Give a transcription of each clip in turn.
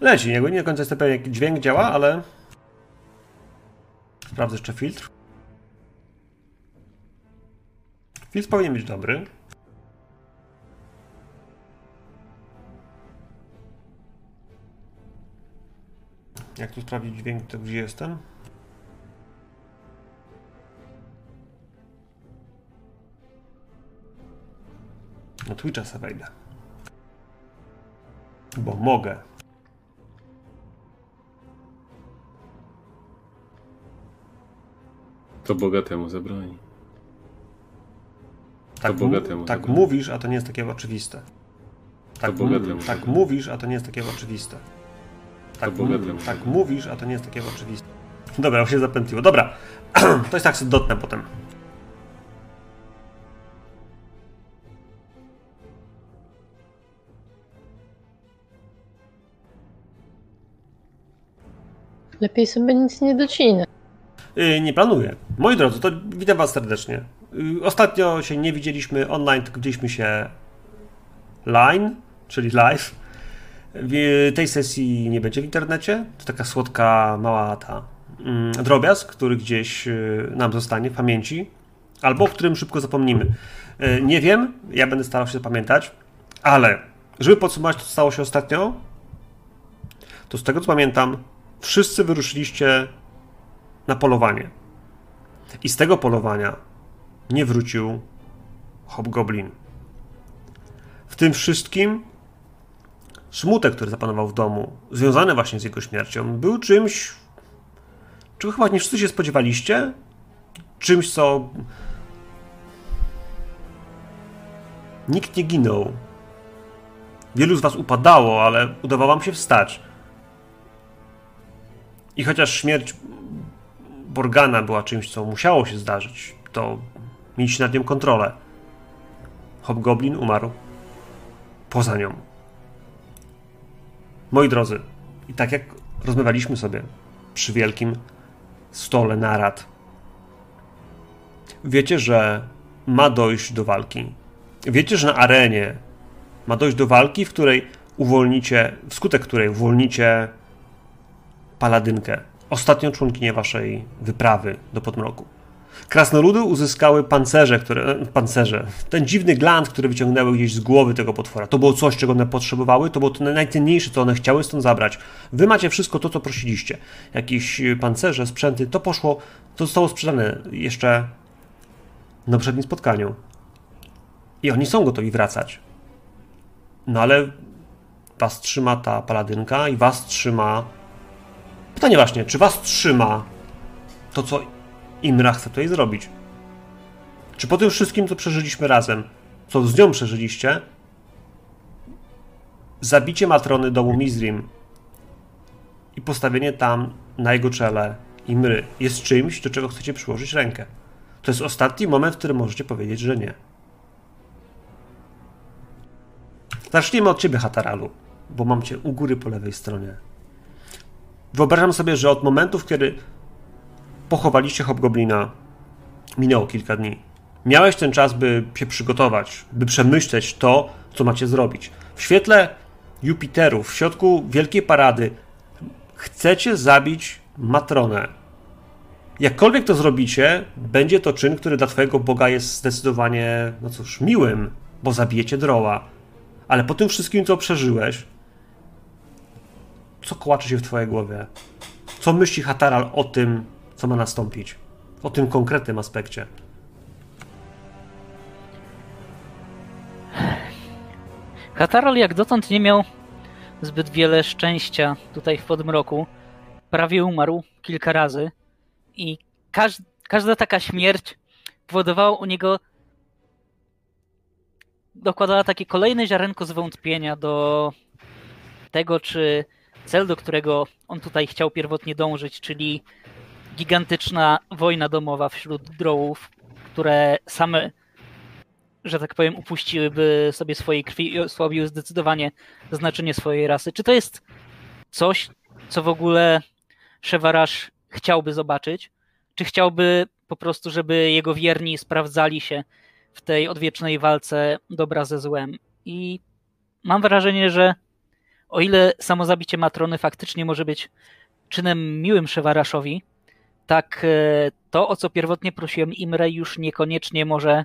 Leci, jakby nie do końca jestem pewien, jaki dźwięk działa, ale... Sprawdzę jeszcze filtr. Filtr powinien być dobry. Jak tu sprawdzić dźwięk, to gdzie jestem? Na Twitcha sobie wejdę. Bo mogę. To bogatemu zabroni. Tak, To bogatemu tak zabroni. mówisz, a to nie jest takie oczywiste. Tak, To bogatemu tak mówisz, a to nie jest takie oczywiste. Tak, tak mówisz, a to nie jest takie oczywiste. Dobra, już się zapętliło. Dobra, to jest tak sobie dotnę potem. Lepiej sobie nic nie docinać. Yy, nie planuję. Moi drodzy, to witam Was serdecznie. Yy, ostatnio się nie widzieliśmy online, tylko widzieliśmy się line, czyli live. W tej sesji nie będzie w internecie. To taka słodka, mała ta mm, drobiazg, który gdzieś nam zostanie w pamięci, albo o którym szybko zapomnimy. Nie wiem, ja będę starał się zapamiętać, ale żeby podsumować to, co stało się ostatnio, to z tego co pamiętam, wszyscy wyruszyliście polowanie. I z tego polowania nie wrócił Hobgoblin. W tym wszystkim smutek, który zapanował w domu, związany właśnie z jego śmiercią, był czymś, czego chyba nie wszyscy się spodziewaliście. Czymś, co. Nikt nie ginął. Wielu z was upadało, ale udawało wam się wstać. I chociaż śmierć Borgana była czymś, co musiało się zdarzyć, to mieliście nad nią kontrolę. Hobgoblin umarł poza nią. Moi drodzy, i tak jak rozmawialiśmy sobie przy wielkim stole narad, wiecie, że ma dojść do walki. Wiecie, że na arenie ma dojść do walki, w której uwolnicie, wskutek której uwolnicie paladynkę, ostatnią członkinię waszej wyprawy do podmroku. Krasnoludy uzyskały pancerze, które, e, pancerze, ten dziwny gland, który wyciągnęły gdzieś z głowy tego potwora. To było coś, czego one potrzebowały, to było to najcenniejsze, co one chciały stąd zabrać. Wy macie wszystko to, co prosiliście. Jakieś e, pancerze, sprzęty, to poszło, to zostało sprzedane jeszcze na poprzednim spotkaniu. I oni są gotowi wracać. No ale was trzyma ta paladynka i was trzyma Pytanie właśnie, czy was trzyma to, co Imra chce tutaj zrobić? Czy po tym wszystkim, co przeżyliśmy razem, co z nią przeżyliście, zabicie matrony domu Mizrim i postawienie tam na jego czele Imry jest czymś, do czego chcecie przyłożyć rękę? To jest ostatni moment, w którym możecie powiedzieć, że nie. Zacznijmy od ciebie, Hataralu, bo mam cię u góry po lewej stronie. Wyobrażam sobie, że od momentu, w pochowaliście Hobgoblina, minęło kilka dni. Miałeś ten czas, by się przygotować, by przemyśleć to, co macie zrobić. W świetle Jupiterów, w środku wielkiej parady, chcecie zabić Matronę. Jakkolwiek to zrobicie, będzie to czyn, który dla twojego Boga jest zdecydowanie, no cóż, miłym, bo zabijecie droła. Ale po tym wszystkim, co przeżyłeś, co kołacze się w twojej głowie? Co myśli Hataral o tym, co ma nastąpić? O tym konkretnym aspekcie. Hataral jak dotąd nie miał zbyt wiele szczęścia tutaj w Podmroku. Prawie umarł kilka razy i każ każda taka śmierć powodowała u niego dokładała takie kolejne ziarenko zwątpienia do tego, czy cel, do którego on tutaj chciał pierwotnie dążyć, czyli gigantyczna wojna domowa wśród drołów, które same, że tak powiem, upuściłyby sobie swojej krwi i osłabiły zdecydowanie znaczenie swojej rasy. Czy to jest coś, co w ogóle Szewarasz chciałby zobaczyć? Czy chciałby po prostu, żeby jego wierni sprawdzali się w tej odwiecznej walce dobra ze złem? I mam wrażenie, że o ile samo zabicie Matrony faktycznie może być czynem miłym Szewaraszowi, tak e, to, o co pierwotnie prosiłem Imre, już niekoniecznie może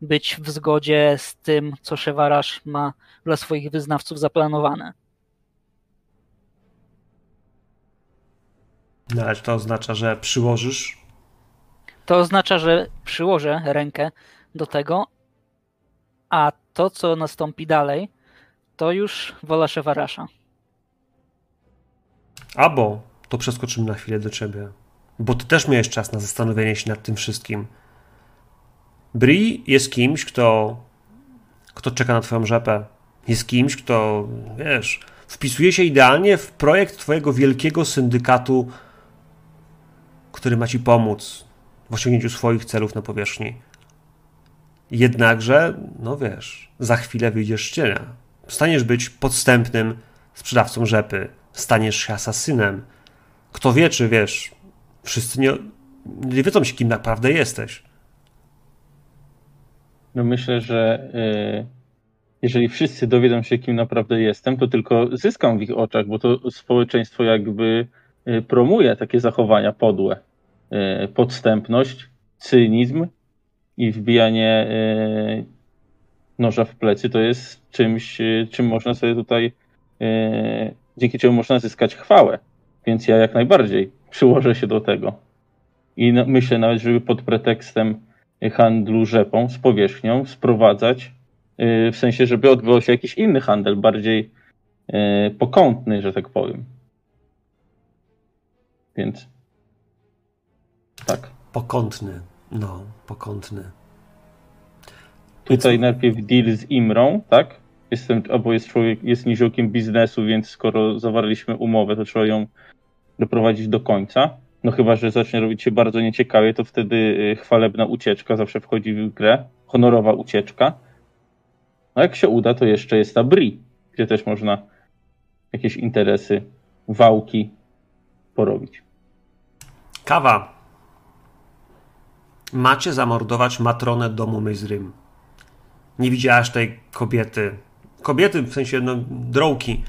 być w zgodzie z tym, co Szewarasz ma dla swoich wyznawców zaplanowane. No, ale to oznacza, że przyłożysz? To oznacza, że przyłożę rękę do tego, a to, co nastąpi dalej, to już wola Szewarasza. Albo to przeskoczymy na chwilę do ciebie, bo ty też miałeś czas na zastanowienie się nad tym wszystkim. Bri jest kimś, kto, kto czeka na twoją rzepę. Jest kimś, kto, wiesz, wpisuje się idealnie w projekt twojego wielkiego syndykatu, który ma ci pomóc w osiągnięciu swoich celów na powierzchni. Jednakże, no wiesz, za chwilę wyjdziesz z cienia. Staniesz być podstępnym sprzedawcą rzepy. Staniesz się asasynem. Kto wie, czy wiesz, wszyscy nie, nie wiedzą się, kim naprawdę jesteś. No myślę, że y, jeżeli wszyscy dowiedzą się, kim naprawdę jestem, to tylko zyskam w ich oczach, bo to społeczeństwo jakby y, promuje takie zachowania podłe. Y, podstępność, cynizm i wbijanie noża w plecy to jest czymś, czym można sobie tutaj, dzięki czemu można zyskać chwałę. Więc ja jak najbardziej przyłożę się do tego. I myślę nawet, żeby pod pretekstem handlu rzepą z powierzchnią sprowadzać, y, w sensie, żeby odbywał się jakiś inny handel, bardziej y, pokątny, że tak powiem. Więc tak. Pokątny. No, pokątny. Tutaj najpierw deal z Imrą, tak? Jestem, albo jest człowiek, jest niziołkiem biznesu, więc skoro zawarliśmy umowę, to trzeba ją doprowadzić do końca. No chyba, że zacznie robić się bardzo nieciekawie, to wtedy y, chwalebna ucieczka zawsze wchodzi w grę. Honorowa ucieczka. No jak się uda, to jeszcze jest ta Bri, gdzie też można jakieś interesy, wałki porobić. Kawa. Macie zamordować matronę domu Myzrym. Nie widziałaś tej kobiety. Kobiety, w sensie no, drołki.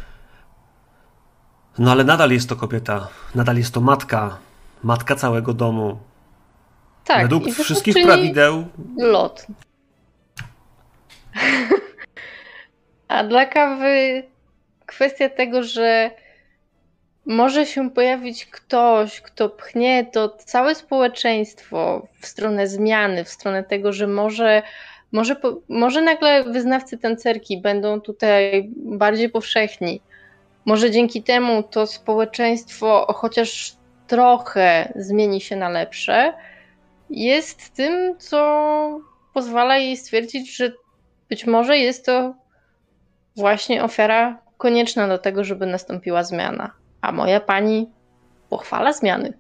No ale nadal jest to kobieta. Nadal jest to matka matka całego domu. Tak. Według wszystkich prawideł. Lot. A dla kawy kwestia tego, że może się pojawić ktoś, kto pchnie to całe społeczeństwo w stronę zmiany, w stronę tego, że może, może, może nagle wyznawcy tancerki będą tutaj bardziej powszechni. Może dzięki temu to społeczeństwo, chociaż trochę zmieni się na lepsze, jest tym, co pozwala jej stwierdzić, że być może jest to właśnie ofiara konieczna do tego, żeby nastąpiła zmiana. A moja pani pochwala zmiany.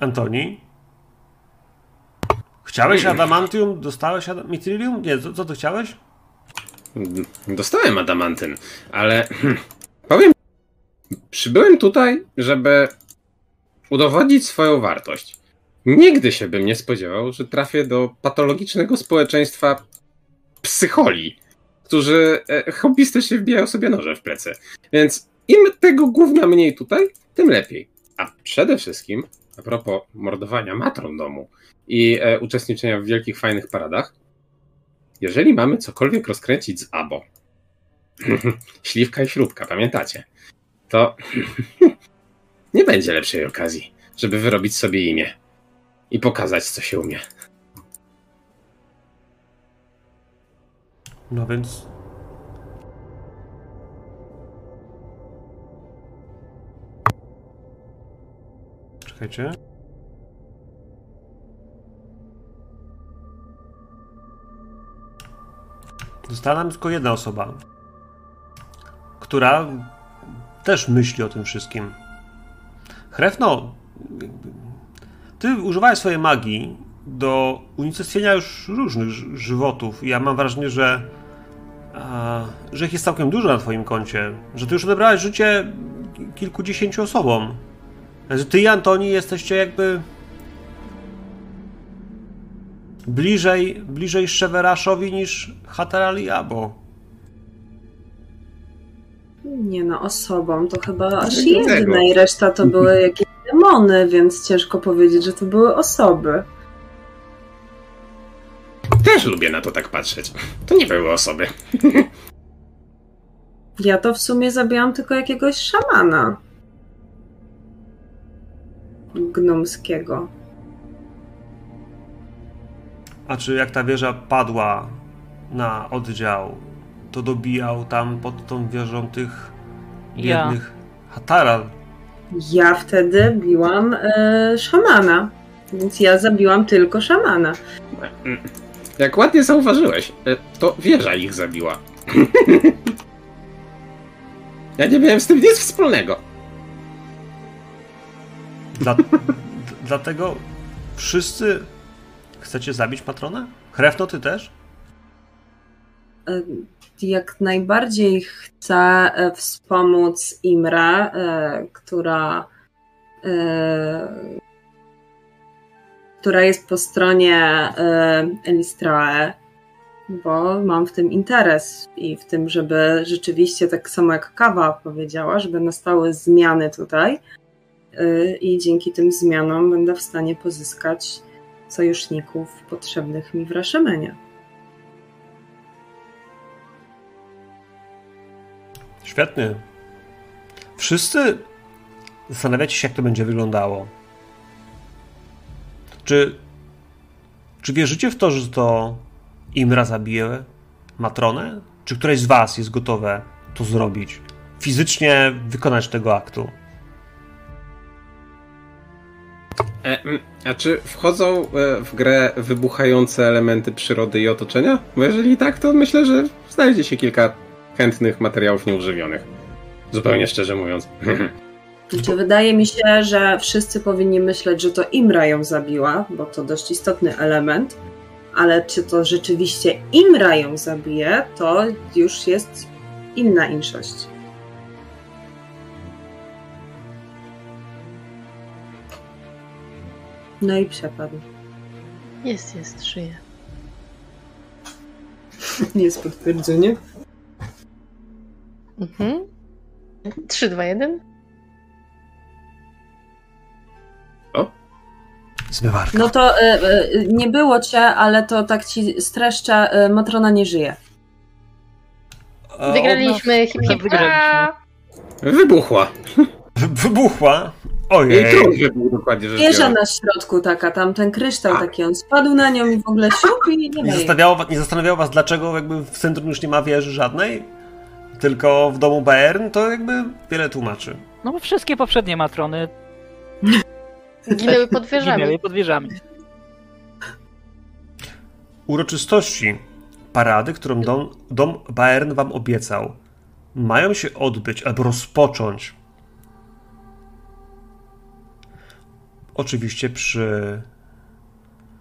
Antoni? Chciałeś adamantium? Dostałeś adam- mitrylium? Nie, co, co ty chciałeś? Dostałem adamantyn, ale powiem, przybyłem tutaj, żeby udowodnić swoją wartość. Nigdy się bym nie spodziewał, że trafię do patologicznego społeczeństwa psycholi, którzy e, hobbystycznie wbijają sobie noże w plecy. Więc im tego gówna mniej tutaj, tym lepiej. A przede wszystkim, a propos mordowania matron domu i e, uczestniczenia w wielkich, fajnych paradach, jeżeli mamy cokolwiek rozkręcić z abo, śliwka i śrubka, pamiętacie, to nie będzie lepszej okazji, żeby wyrobić sobie imię i pokazać, co się umie. No więc. Czekajcie. Została nam tylko jedna osoba, która też myśli o tym wszystkim. Chrefno, ty używałeś swojej magii do unicestwienia już różnych żywotów. Ja mam wrażenie, że, a, że ich jest całkiem dużo na twoim koncie. Że ty już odebrałeś życie kilkudziesięciu osobom. Że ty i Antoni jesteście jakby bliżej, bliżej Szeweraszowi niż Hatarali Abo. Nie no, osobą to chyba aż Dlatego. jedna i reszta to były jakieś demony, więc ciężko powiedzieć, że to były osoby. Też lubię na to tak patrzeć. To nie były osoby. Ja to w sumie zabiłam tylko jakiegoś szamana. Gnomskiego. A czy jak ta wieża padła na oddział, to dobijał tam pod tą wieżą tych Ja. biednych Hataral. Ja wtedy biłam e, szamana. Więc ja zabiłam tylko szamana. Jak ładnie zauważyłeś, e, to wieża ich zabiła. ja nie miałem z tym nic wspólnego. Dla, dlatego wszyscy chcecie zabić matronę? Hrefno, ty też? E, Jak najbardziej chcę e, wspomóc Imrę, e, która, która jest po stronie Elistrae, bo mam w tym interes i w tym, żeby rzeczywiście, tak samo jak Kawa powiedziała, żeby nastały zmiany tutaj i dzięki tym zmianom będę w stanie pozyskać sojuszników potrzebnych mi w Raszemenie. Świetnie. Wszyscy zastanawiacie się, jak to będzie wyglądało. Czy, czy wierzycie w to, że to Imra zabije matronę? Czy któreś z was jest gotowe to zrobić? Fizycznie wykonać tego aktu? E, mm, a czy wchodzą e, w grę wybuchające elementy przyrody i otoczenia? Bo jeżeli tak, to myślę, że znajdzie się kilka chętnych materiałów nieużywionych. Zupełnie szczerze mówiąc. Znaczy, wydaje mi się, że wszyscy powinni myśleć, że to Imra ją zabiła, bo to dość istotny element, ale czy to rzeczywiście Imra ją zabije, to już jest inna inszość. No i przepadł. Jest, jest, żyje. Jest potwierdzenie. Mhm. 3, 2, 1. Zmywarka. No to e, e, nie było cię, ale to tak ci streszczę, e, Matrona nie żyje. A Wygraliśmy, hip hip Wygraliśmy. Wybuchła. ona Wybuchła. Jej Ojej. tron wybuchł dokładnie rzecz Wieża na środku taka, tam ten kryształ taki, on spadł na nią i w ogóle siup i nie Nie, zastanawiało, nie zastanawiało was, dlaczego jakby w centrum już nie ma wieży żadnej? Tylko w domu Bayern? To jakby wiele tłumaczy. No bo wszystkie poprzednie matrony Ginęły pod wieżami. ginęły pod wieżami. Uroczystości parady, którą dom, dom Bayern wam obiecał, mają się odbyć albo rozpocząć. Oczywiście przy,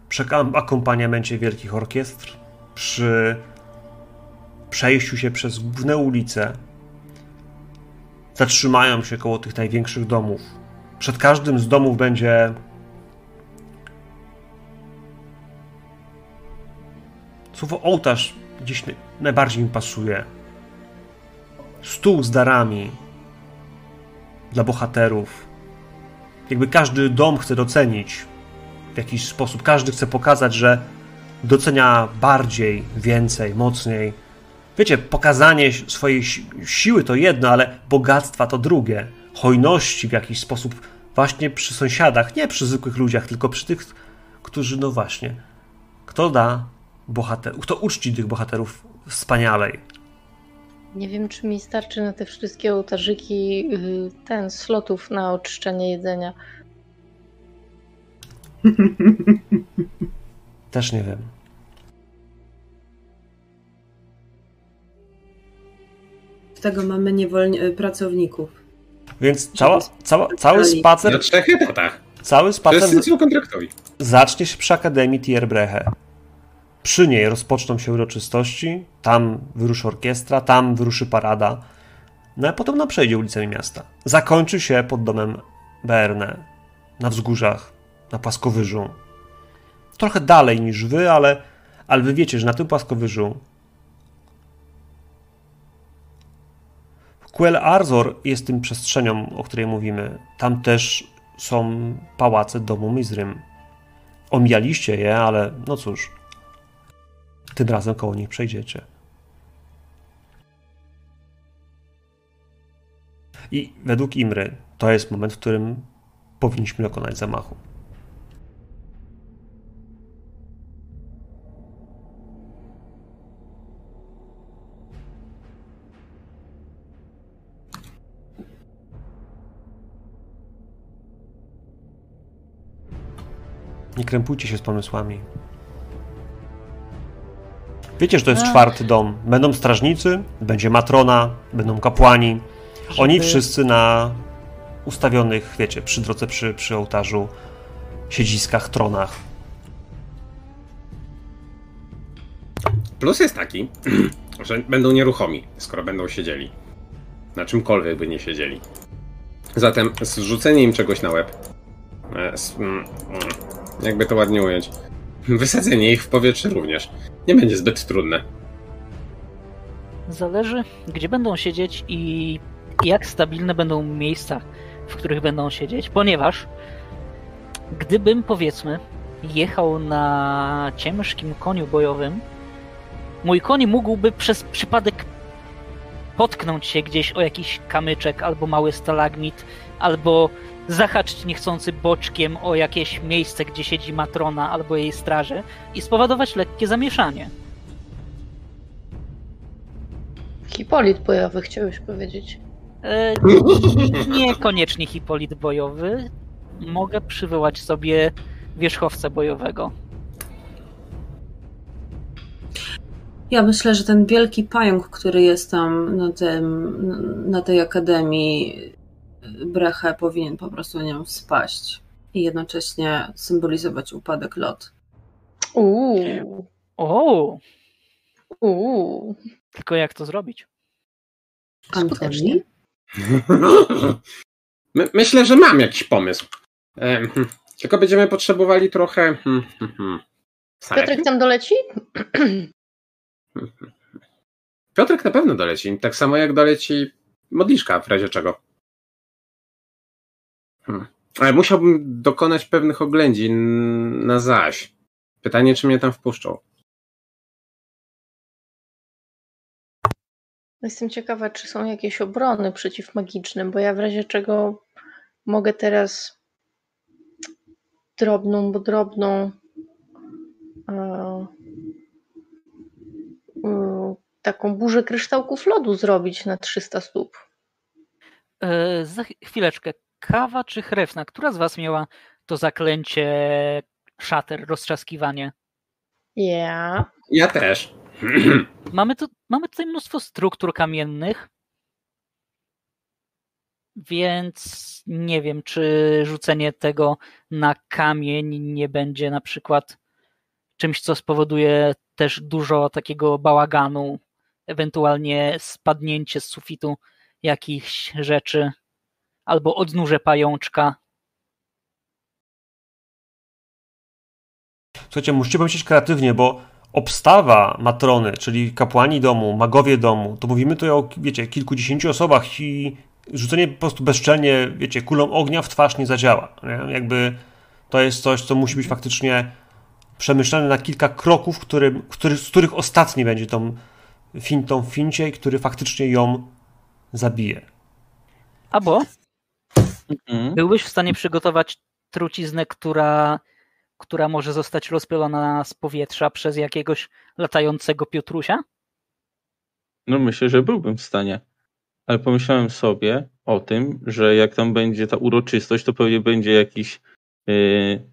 przy akompaniamencie wielkich orkiestr, przy przejściu się przez główne ulice. Zatrzymają się koło tych największych domów. Przed każdym z domów będzie Słowo ołtarz gdzieś naj- najbardziej mi pasuje. Stół z darami dla bohaterów. Jakby każdy dom chce docenić w jakiś sposób. Każdy chce pokazać, że docenia bardziej, więcej, mocniej. Wiecie, pokazanie swojej si- siły to jedno, ale bogactwa to drugie. Hojności w jakiś sposób właśnie przy sąsiadach, nie przy zwykłych ludziach, tylko przy tych, którzy, no właśnie, kto da bohater, kto uczci tych bohaterów wspanialej. Nie wiem, czy mi starczy na te wszystkie ołtarzyki y, ten slotów na oczyszczenie jedzenia. Też nie wiem. Tego mamy niewolni- y, pracowników. Więc cała, cała, cały Na spacer, trzech etatach. cały spacer Wszyscy są kontraktowi. zacznie się przy Akademii Tierbreche. Przy niej rozpoczną się uroczystości, tam wyruszy orkiestra, tam wyruszy parada, no a potem ona przejdzie ulicami miasta. Zakończy się pod domem Berne, na wzgórzach, na Płaskowyżu. trochę dalej niż wy, ale, ale wy wiecie, że na tym płaskowyżu Quel Arzor jest tym przestrzenią, o której mówimy. Tam też są pałace domu Mizrym. Omijaliście je, ale no cóż, tym razem koło nich przejdziecie. I według Imry to jest moment, w którym powinniśmy dokonać zamachu. Nie krępujcie się z pomysłami. Wiecie, że to jest czwarty dom. Będą strażnicy, będzie matrona, będą kapłani. Oni Żeby- wszyscy na ustawionych, wiecie, przy drodze, przy, przy ołtarzu, siedziskach, tronach. Plus jest taki, że będą nieruchomi, skoro będą siedzieli. Na czymkolwiek by nie siedzieli. Zatem zrzucenie im czegoś na łeb, e, jakby to ładnie ująć, wysadzenie ich w powietrze również, nie będzie zbyt trudne. Zależy, gdzie będą siedzieć i jak stabilne będą miejsca, w których będą siedzieć, ponieważ gdybym, powiedzmy, jechał na ciężkim koniu bojowym, mój koń mógłby przez przypadek potknąć się gdzieś o jakiś kamyczek albo mały stalagmit, albo zahaczyć niechcący boczkiem o jakieś miejsce, gdzie siedzi matrona albo jej straże i spowodować lekkie zamieszanie. Hipolit bojowy chciałeś powiedzieć. E, niekoniecznie hipolit bojowy. Mogę przywołać sobie wierzchowca bojowego. Ja myślę, że ten wielki pająk, który jest tam na, tym, na tej akademii, Brechę powinien po prostu nią spaść i jednocześnie symbolizować upadek lot. Uuu, O, uuu. tylko jak to zrobić? Skutecznie. My, myślę, że mam jakiś pomysł. Hmm, tylko będziemy potrzebowali trochę. hmm, hmm. Piotrek tam doleci? Piotrek na pewno doleci, tak samo jak doleci modliszka w razie czego. Hmm. Ale musiałbym dokonać pewnych oględzin na zaś. Pytanie, czy mnie tam wpuszczą. Jestem ciekawa, czy są jakieś obrony przeciwmagiczne, bo ja w razie czego mogę teraz drobną, bo drobną e, e, taką burzę kryształków lodu zrobić na 300 stóp. E, za ch- chwileczkę. Kawa czy chrewna? Która z was miała to zaklęcie szater, roztrzaskiwanie? Ja. Ja też. Mamy, tu, mamy tutaj mnóstwo struktur kamiennych, więc nie wiem, czy rzucenie tego na kamień nie będzie na przykład czymś, co spowoduje też dużo takiego bałaganu, ewentualnie spadnięcie z sufitu jakichś rzeczy, albo odnóże pajączka. Słuchajcie, musicie pomyśleć kreatywnie, bo obstawa matrony, czyli kapłani domu, magowie domu, to mówimy tutaj o, wiecie, kilkudziesięciu osobach i rzucenie po prostu bezczelnie, wiecie, kulą ognia w twarz nie zadziała. Nie? Jakby to jest coś, co musi być faktycznie przemyślane na kilka kroków, którym, który, z których ostatni będzie tą fintą w fincie i który faktycznie ją zabije. Albo Mhm. byłbyś w stanie przygotować truciznę, która, która może zostać rozpylona z powietrza przez jakiegoś latającego Piotrusia? No myślę, że byłbym w stanie. Ale pomyślałem sobie o tym, że jak tam będzie ta uroczystość, to pewnie będzie jakiś yy,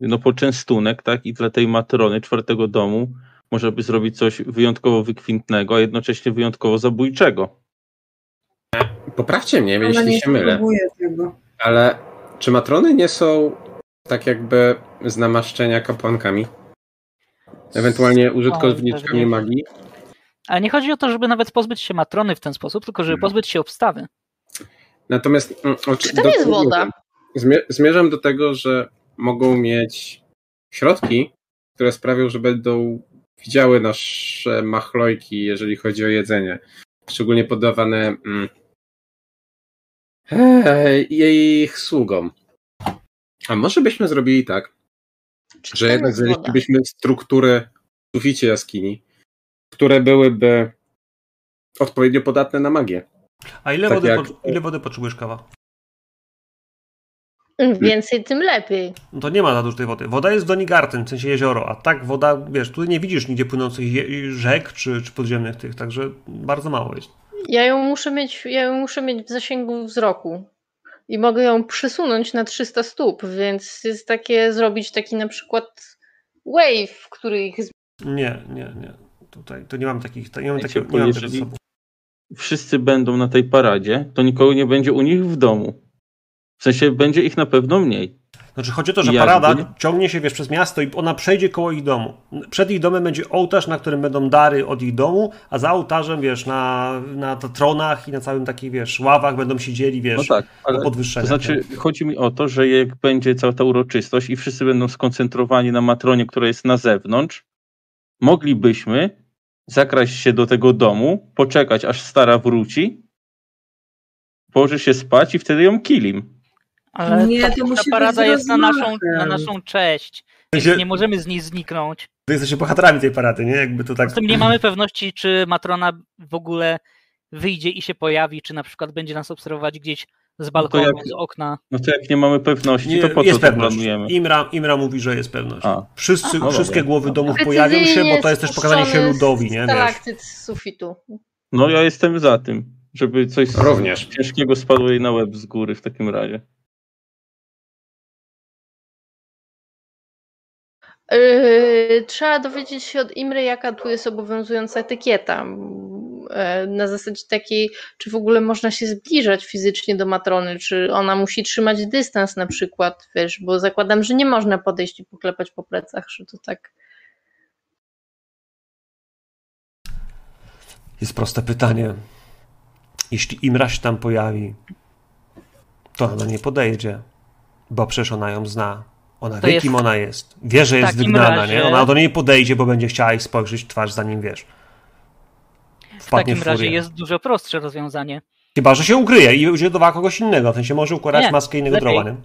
no poczęstunek, tak? I dla tej matrony czwartego domu może by zrobić coś wyjątkowo wykwintnego, a jednocześnie wyjątkowo zabójczego. Poprawcie mnie, Ona jeśli nie się mylę. tego. Ale czy matrony nie są tak jakby z namaszczenia kapłankami? Ewentualnie użytkowniczkami magii? Ale nie chodzi o to, żeby nawet pozbyć się matrony w ten sposób, tylko żeby Mhm. pozbyć się obstawy. Natomiast mm, o- Czy do- jest woda? Zmie- Zmierzam do tego, że mogą mieć środki, które sprawią, że będą widziały nasze machlojki, jeżeli chodzi o jedzenie. Szczególnie podawane mm, jej sługom. A może byśmy zrobili tak, Czy że jednak znaleźlibyśmy struktury w suficie jaskini, które byłyby odpowiednio podatne na magię. A ile, Tak wody, jak- po, ile wody potrzebujesz kawa? Im Więcej, tym lepiej. No to nie ma za dużo tej wody. Woda jest w Donigarten, w sensie jezioro, a tak woda, wiesz, tu nie widzisz nigdzie płynących rzek czy, czy podziemnych tych, także bardzo mało jest. Ja ją muszę mieć, ja ją muszę mieć w zasięgu wzroku. I mogę ją przesunąć na 300 stóp, więc jest takie, zrobić taki na przykład wave, który ich Nie, nie, nie. Tutaj to nie mam takich, to nie mam Wiecie, takiego, nie mam tego sobą. Wszyscy będą na tej paradzie, to nikogo nie będzie u nich w domu. W sensie będzie ich na pewno mniej. Znaczy chodzi o to, że Jakby- parada ciągnie się, wiesz, przez miasto i ona przejdzie koło ich domu. Przed ich domem będzie ołtarz, na którym będą dary od ich domu, a za ołtarzem, wiesz, na, na tronach i na całym takich, wiesz, ławach będą siedzieli, wiesz, No tak, ale to znaczy chodzi mi o to, że jak będzie cała ta uroczystość i wszyscy będą skoncentrowani na matronie, która jest na zewnątrz, moglibyśmy zakraść się do tego domu, poczekać aż stara wróci, położy się spać i wtedy ją kilim. Ale Nie, ta, to ta musi parada być jest na naszą, na naszą cześć. Sensie, Nie możemy z niej zniknąć. Wy jesteście bohaterami tej parady, nie? Jakby to tak... Poza tym nie mamy pewności, czy Matrona w ogóle wyjdzie i się pojawi, czy na przykład będzie nas obserwować gdzieś z balkonu, jak- z okna. No to jak nie mamy pewności, Nie, to po co jest to pewność. planujemy? Imra, Imra mówi, że jest pewność. A. Wszyscy, no wszystkie dobra. głowy domów pojawią się, bo to jest też pokazanie się ludowi, nie? Stalaktyt z sufitu. No ja jestem za tym, żeby coś Również. ciężkiego spadło jej na łeb z góry w takim razie. Yy, trzeba dowiedzieć się od Imry, jaka tu jest obowiązująca etykieta. Yy, na zasadzie takiej, czy w ogóle można się zbliżać fizycznie do matrony, czy ona musi trzymać dystans na przykład, wiesz, bo zakładam, że nie można podejść i poklepać po plecach, że to tak. Jest proste pytanie. Jeśli Imra się tam pojawi, to ona nie podejdzie, bo przecież ona ją zna. Ona To wie, jest- kim ona jest. Wie, że jest takim wygnana, razie- nie? Ona do niej podejdzie, bo będzie chciała jej spojrzeć w twarz, zanim wiesz. W Wpadnie takim w razie jest dużo prostsze rozwiązanie. Chyba, że się ukryje i będzie udawała kogoś innego. W sensie może układać Nie, maskę innego lepiej. droła, nie?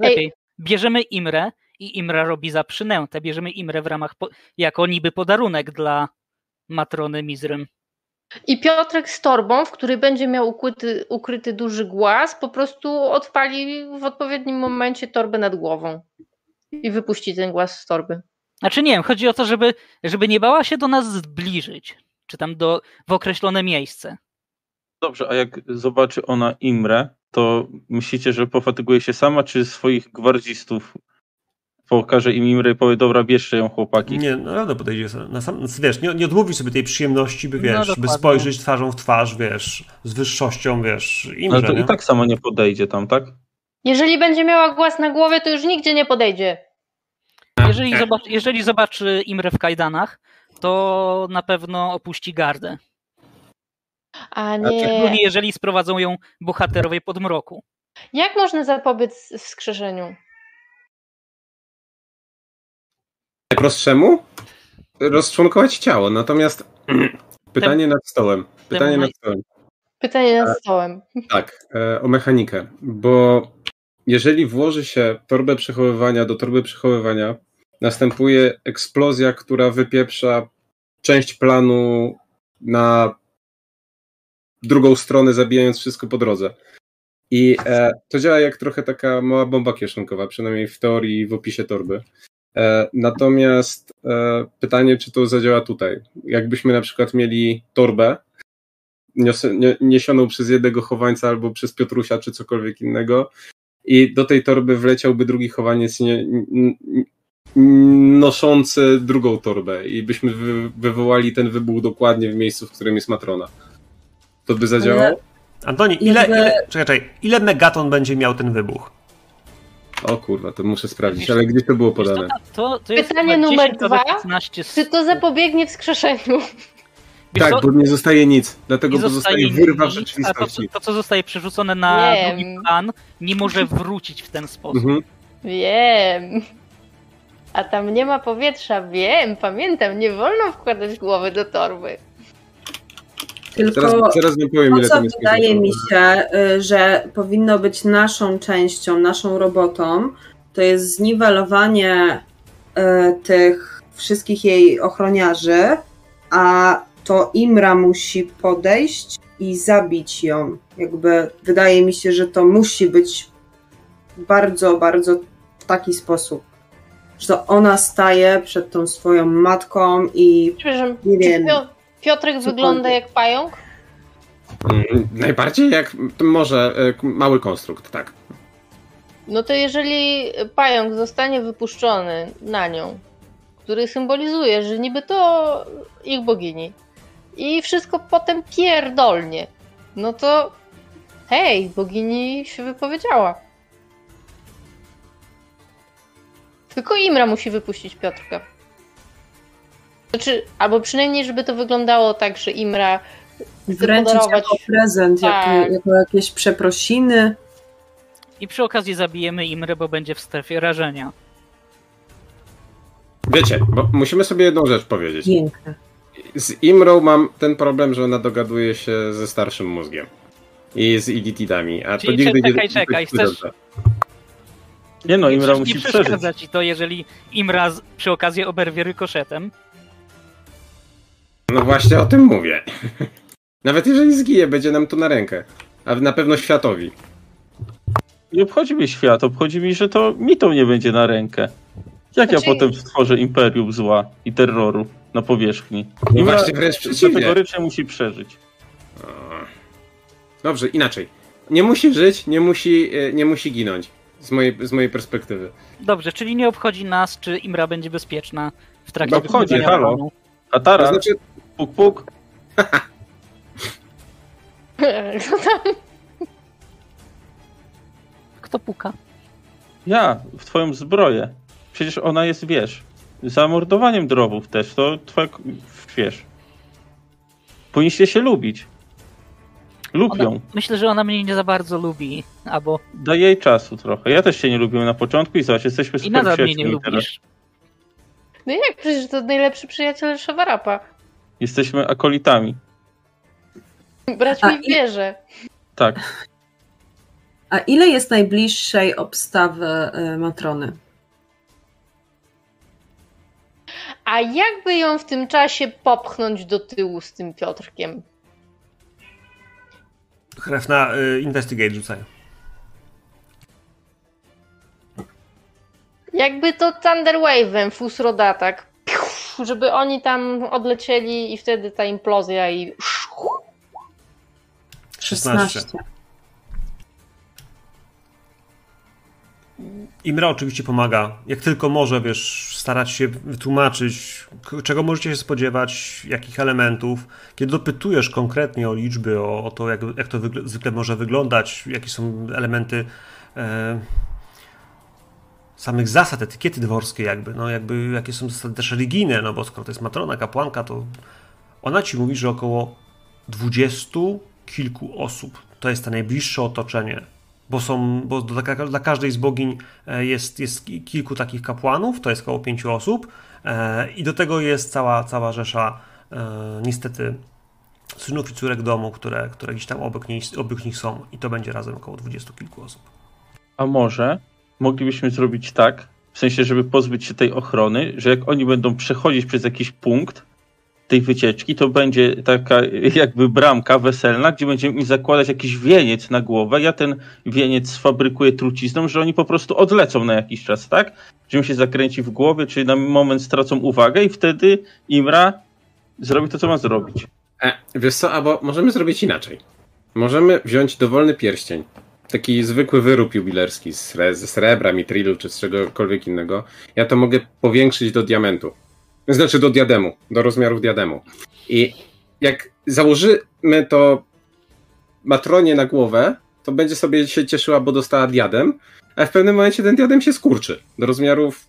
Lepiej. Bierzemy Imrę i Imra robi za przynętę. Bierzemy Imrę w ramach, po, jako niby podarunek dla matrony Mizrym. I Piotrek z torbą, w której będzie miał ukryty, ukryty duży głaz, po prostu odpali w odpowiednim momencie torbę nad głową i wypuści ten głaz z torby. Znaczy nie wiem, chodzi o to, żeby, żeby nie bała się do nas zbliżyć, czy tam do, w określone miejsce. Dobrze, a jak zobaczy ona Imrę, to myślicie, że pofatyguje się sama, czy swoich gwardzistów pokaże im Imrę i powie, dobra, bierzcie ją chłopaki. Nie, naprawdę podejdzie sobie. Na sam, wiesz, nie, nie odmówi sobie tej przyjemności, by No, wiesz, by dokładnie. spojrzeć twarzą w twarz, wiesz, z wyższością, wiesz, Imrze, Ale to nie? i tak sama nie podejdzie tam, tak? Jeżeli będzie miała głaz na głowie, to już nigdzie nie podejdzie. Jeżeli, zobacz, jeżeli zobaczy Imrę w kajdanach, to na pewno opuści gardę. A Znaczy, Szczególnie nie. jeżeli sprowadzą ją bohaterowie podmroku. Jak można zapobiec wskrzeszeniu? Najprostszemu? Rozczłonkować ciało, natomiast pytanie nad stołem. Pytanie nad stołem. Pytanie nad stołem. Tak, e, o mechanikę, bo jeżeli włoży się torbę przechowywania do torby przechowywania, następuje eksplozja, która wypieprza część planu na drugą stronę, zabijając wszystko po drodze. I e, to działa jak trochę taka mała bomba kieszonkowa, przynajmniej w teorii i w opisie torby. E, natomiast e, pytanie, czy to zadziała tutaj. Jakbyśmy na przykład mieli torbę, niesioną przez jednego chowańca albo przez Piotrusia czy cokolwiek innego i do tej torby wleciałby drugi chowaniec nie, noszący drugą torbę i byśmy wy, wywołali ten wybuch dokładnie w miejscu, w którym jest Matrona. To by zadziałało? Antoni, ile, ile, czekaj, czekaj, ile megaton będzie miał ten wybuch? O kurwa, to muszę sprawdzić, ale gdzie to było podane? To, to, jest Pytanie chyba numer 10 albo dwa. 15 Czy to zapobiegnie wskrzeszeniu? Wiesz Tak, co? bo nie zostaje nic, dlatego Nie pozostaje zostaje wyrwa w nic, a to, rzeczywistości. to, co zostaje przerzucone na Wiem. drugi plan, nie może wrócić w ten sposób. Mhm. Wiem. A tam nie ma powietrza, wiem, pamiętam, nie wolno wkładać głowy do torby. Tylko Zaraz, zaraz wam powiem, to, ile tam jest wydaje mi się, y, że powinno być naszą częścią, naszą robotą, to jest zniwelowanie y, tych wszystkich jej ochroniarzy, a to Imra musi podejść i zabić ją. Jakby wydaje mi się, że to musi być bardzo, bardzo w taki sposób. Że to ona staje przed tą swoją matką i Nie czy wiem. Pio- Piotrek Cokolwiek. wygląda jak pająk? Mm, Najbardziej jak może e, mały konstrukt, tak. No to jeżeli pająk zostanie wypuszczony na nią, który symbolizuje, że niby to ich bogini i wszystko potem pierdolnie, no to hej, bogini się wypowiedziała. Tylko Imra musi wypuścić Piotrka. Znaczy, albo przynajmniej, żeby to wyglądało tak, że Imra wręczyć podarować- jako prezent, Tak. jako, jako jakieś przeprosiny. I przy okazji zabijemy Imrę, bo będzie w strefie rażenia. Wiecie, bo musimy sobie jedną rzecz powiedzieć. Piękne. Z Imrą mam ten problem, że ona dogaduje się ze starszym mózgiem. I z Iditidami, a Czyli to nigdy czekaj, nie czekaj, nie chcesz-. Nie no, Imra nie musi przeżyć. przeszkadza ci to, jeżeli Imra przy okazji oberwie rykoszetem. No właśnie o tym mówię. Nawet jeżeli zginie, będzie nam to na rękę. A na pewno światowi. Nie obchodzi mnie świat, obchodzi mi, że to mi to nie będzie na rękę. Jak ja Znaczy- potem stworzę imperium zła i terroru na powierzchni? No Imra właśnie wręcz przeciwnie. kategorycznie musi przeżyć. Dobrze, inaczej. Nie musi żyć, nie musi, e, nie musi ginąć. Z mojej, z mojej perspektywy. Dobrze, czyli nie obchodzi nas, czy Imra będzie bezpieczna w trakcie No obchodzi, wykonywania halo. planu. A To znaczy, puk puk, Kto puka? ja w twoją zbroję. Przecież ona jest, wiesz, zamordowaniem drowów też, to twoja, wiesz. Powinniście się lubić. Lub Ona, myślę, że ona mnie nie za bardzo lubi, albo Daj jej czasu trochę. Ja też się nie lubiłem na początku i zobacz, jesteśmy i super nadal mnie nie przyjaciółmi teraz. lubisz. No jak, przecież to najlepszy przyjaciel Szawarapa. Jesteśmy akolitami. Brać A mi w i- wierze. Tak. A ile jest najbliższej obstawy y, matrony? A jakby ją w tym czasie popchnąć do tyłu z tym Piotrkiem? Chref na y, investigate rzucaj. Jakby to Thunder Wave'em, Fusroda tak, piu, żeby oni tam odlecieli i wtedy ta implozja i 16. Imra oczywiście pomaga. Jak tylko może, wiesz, starać się wytłumaczyć, czego możecie się spodziewać, jakich elementów. Kiedy dopytujesz konkretnie o liczby, o, o to, jak, jak to zwykle może wyglądać, jakie są elementy e, samych zasad, etykiety dworskiej, jakby, no jakby, jakie są zasady też religijne, no bo skoro to jest matrona, kapłanka, to ona ci mówi, że około dwudziestu kilku osób to jest to najbliższe otoczenie bo są, bo dla, dla każdej z bogiń e, jest, jest ki- kilku takich kapłanów, to jest około pięciu osób e, i do tego jest cała, cała rzesza e, niestety synów i córek domu, które, które gdzieś tam obok, niej, obok nich są i to będzie razem około dwudziestu kilku osób. A może moglibyśmy zrobić tak, w sensie, żeby pozbyć się tej ochrony, że jak oni będą przechodzić przez jakiś punkt tej wycieczki, to będzie taka jakby bramka weselna, gdzie będziemy im zakładać jakiś wieniec na głowę. Ja ten wieniec sfabrykuję trucizną, że oni po prostu odlecą na jakiś czas, tak? Że im się zakręci w głowie, czyli na moment stracą uwagę i wtedy Imra zrobi to, co ma zrobić. E, wiesz co, albo możemy zrobić inaczej. Możemy wziąć dowolny pierścień. Taki zwykły wyrób jubilerski z sre- ze srebra, mitrilu czy z czegokolwiek innego. Ja to mogę powiększyć do diamentu. Znaczy do diademu, do rozmiarów diademu. I jak założymy to matronie na głowę, to będzie sobie się cieszyła, bo dostała diadem, a w pewnym momencie ten diadem się skurczy do rozmiarów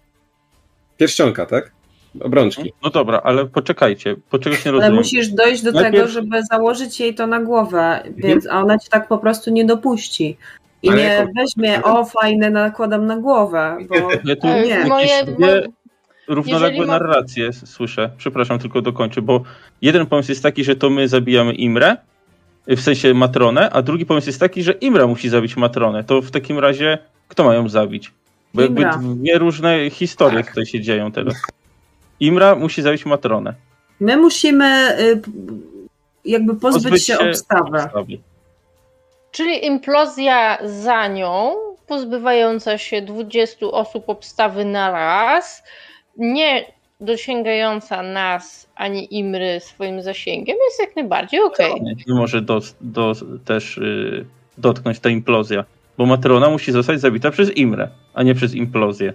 pierścionka, tak? Obrączki. No dobra, ale poczekajcie, po czegoś nie Ale rozumiem. musisz dojść do Najpierw- tego, żeby założyć jej to na głowę, więc a ona ci tak po prostu nie dopuści. I Ale nie jako- weźmie, o fajne, nakładam na głowę, bo Ja tu nie. moje, dwie- równoległe ma- narracje słyszę. Przepraszam, tylko dokończę, bo jeden pomysł jest taki, że to my zabijamy Imrę, w sensie Matronę, a drugi pomysł jest taki, że Imra musi zabić Matronę. To w takim razie kto ma ją zabić? Bo jakby Imra. dwie różne historie Tak. tutaj się dzieją teraz. Imra musi zabić Matronę. My musimy y, jakby pozbyć, Pozbyć się, się obstawy. Obstawy. Czyli implozja za nią, pozbywająca się 20 osób obstawy na raz, nie dosięgająca nas ani Imry swoim zasięgiem, jest jak najbardziej okej. Nie, nie może do, do, też y, dotknąć ta implozja. Bo Matrona musi zostać zabita przez Imrę, a nie przez implozję.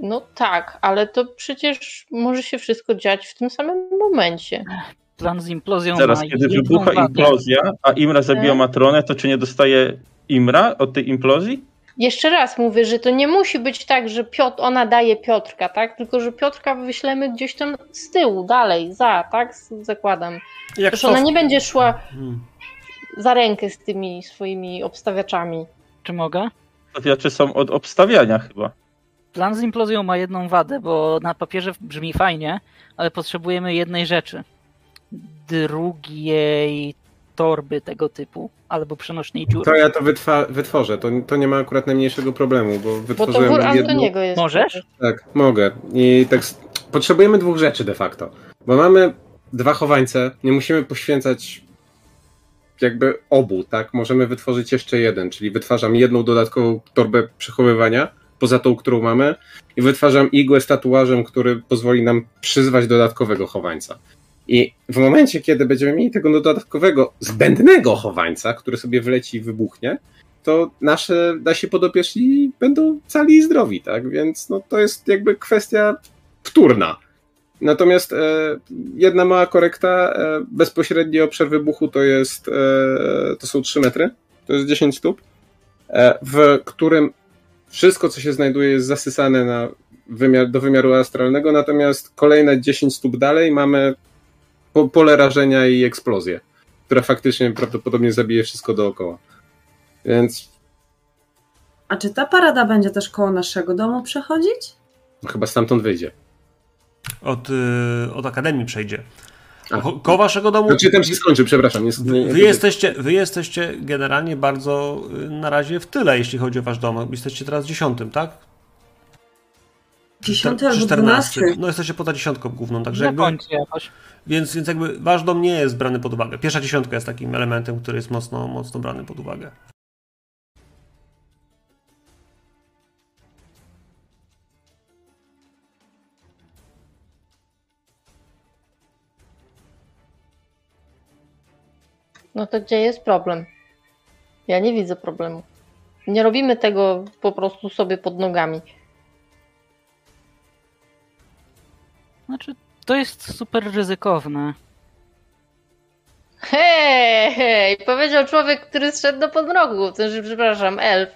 No tak, ale to przecież może się wszystko dziać w tym samym momencie. Plan z implozją Teraz, ma kiedy wybucha wadę. implozja, a Imra zabija Tak. Matronę, to czy nie dostaje Imra od tej implozji? Jeszcze raz mówię, że to nie musi być tak, że Piotr, ona daje Piotrka, tak? Tylko, że Piotrka wyślemy gdzieś tam z tyłu, dalej, za, tak? Zakładam. Jak Przecież ona nie będzie szła Hmm. za rękę z tymi swoimi obstawiaczami. Czy mogę? Stawiacze są od obstawiania chyba. Plan z implozją ma jedną wadę, bo na papierze brzmi fajnie, ale potrzebujemy jednej rzeczy. Drugiej torby tego typu, albo przenośnej dziury. To ja to wytwa- wytworzę. To, to nie ma akurat najmniejszego problemu, bo Bo to wytworzyłem wór jedną. Antoniego jest. Możesz? Tak, mogę. I tak s- potrzebujemy dwóch rzeczy de facto. Bo mamy dwa chowańce, nie musimy poświęcać jakby obu, tak? Możemy wytworzyć jeszcze jeden, czyli wytwarzam jedną dodatkową torbę przechowywania, poza tą, którą mamy, i wytwarzam igłę z tatuażem, który pozwoli nam przyzwać dodatkowego chowańca. I w momencie, kiedy będziemy mieli tego dodatkowego, zbędnego chowańca, który sobie wleci i wybuchnie, to nasze, nasi podopieczni będą cali i zdrowi, tak? Więc no, to jest jakby kwestia wtórna. Natomiast e, jedna mała korekta, e, bezpośredni obszar wybuchu to jest, e, to są 3 metry, to jest 10 stóp, e, w którym wszystko, co się znajduje jest zasysane na wymiar, do wymiaru astralnego, natomiast kolejne 10 stóp dalej mamy po, pole rażenia i eksplozję, która faktycznie prawdopodobnie zabije wszystko dookoła. Więc A czy ta parada będzie też koło naszego domu przechodzić? chyba stamtąd wyjdzie. Od, y, od Akademii przejdzie. A. Ko- Koło waszego domu. Znaczy tam się skończy, przepraszam. Nie, Wy jesteście, wy jesteście generalnie bardzo y, na razie w tyle, jeśli chodzi o wasz dom. Jesteście teraz dziesiątym, tak? Dziesiąty albo 14. dwunasty. No jesteście poza dziesiątką główną, także Na jakby, jakoś. więc, więc jakby wasz dom nie jest brany pod uwagę. Pierwsza dziesiątka jest takim elementem, który jest mocno, mocno brany pod uwagę. No to gdzie jest problem? Ja nie widzę problemu. Nie robimy tego po prostu sobie pod nogami. Znaczy, to jest super ryzykowne. Hej, hej, powiedział człowiek, który zszedł do znaczy, przepraszam, elf.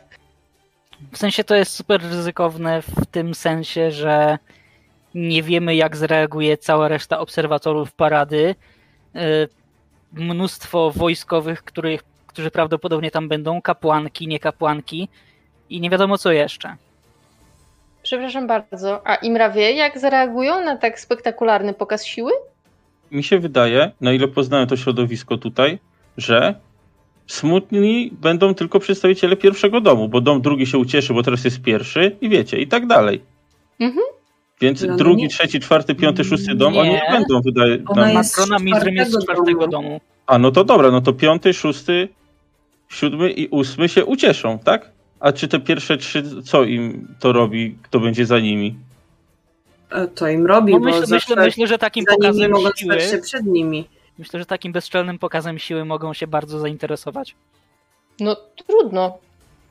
W sensie to jest super ryzykowne w tym sensie, że nie wiemy, jak zareaguje cała reszta obserwatorów parady. Mnóstwo wojskowych, których, którzy prawdopodobnie tam będą, kapłanki, nie kapłanki i nie wiadomo co jeszcze. Przepraszam bardzo, a Imra wie, jak zareagują na tak spektakularny pokaz siły? Mi się wydaje, na ile poznałem to środowisko tutaj, że smutni będą tylko przedstawiciele pierwszego domu, bo dom drugi się ucieszy, bo teraz jest pierwszy i wiecie, i tak dalej. Mhm. Więc No, drugi, nie. trzeci, czwarty, piąty, szósty dom, Nie. oni nie będą, wydaje Ona jest Matrona z Mizrem jest z czwartego domu. domu. A no to dobra, no to piąty, szósty, siódmy i ósmy się ucieszą, tak? A czy te pierwsze trzy, co im to robi, kto będzie za nimi? E, To im robi, No bo myślę, zawsze myślę, myślę, że takim pokazem mogą siły, się przed nimi. myślę, że takim bezczelnym pokazem siły mogą się bardzo zainteresować. No trudno.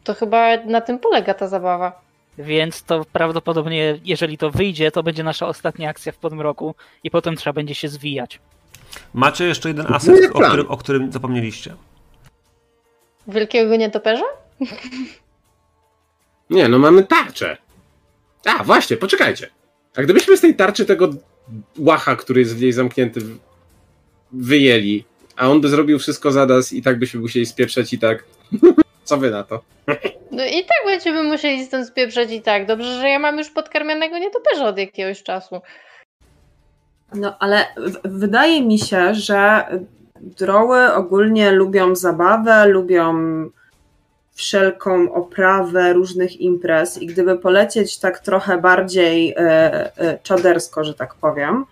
To chyba na tym polega ta zabawa. Więc to prawdopodobnie, jeżeli to wyjdzie, to będzie nasza ostatnia akcja w podmroku i potem trzeba będzie się zwijać. Macie jeszcze jeden aset, jak o którym, o którym zapomnieliście. Wielkiego nietoperza? Nie, no mamy tarczę. A, właśnie, poczekajcie. A gdybyśmy z tej tarczy tego łacha, który jest w niej zamknięty, wyjęli, a on by zrobił wszystko za nas i tak byśmy musieli spieprzeć i tak. Co wy na to? No i tak będziemy musieli stąd spieprzać i tak. Dobrze, że ja mam już podkarmianego nietoperza od jakiegoś czasu. No ale wydaje mi się, że droły ogólnie lubią zabawę, lubią wszelką oprawę różnych imprez i gdyby polecieć tak trochę bardziej e, czadersko, że tak powiem,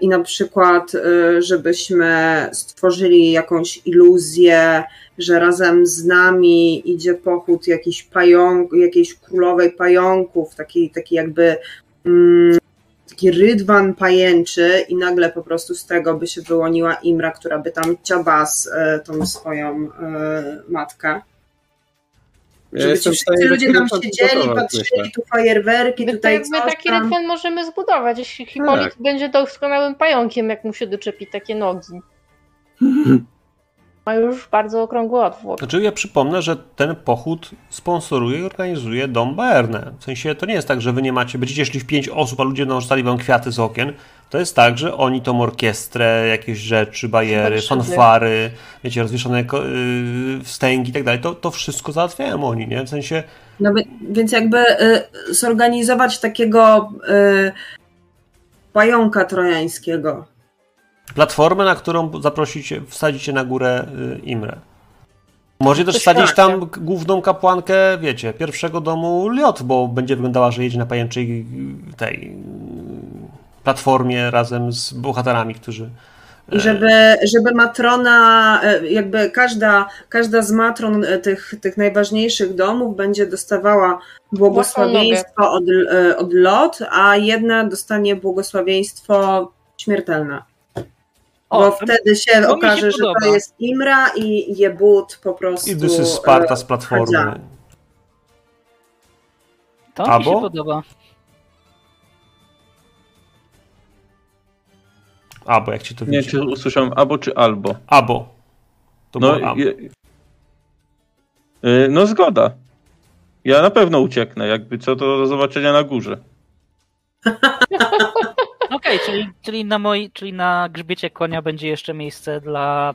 i na przykład, e, żebyśmy stworzyli jakąś iluzję, że razem z nami idzie pochód jakiś pająk, jakiejś królowej pająków, taki, taki jakby mm, taki rydwan pajęczy i nagle po prostu z tego by się wyłoniła Imra, która by tam ciabas e, tą swoją e, matkę. Ja Żeby ci wszyscy ludzie tam siedzieli, patrzyli, tu fajerwerki, My, tutaj to, my taki tam. rytm możemy zbudować, jeśli Hipolit Tak. będzie doskonałym pająkiem, jak mu się doczepi takie nogi. Ma już bardzo okrągły otwór. Znaczy ja przypomnę, że ten pochód sponsoruje i organizuje Dom Baerne. W sensie to nie jest tak, że wy nie macie, będziecie szli w pięć osób, a ludzie narzucali wam kwiaty z okien. To jest tak, że oni tą orkiestrę, jakieś rzeczy, bajery, fanfary, wiecie, rozwieszone yy, wstęgi i tak dalej, to, to wszystko załatwiają oni, nie? W sensie No, wi- więc jakby y, zorganizować takiego y, pająka trojańskiego. platformę, na którą zaprosicie, wsadzicie na górę y, Imrę. Możecie też wsadzić świetnie. tam główną kapłankę, wiecie, pierwszego domu Liot, bo będzie wyglądała, że jedzie na pajęczej y, tej y, platformie razem z bohaterami, którzy I żeby, żeby matrona, e, jakby każda, każda z matron e, tych, tych najważniejszych domów będzie dostawała błogosławieństwo od, e, od lot, a jedna dostanie błogosławieństwo śmiertelne. O, Bo wtedy się to mi się okaże, że to jest Imra i Jebut po prostu. i this is Sparta e, z platformy. To mi Albo? się podoba. Albo jak ci to Nie, czy usłyszałem albo czy albo. Abo. To No, było y, no zgoda. Ja na pewno ucieknę, jakby co to do zobaczenia na górze. Okej, czyli, czyli, na moi, czyli na grzbiecie konia będzie jeszcze miejsce dla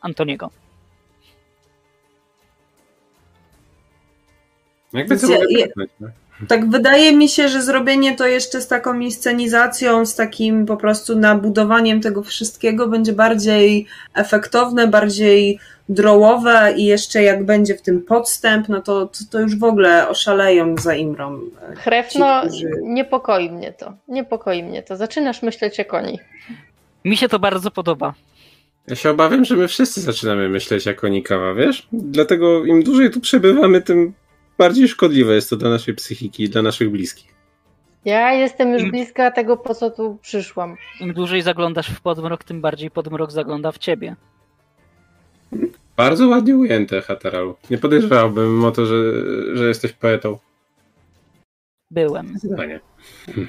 Antoniego. Jakby co ja- no? Tak wydaje mi się, że zrobienie to jeszcze z taką inscenizacją, z takim po prostu nabudowaniem tego wszystkiego będzie bardziej efektowne, bardziej drołowe i jeszcze jak będzie w tym podstęp, no to, to, to już w ogóle oszaleją za Imrą. Chrefno, Ci, którzy- niepokoi mnie to. Niepokoi mnie to. Zaczynasz myśleć jak oni. Mi się to bardzo podoba. Ja się obawiam, że my wszyscy zaczynamy myśleć jako Nikawa, wiesz? Dlatego im dłużej tu przebywamy, tym bardziej szkodliwe jest to dla naszej psychiki dla naszych bliskich. Ja jestem już Mm. bliska tego, po co tu przyszłam. Im dłużej zaglądasz w podmrok, tym bardziej podmrok zagląda w ciebie. Bardzo ładnie ujęte, Hataralu. Nie podejrzewałbym o to, że, że jesteś poetą. Byłem. Zdecydowanie.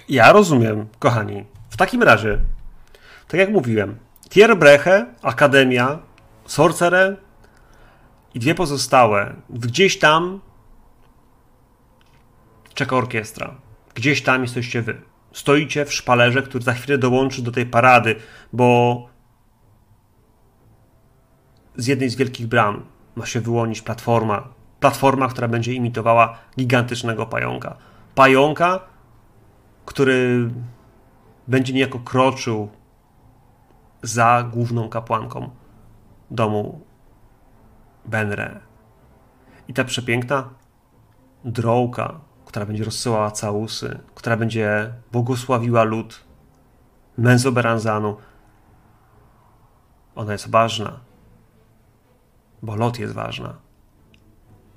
Ja rozumiem, kochani. W takim razie, tak jak mówiłem, Tierbreche, Akademia, Sorcerer i dwie pozostałe. Gdzieś tam czeka orkiestra. Gdzieś tam jesteście wy. Stoicie w szpalerze, który za chwilę dołączy do tej parady, bo z jednej z wielkich bram ma się wyłonić platforma. Platforma, która będzie imitowała gigantycznego pająka. Pająka, który będzie niejako kroczył za główną kapłanką domu Benre. I ta przepiękna drołka, która będzie rozsyłała całusy, która będzie błogosławiła lud Menzoberanzanu, ona jest ważna, bo lot jest ważna.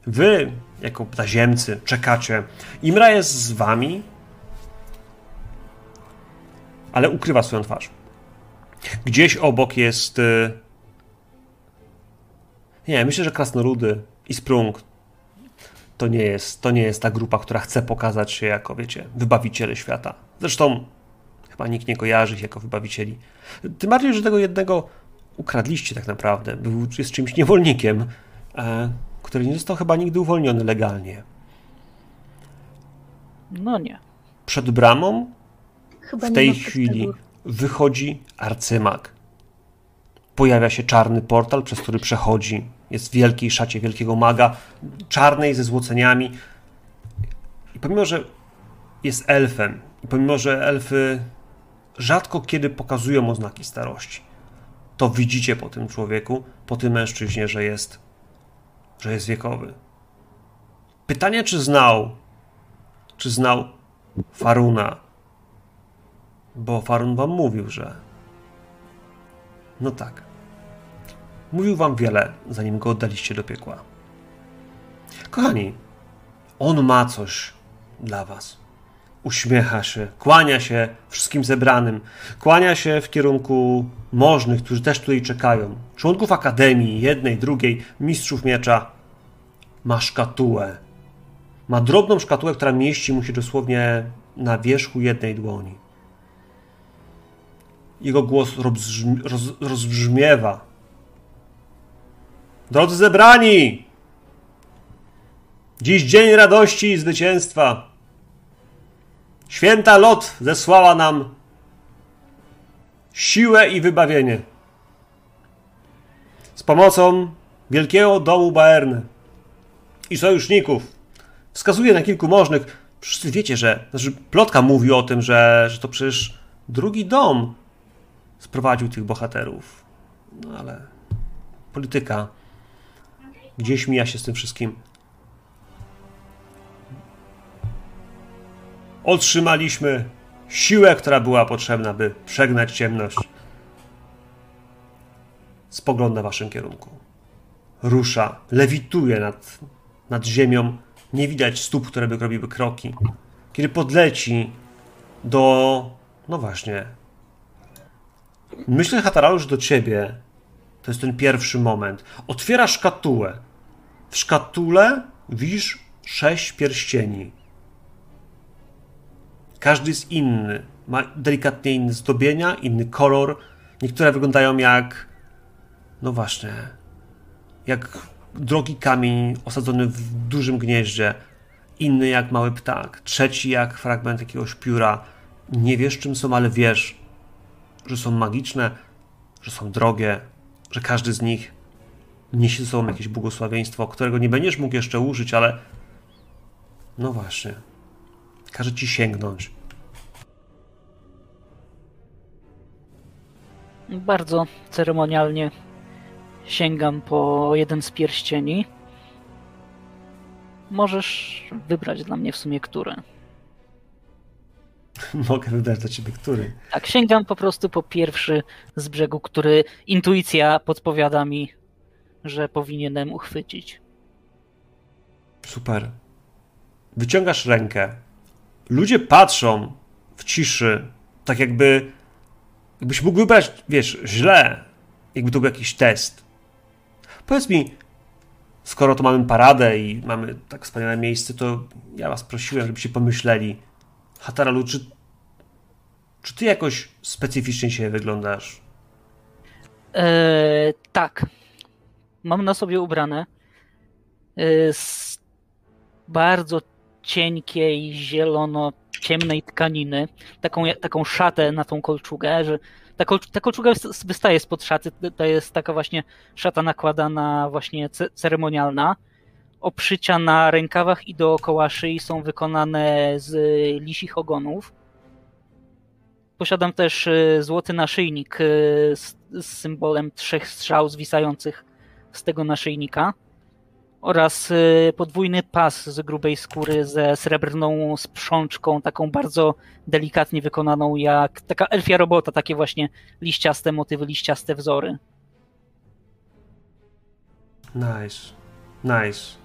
Wy, jako taziemcy, czekacie. Imra jest z wami, ale ukrywa swoją twarz. Gdzieś obok jest. y, Nie, myślę, że krasnoludy i sprung to nie jest, to nie jest ta grupa, która chce pokazać się jako, wiecie, wybawiciele świata. Zresztą chyba nikt nie kojarzy ich jako wybawicieli. Tym bardziej, że tego jednego ukradliście tak naprawdę. Był, jest czymś niewolnikiem, e, który nie został chyba nigdy uwolniony legalnie. No nie. Przed bramą Chyba w tej chwili wychodzi arcymak. Pojawia się czarny portal, przez który przechodzi Jest w wielkiej szacie wielkiego maga, czarnej ze złoceniami. I pomimo, że jest elfem, i pomimo, że elfy rzadko kiedy pokazują oznaki starości, to widzicie po tym człowieku, po tym mężczyźnie, że jest, że jest wiekowy. Pytanie, czy znał, czy znał Faruna, bo Farun wam mówił, że. No tak. Mówił wam wiele, zanim go oddaliście do piekła. Kochani, on ma coś dla was. Uśmiecha się, kłania się wszystkim zebranym, kłania się w kierunku możnych, którzy też tutaj czekają, członków akademii, jednej, drugiej, mistrzów miecza. Ma szkatułę. Ma drobną szkatułę, która mieści mu się dosłownie na wierzchu jednej dłoni. Jego głos rozbrzmi, roz, rozbrzmiewa. Drodzy zebrani! Dziś dzień radości i zwycięstwa. Święta Lot zesłała nam siłę i wybawienie. Z pomocą wielkiego domu Baerne i sojuszników. Wskazuje na kilku możnych. Wszyscy wiecie, że. Znaczy, plotka mówi o tym, że, że to przecież drugi dom sprowadził tych bohaterów. No ale polityka gdzieś mija się z tym wszystkim. Otrzymaliśmy siłę, która była potrzebna, by przegnać ciemność. Spogląda w waszym kierunku. Rusza, lewituje nad, nad ziemią. Nie widać stóp, które by robiły kroki. Kiedy podleci do. No właśnie, Myślę, Hataralu, że do ciebie to jest ten pierwszy moment. Otwiera szkatułę. W szkatule widzisz sześć pierścieni. Każdy jest inny. Ma delikatnie inne zdobienia, inny kolor. Niektóre wyglądają jak. No właśnie. Jak drogi kamień osadzony w dużym gnieździe. Inny jak mały ptak. Trzeci jak fragment jakiegoś pióra. Nie wiesz czym są, ale wiesz, że są magiczne, że są drogie, że każdy z nich niesie ze sobą jakieś błogosławieństwo, którego nie będziesz mógł jeszcze użyć, ale no właśnie, każe ci sięgnąć. Bardzo ceremonialnie sięgam po jeden z pierścieni. Możesz wybrać dla mnie w sumie który. Mogę wybrać dla ciebie który. Tak, sięgam po prostu po pierwszy z brzegu, który intuicja podpowiada mi, że powinienem uchwycić. Super. Wyciągasz rękę. Ludzie patrzą w ciszy, tak jakby jakbyś mógł wybrać, wiesz, źle, jakby to był jakiś test. Powiedz mi, skoro to mamy paradę i mamy tak wspaniałe miejsce, to ja was prosiłem, żebyście pomyśleli, Hataralu, czy, czy ty jakoś specyficznie się wyglądasz? Eee, tak. Mam na sobie ubrane eee, z bardzo cienkiej, zielono-ciemnej tkaniny, taką, taką szatę na tą kolczugę, że ta, kol, ta kolczuga wystaje spod szaty, to jest taka właśnie szata nakładana właśnie ceremonialna Oprzycia na rękawach i dookoła szyi są wykonane z lisich ogonów. Posiadam też e, złoty naszyjnik e, z, z symbolem trzech strzał zwisających z tego naszyjnika oraz e, podwójny pas z grubej skóry ze srebrną sprzączką, taką bardzo delikatnie wykonaną, jak taka elfia robota, takie właśnie liściaste motywy, liściaste wzory. Nice. Nice.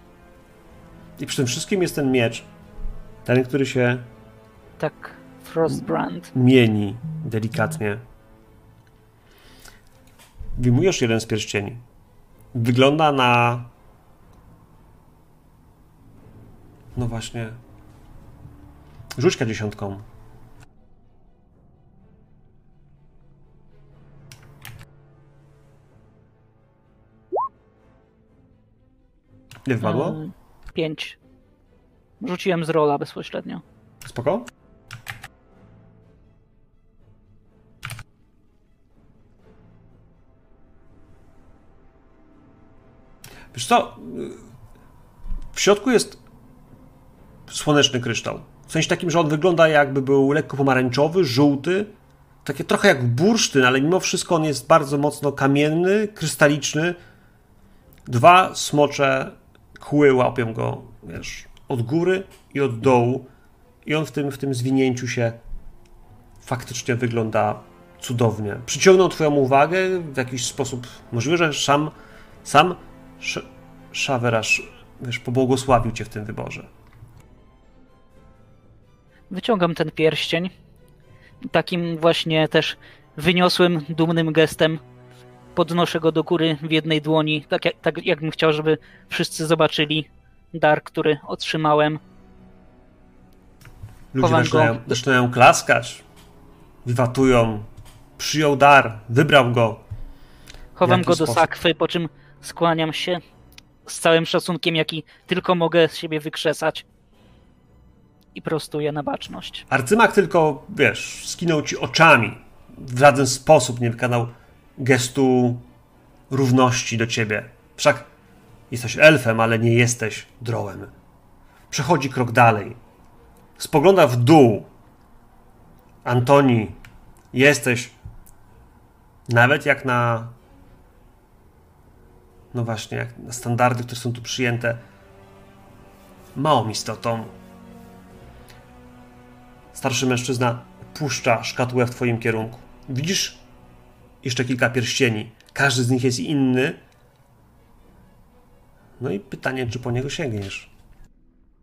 I przy tym wszystkim jest ten miecz. Ten, który się. Tak, Frostbrand. Mieni delikatnie. Wyjmujesz jeden z pierścieni. Wygląda na. No właśnie. Rzućka dziesiątką. Ile wpadło? Um, 5. Rzuciłem z rola bezpośrednio. Spoko? Wiesz co, w środku jest słoneczny kryształ. W sensie takim, że on wygląda jakby był lekko pomarańczowy, żółty, takie trochę jak bursztyn, ale mimo wszystko on jest bardzo mocno kamienny, krystaliczny. Dwa smocze kły łapią go, wiesz, od góry i od dołu i on w tym, w tym zwinięciu się faktycznie wygląda cudownie. Przyciągnął twoją uwagę w jakiś sposób. Możliwe, że sam, sam Szawerasz, wiesz, pobłogosławił cię w tym wyborze. Wyciągam ten pierścień. Takim właśnie też wyniosłym, dumnym gestem podnoszę go do góry w jednej dłoni, tak, jak, tak jakbym chciał, żeby wszyscy zobaczyli dar, który otrzymałem. Ludzie zaczynają, zaczynają klaskać, wiwatują. Przyjął dar, wybrał go. Chowam go do sposób? sakwy, po czym skłaniam się z całym szacunkiem, jaki tylko mogę z siebie wykrzesać. I prostuję na baczność. Arcymak tylko, wiesz, skinął ci oczami. W żaden sposób nie wykonał gestu równości do ciebie. Wszak jesteś elfem, ale nie jesteś drołem. Przechodzi krok dalej. Spogląda w dół. Antoni, jesteś nawet jak na no właśnie, jak na standardy, które są tu przyjęte, małą istotą. Starszy mężczyzna puszcza szkatułę w twoim kierunku. Widzisz jeszcze kilka pierścieni. Każdy z nich jest inny. No i pytanie, czy po niego sięgniesz.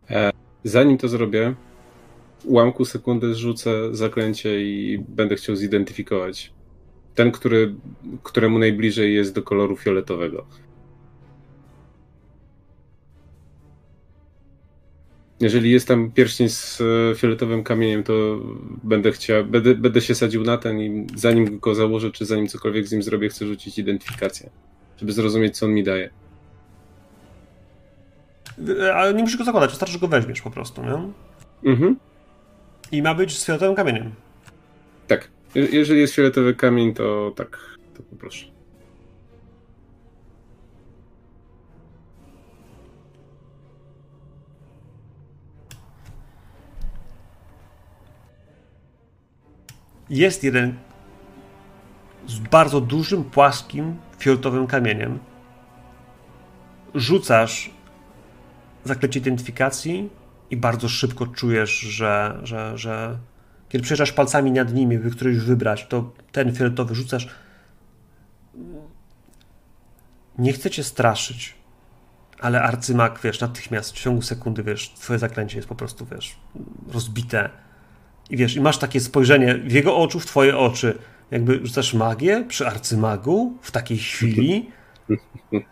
E, zanim to zrobię, ułamku sekundy zrzucę zaklęcie i będę chciał zidentyfikować. Ten, który, któremu najbliżej jest do koloru fioletowego. Jeżeli jest tam pierścień z e, fioletowym kamieniem, to będę chciał, będę, będę się sadził na ten i zanim go założę, czy zanim cokolwiek z nim zrobię, chcę rzucić identyfikację, żeby zrozumieć, co on mi daje. Ale nie musisz go zakładać, wystarczy, że go weźmiesz po prostu, nie? Mhm. I ma być z fioletowym kamieniem. Tak. Jeżeli jest fioletowy kamień, to tak, to poproszę. Jest jeden z bardzo dużym, płaskim, fioletowym kamieniem. Rzucasz zaklecie identyfikacji i bardzo szybko czujesz, że, że, że kiedy przejeżdżasz palcami nad nimi, by któryś wybrać, to ten fioletowy rzucasz. Nie chcę cię straszyć, ale arcymak, wiesz, natychmiast w ciągu sekundy, wiesz, twoje zaklęcie jest po prostu, wiesz, rozbite i wiesz, i masz takie spojrzenie w jego oczu, w twoje oczy. Jakby rzucasz magię przy arcymagu w takiej chwili.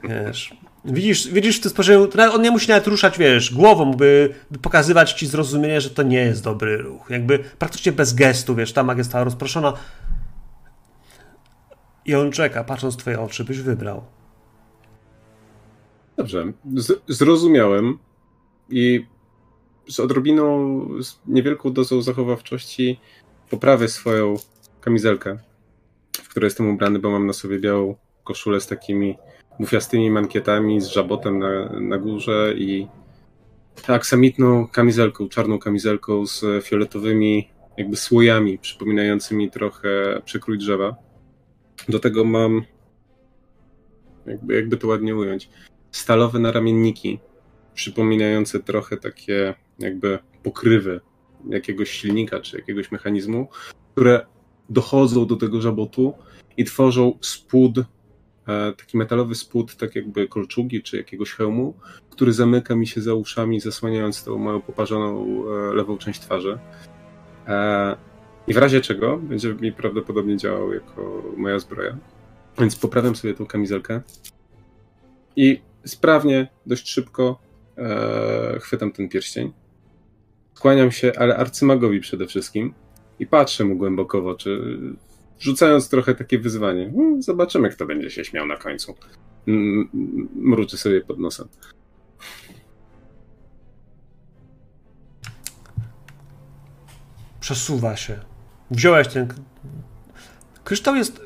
Wiesz, widzisz, widzisz w tym spojrzeniu, on nie musi nawet ruszać, wiesz, głową, by, by pokazywać ci zrozumienie, że to nie jest dobry ruch. Jakby praktycznie bez gestu, wiesz, ta magia została rozproszona. I on czeka, patrząc w twoje oczy, byś wybrał. Dobrze, Z zrozumiałem. I z odrobiną, z niewielką dozą zachowawczości poprawię swoją kamizelkę, w której jestem ubrany, bo mam na sobie białą koszulę z takimi bufiastymi mankietami, z żabotem na, na górze i aksamitną kamizelką, czarną kamizelką z fioletowymi jakby słojami, przypominającymi trochę przekrój drzewa. Do tego mam, jakby, jakby to ładnie ująć, stalowe naramienniki, przypominające trochę takie jakby pokrywy jakiegoś silnika czy jakiegoś mechanizmu, które dochodzą do tego żabotu i tworzą spód, e, taki metalowy spód, tak jakby kolczugi czy jakiegoś hełmu, który zamyka mi się za uszami, zasłaniając tą moją poparzoną e, lewą część twarzy. E, I w razie czego będzie mi prawdopodobnie działał jako moja zbroja. Więc poprawiam sobie tą kamizelkę i sprawnie, dość szybko chwytam ten pierścień Kłaniam się, ale arcymagowi przede wszystkim i patrzę mu głęboko w oczy, rzucając trochę takie wyzwanie. Hmm, zobaczymy, kto będzie się śmiał na końcu. Mruczy sobie pod nosem. Przesuwa się. Wziąłeś ten. Kryształ jest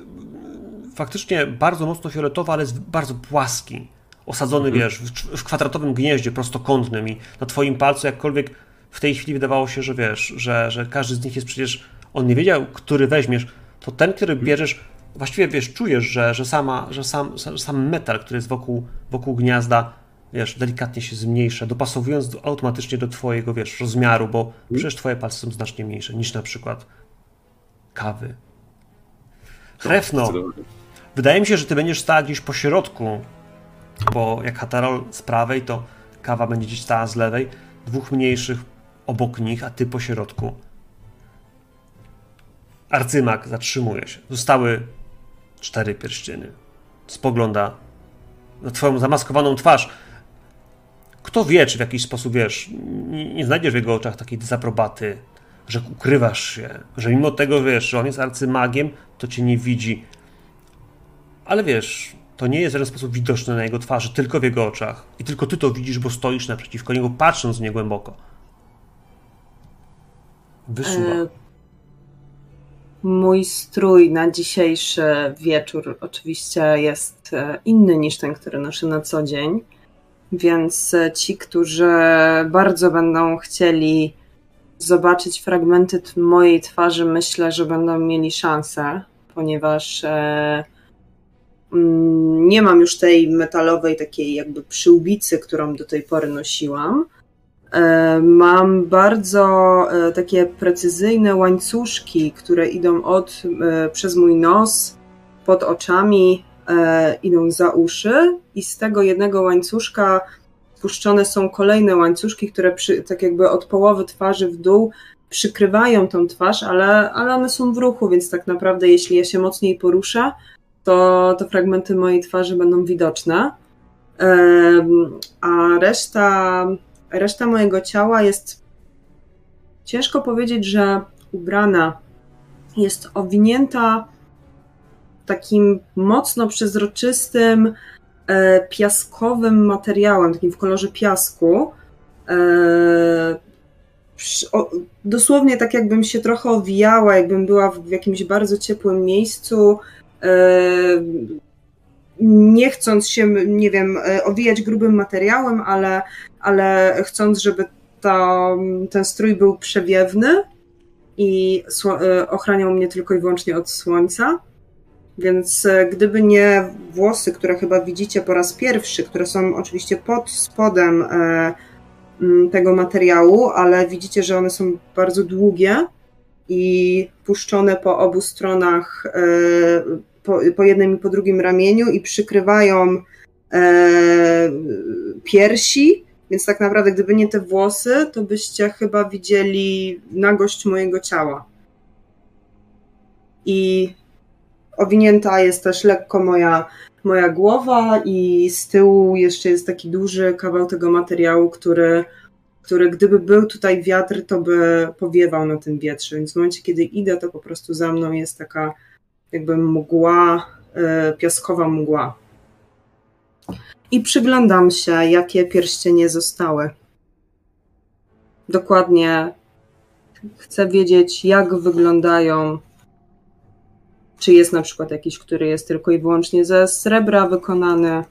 faktycznie bardzo mocno fioletowy, ale jest bardzo płaski. osadzony, wiesz, w, w kwadratowym gnieździe prostokątnym i na twoim palcu jakkolwiek w tej chwili wydawało się, że wiesz, że, że każdy z nich jest przecież, on nie wiedział, który weźmiesz, to ten, który bierzesz, właściwie wiesz, czujesz, że, że, sama, że sam, sam metal, który jest wokół, wokół gniazda, wiesz, delikatnie się zmniejsza, dopasowując automatycznie do twojego, wiesz, rozmiaru, bo przecież twoje palce są znacznie mniejsze niż na przykład kawy. Hrefno, wydaje mi się, że ty będziesz stała gdzieś po środku, bo jak Hatarol z prawej, to kawa będzie gdzieś stała z lewej, dwóch mniejszych obok nich, a ty po środku. Arcymak zatrzymuje się. Zostały cztery pierścieny. Spogląda na twoją zamaskowaną twarz. Kto wie, czy w jakiś sposób, wiesz, nie, znajdziesz w jego oczach takiej dezaprobaty, że ukrywasz się, że mimo tego, wiesz, że on jest arcymagiem, to cię nie widzi. Ale wiesz, to nie jest w żaden sposób widoczne na jego twarzy, tylko w jego oczach. I tylko ty to widzisz, bo stoisz naprzeciwko niego, patrząc nie głęboko. Wysłucha. E, mój strój na dzisiejszy wieczór oczywiście jest e, inny niż ten, który noszę na co dzień. Więc e, ci, którzy bardzo będą chcieli zobaczyć fragmenty mojej twarzy, myślę, że będą mieli szansę, ponieważ mm, nie mam już tej metalowej takiej jakby przyłbicy, którą do tej pory nosiłam. E, mam bardzo e, takie precyzyjne łańcuszki, które idą od, e, przez mój nos, pod oczami, idą za uszy i z tego jednego łańcuszka puszczone są kolejne łańcuszki, które przy, tak jakby od połowy twarzy w dół przykrywają tą twarz, ale, ale one są w ruchu, więc tak naprawdę jeśli ja się mocniej poruszę, to, to fragmenty mojej twarzy będą widoczne. A reszta reszta mojego ciała jest ciężko powiedzieć, że ubrana. Jest owinięta takim mocno przezroczystym, e, piaskowym materiałem, takim w kolorze piasku. E, dosłownie tak, jakbym się trochę owijała, jakbym była w jakimś bardzo ciepłym miejscu. E, nie chcąc się, nie wiem, owijać grubym materiałem, ale ale chcąc, żeby to, ten strój był przewiewny i e, ochraniał mnie tylko i wyłącznie od słońca. Więc e, gdyby nie włosy, które chyba widzicie po raz pierwszy, które są oczywiście pod spodem e, tego materiału, ale widzicie, że one są bardzo długie i puszczone po obu stronach, po, po jednym i po drugim ramieniu i przykrywają piersi, więc tak naprawdę, gdyby nie te włosy, to byście chyba widzieli nagość mojego ciała. I owinięta jest też lekko moja, moja głowa, i z tyłu jeszcze jest taki duży kawał tego materiału, który, który gdyby był tutaj wiatr, to by powiewał na tym wietrze. Więc w momencie, kiedy idę, to po prostu za mną jest taka jakby mgła, e, piaskowa mgła i przyglądam się, jakie pierścienie zostały. Dokładnie chcę wiedzieć, jak wyglądają. Czy jest na przykład jakiś, który jest tylko i wyłącznie ze srebra wykonany?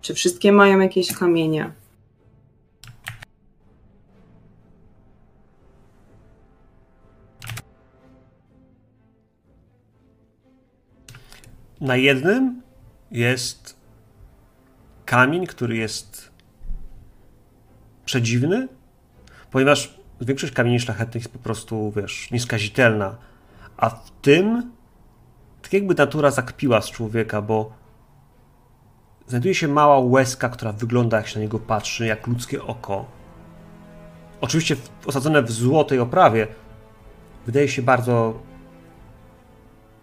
Czy wszystkie mają jakieś kamienie? Na jednym jest kamień, który jest przedziwny, ponieważ większość kamieni szlachetnych jest po prostu, wiesz, nieskazitelna, a w tym tak jakby natura zakpiła z człowieka, bo znajduje się mała łezka, która wygląda jak się na niego patrzy, jak ludzkie oko. Oczywiście osadzone w złotej oprawie, wydaje się bardzo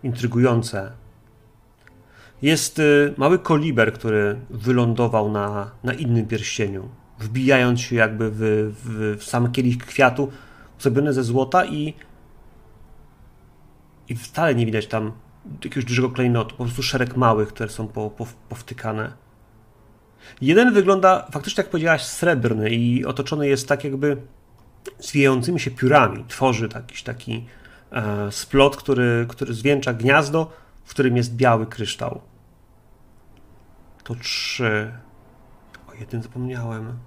intrygujące, jest y, mały koliber, który wylądował na, na innym pierścieniu, wbijając się jakby w, w, w sam kielich kwiatu, zrobiony ze złota i, i wcale nie widać tam jakiegoś dużego klejnotu, po prostu szereg małych, które są po, po, powtykane. Jeden wygląda faktycznie, jak powiedziałaś, srebrny i otoczony jest tak jakby zwijającymi się piórami. Tworzy jakiś taki e, splot, który, który zwieńcza gniazdo, w którym jest biały kryształ. To trzy. O jeden zapomniałem.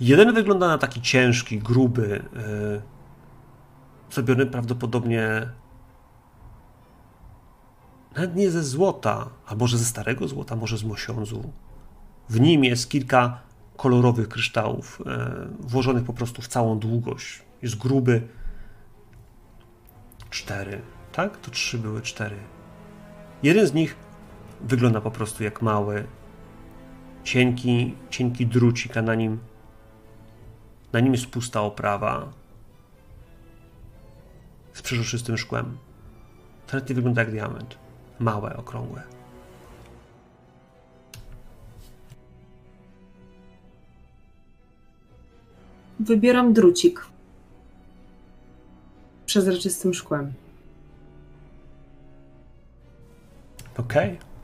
Jeden wygląda na taki ciężki, gruby, yy, zrobiony prawdopodobnie nawet nie ze złota, a może ze starego złota, może z mosiądzu. W nim jest kilka kolorowych kryształów, e, włożonych po prostu w całą długość. Jest gruby. Cztery, tak? To trzy były cztery. Jeden z nich wygląda po prostu jak mały, cienki, cienki drucik, a na nim na nim jest pusta oprawa z przeżuszystym szkłem. Nie wygląda jak diament. Małe, okrągłe. Wybieram drucik. Przezroczystym szkłem. Okej. Okay.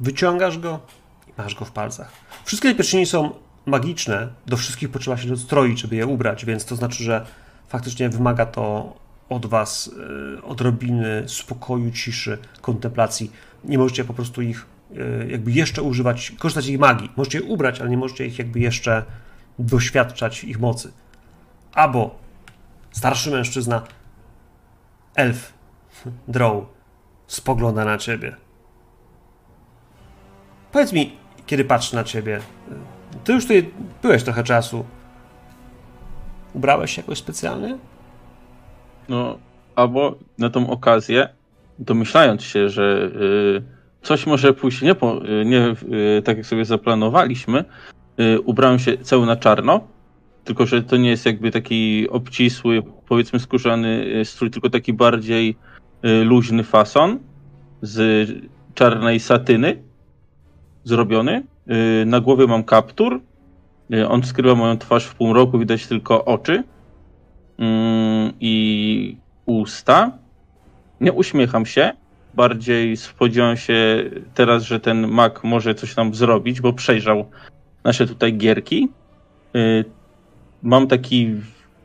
Wyciągasz go i masz go w palcach. Wszystkie te pierścienie są magiczne. Do wszystkich potrzeba się dostroić, żeby je ubrać, więc to znaczy, że faktycznie wymaga to od was e, odrobiny spokoju, ciszy, kontemplacji. Nie możecie po prostu ich e, jakby jeszcze używać, korzystać z ich magii. Możecie je ubrać, ale nie możecie ich jakby jeszcze doświadczać ich mocy. Albo starszy mężczyzna, elf, drow, spogląda na ciebie. Powiedz mi, kiedy patrzy na ciebie, ty już tutaj byłeś trochę czasu. Ubrałeś się jakoś specjalnie? No, albo na tą okazję, domyślając się, że y, coś może pójść nie, po, y, nie y, tak, jak sobie zaplanowaliśmy, y, ubrałem się cały na czarno, tylko że to nie jest jakby taki obcisły, powiedzmy skórzany y, strój, tylko taki bardziej y, luźny fason z czarnej satyny zrobiony. Na głowie mam kaptur. On skrywa moją twarz w półmroku, widać tylko oczy Mm, i usta. Nie uśmiecham się. Bardziej spodziewam się teraz, że ten mak może coś tam zrobić, bo przejrzał nasze tutaj gierki. Y, mam taki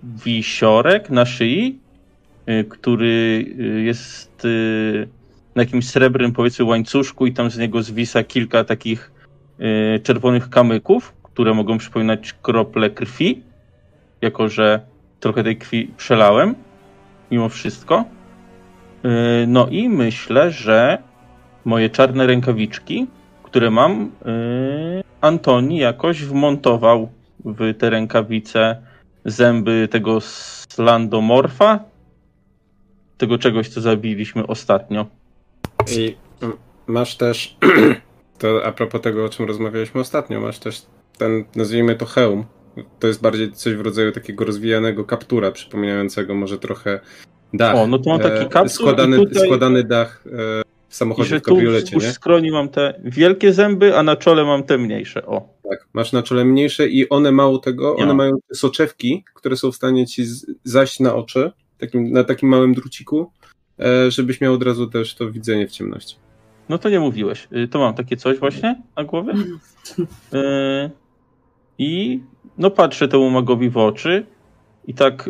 wisiorek na szyi, y, który y, jest na jakimś srebrnym, powiedzmy, łańcuszku, i tam z niego zwisa kilka takich czerwonych kamyków, które mogą przypominać krople krwi, jako że trochę tej krwi przelałem, mimo wszystko. Yy, no i myślę, że moje czarne rękawiczki, które mam, yy, Antoni jakoś wmontował w te rękawice zęby tego slandomorfa, tego czegoś, co zabiliśmy ostatnio. I masz też, to a propos tego, o czym rozmawialiśmy ostatnio, masz też ten, nazwijmy to hełm, to jest bardziej coś w rodzaju takiego rozwijanego kaptura, przypominającego może trochę dach. O, no to mam taki e, kaptur składany, tutaj... składany dach e, w samochodzie, w kabriolecie, nie? skroni mam te wielkie zęby, a na czole mam te mniejsze, o. Tak, masz na czole mniejsze i one mało tego, one mają soczewki, które są w stanie ci zaś na oczy, takim, na takim małym druciku, żebyś miał od razu też to widzenie w ciemności. No to nie mówiłeś. Y, to mam takie coś właśnie na głowie. I no patrzę temu magowi w oczy i tak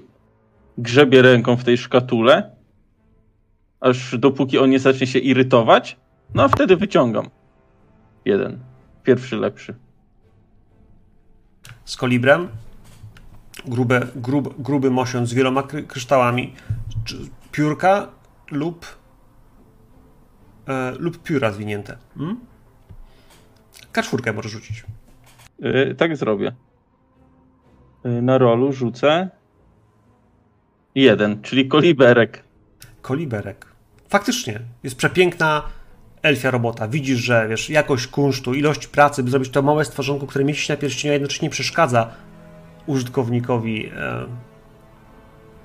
grzebię ręką w tej szkatule, aż dopóki on nie zacznie się irytować, no a wtedy wyciągam. Jeden. Pierwszy lepszy. Z kolibrem? Grube, grub, gruby mosiąc z wieloma kryształami. Piórka lub e, lub pióra zwinięte. Hmm? K4 możesz rzucić. Yy, tak zrobię. Y, na rolu rzucę jeden, czyli koliberek. Koliberek. Faktycznie, jest przepiękna elfia robota. Widzisz, że wiesz, jakość kunsztu, ilość pracy, by zrobić to małe stworzonko, które mieści się na pierścieniu, a jednocześnie przeszkadza użytkownikowi. E,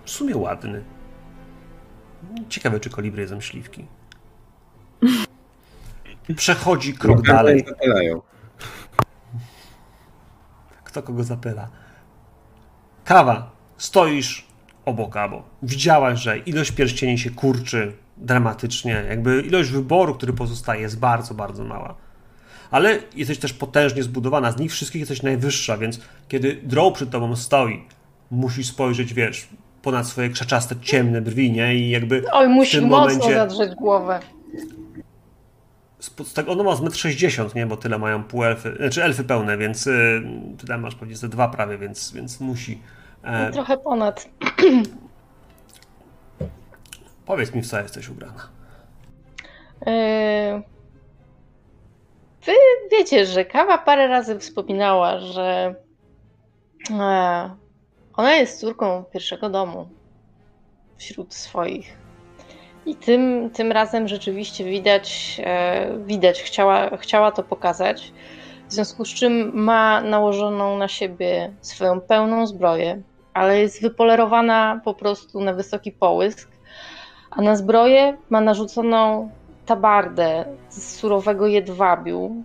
w sumie ładny. Ciekawe, czy kolibry jedzą śliwki. Przechodzi krok dalej. Kto kogo zapyla? Kawa, stoisz obok Abo. Widziałaś, że ilość pierścieni się kurczy dramatycznie. Jakby ilość wyboru, który pozostaje, jest bardzo, bardzo mała. Ale jesteś też potężnie zbudowana. Z nich wszystkich jesteś najwyższa, więc kiedy Drow przed tobą stoi, musisz spojrzeć, wiesz, ponad swoje krzaczaste, ciemne brwi, nie? I jakby. Oj, musi mocno momencie... zadrzeć głowę. z, tego, ono ma z 1,60 m, nie? Bo tyle mają półelfy, znaczy elfy pełne, więc y, tutaj masz pewnie ze dwa prawie, więc, więc musi. E, Trochę ponad. powiedz mi, w co jesteś ubrana. Yy, Wy wiecie, że kawa parę razy wspominała, że e, ona jest córką pierwszego domu wśród swoich. I tym, tym razem rzeczywiście widać, e, widać chciała, chciała to pokazać. W związku z czym ma nałożoną na siebie swoją pełną zbroję, ale jest wypolerowana po prostu na wysoki połysk, a na zbroję ma narzuconą tabardę z surowego jedwabiu,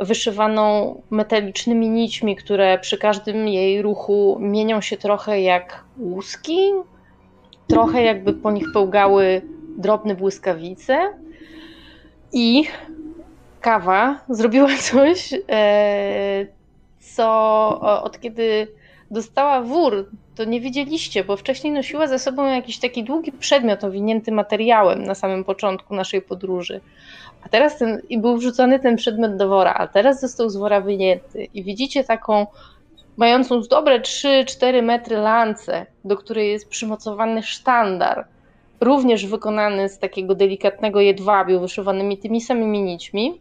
wyszywaną metalicznymi nićmi, które przy każdym jej ruchu mienią się trochę jak łuski, trochę jakby po nich pełgały drobne błyskawice. I kawa zrobiła coś, e, co od kiedy dostała wór, to nie wiedzieliście, bo wcześniej nosiła ze sobą jakiś taki długi przedmiot owinięty materiałem na samym początku naszej podróży. A teraz ten, i był wrzucony ten przedmiot do wora, a teraz został z wora wyjęty. I widzicie taką mającą dobre 3-4 metry lancę, do której jest przymocowany sztandar, również wykonany z takiego delikatnego jedwabiu, wyszywanymi tymi samymi nićmi,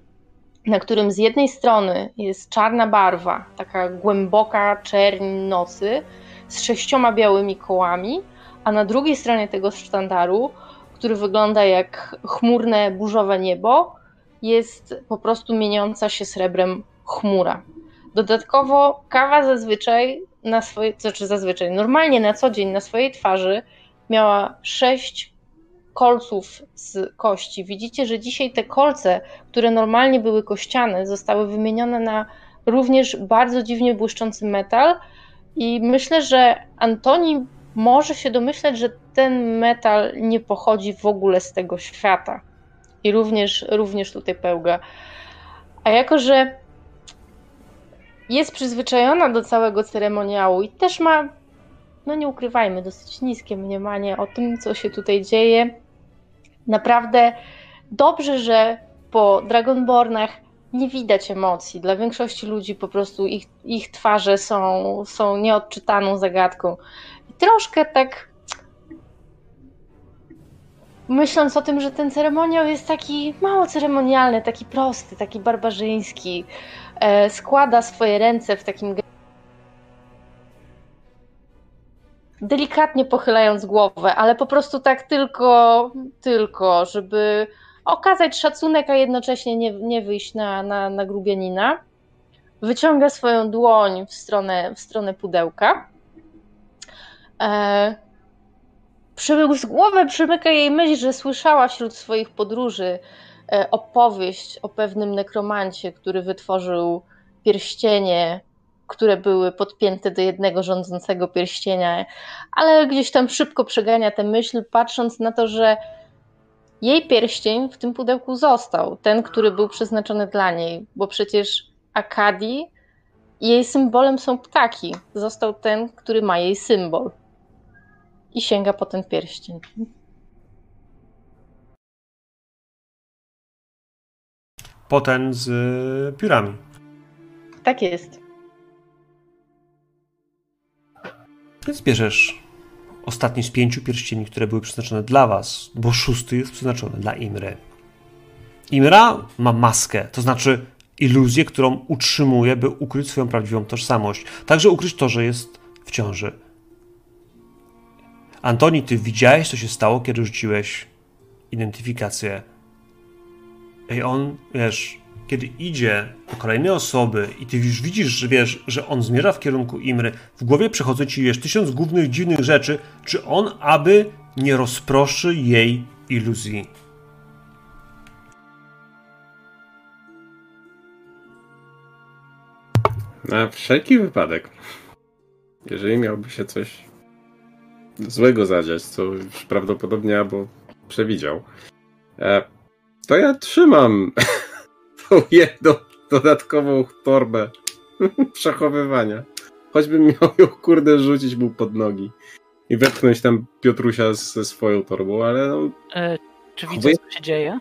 na którym z jednej strony jest czarna barwa, taka głęboka czerń nosy, z sześcioma białymi kołami, a na drugiej stronie tego sztandaru, który wygląda jak chmurne, burzowe niebo, jest po prostu mieniąca się srebrem chmura. Dodatkowo kawa zazwyczaj na swojej, znaczy zazwyczaj, normalnie na co dzień na swojej twarzy miała sześć kolców z kości. Widzicie, że dzisiaj te kolce, które normalnie były kościane, zostały wymienione na również bardzo dziwnie błyszczący metal, i myślę, że Antoni może się domyśleć, że ten metal nie pochodzi w ogóle z tego świata. I również, również tutaj pełga. A jako, że jest przyzwyczajona do całego ceremoniału i też ma, no nie ukrywajmy, dosyć niskie mniemanie o tym, co się tutaj dzieje. Naprawdę dobrze, że po Dragonbornach nie widać emocji. Dla większości ludzi po prostu ich, ich twarze są, są nieodczytaną zagadką. Troszkę tak myśląc o tym, że ten ceremoniał jest taki mało ceremonialny, taki prosty, taki barbarzyński, e, składa swoje ręce w takim delikatnie pochylając głowę, ale po prostu tak tylko, tylko, żeby okazać szacunek, a jednocześnie nie, nie wyjść na, na, na grubianina. Wyciąga swoją dłoń w stronę, w stronę pudełka. E, z głowy przymyka jej myśl, że słyszała wśród swoich podróży e, opowieść o pewnym nekromancie, który wytworzył pierścienie, które były podpięte do jednego rządzącego pierścienia, ale gdzieś tam szybko przegania tę myśl, patrząc na to, że jej pierścień w tym pudełku został, ten, który był przeznaczony dla niej, bo przecież Akadi jej symbolem są ptaki. Został ten, który ma jej symbol. I sięga po ten pierścień. Potem z y, piórami. Tak jest. Więc bierzesz ostatni z pięciu pierścieni, które były przeznaczone dla was, bo szósty jest przeznaczony dla Imry. Imra ma maskę, to znaczy iluzję, którą utrzymuje, by ukryć swoją prawdziwą tożsamość. Także ukryć to, że jest w ciąży. Antoni, ty widziałeś, co się stało, kiedy rzuciłeś identyfikację. Ej, on, wiesz, kiedy idzie do kolejnej osoby i ty już widzisz, że wiesz, że on zmierza w kierunku Imry, w głowie przechodzą ci wiesz, tysiąc głównych dziwnych rzeczy, czy on aby nie rozproszy jej iluzji. Na wszelki wypadek, jeżeli miałby się coś złego zadziać, co już prawdopodobnie albo przewidział, e, to ja trzymam tą jedną dodatkową torbę przechowywania. Choćbym miał ją kurde rzucić mu pod nogi i wepchnąć tam Piotrusia ze swoją torbą, ale no... E, czy widzę, co się dzieje?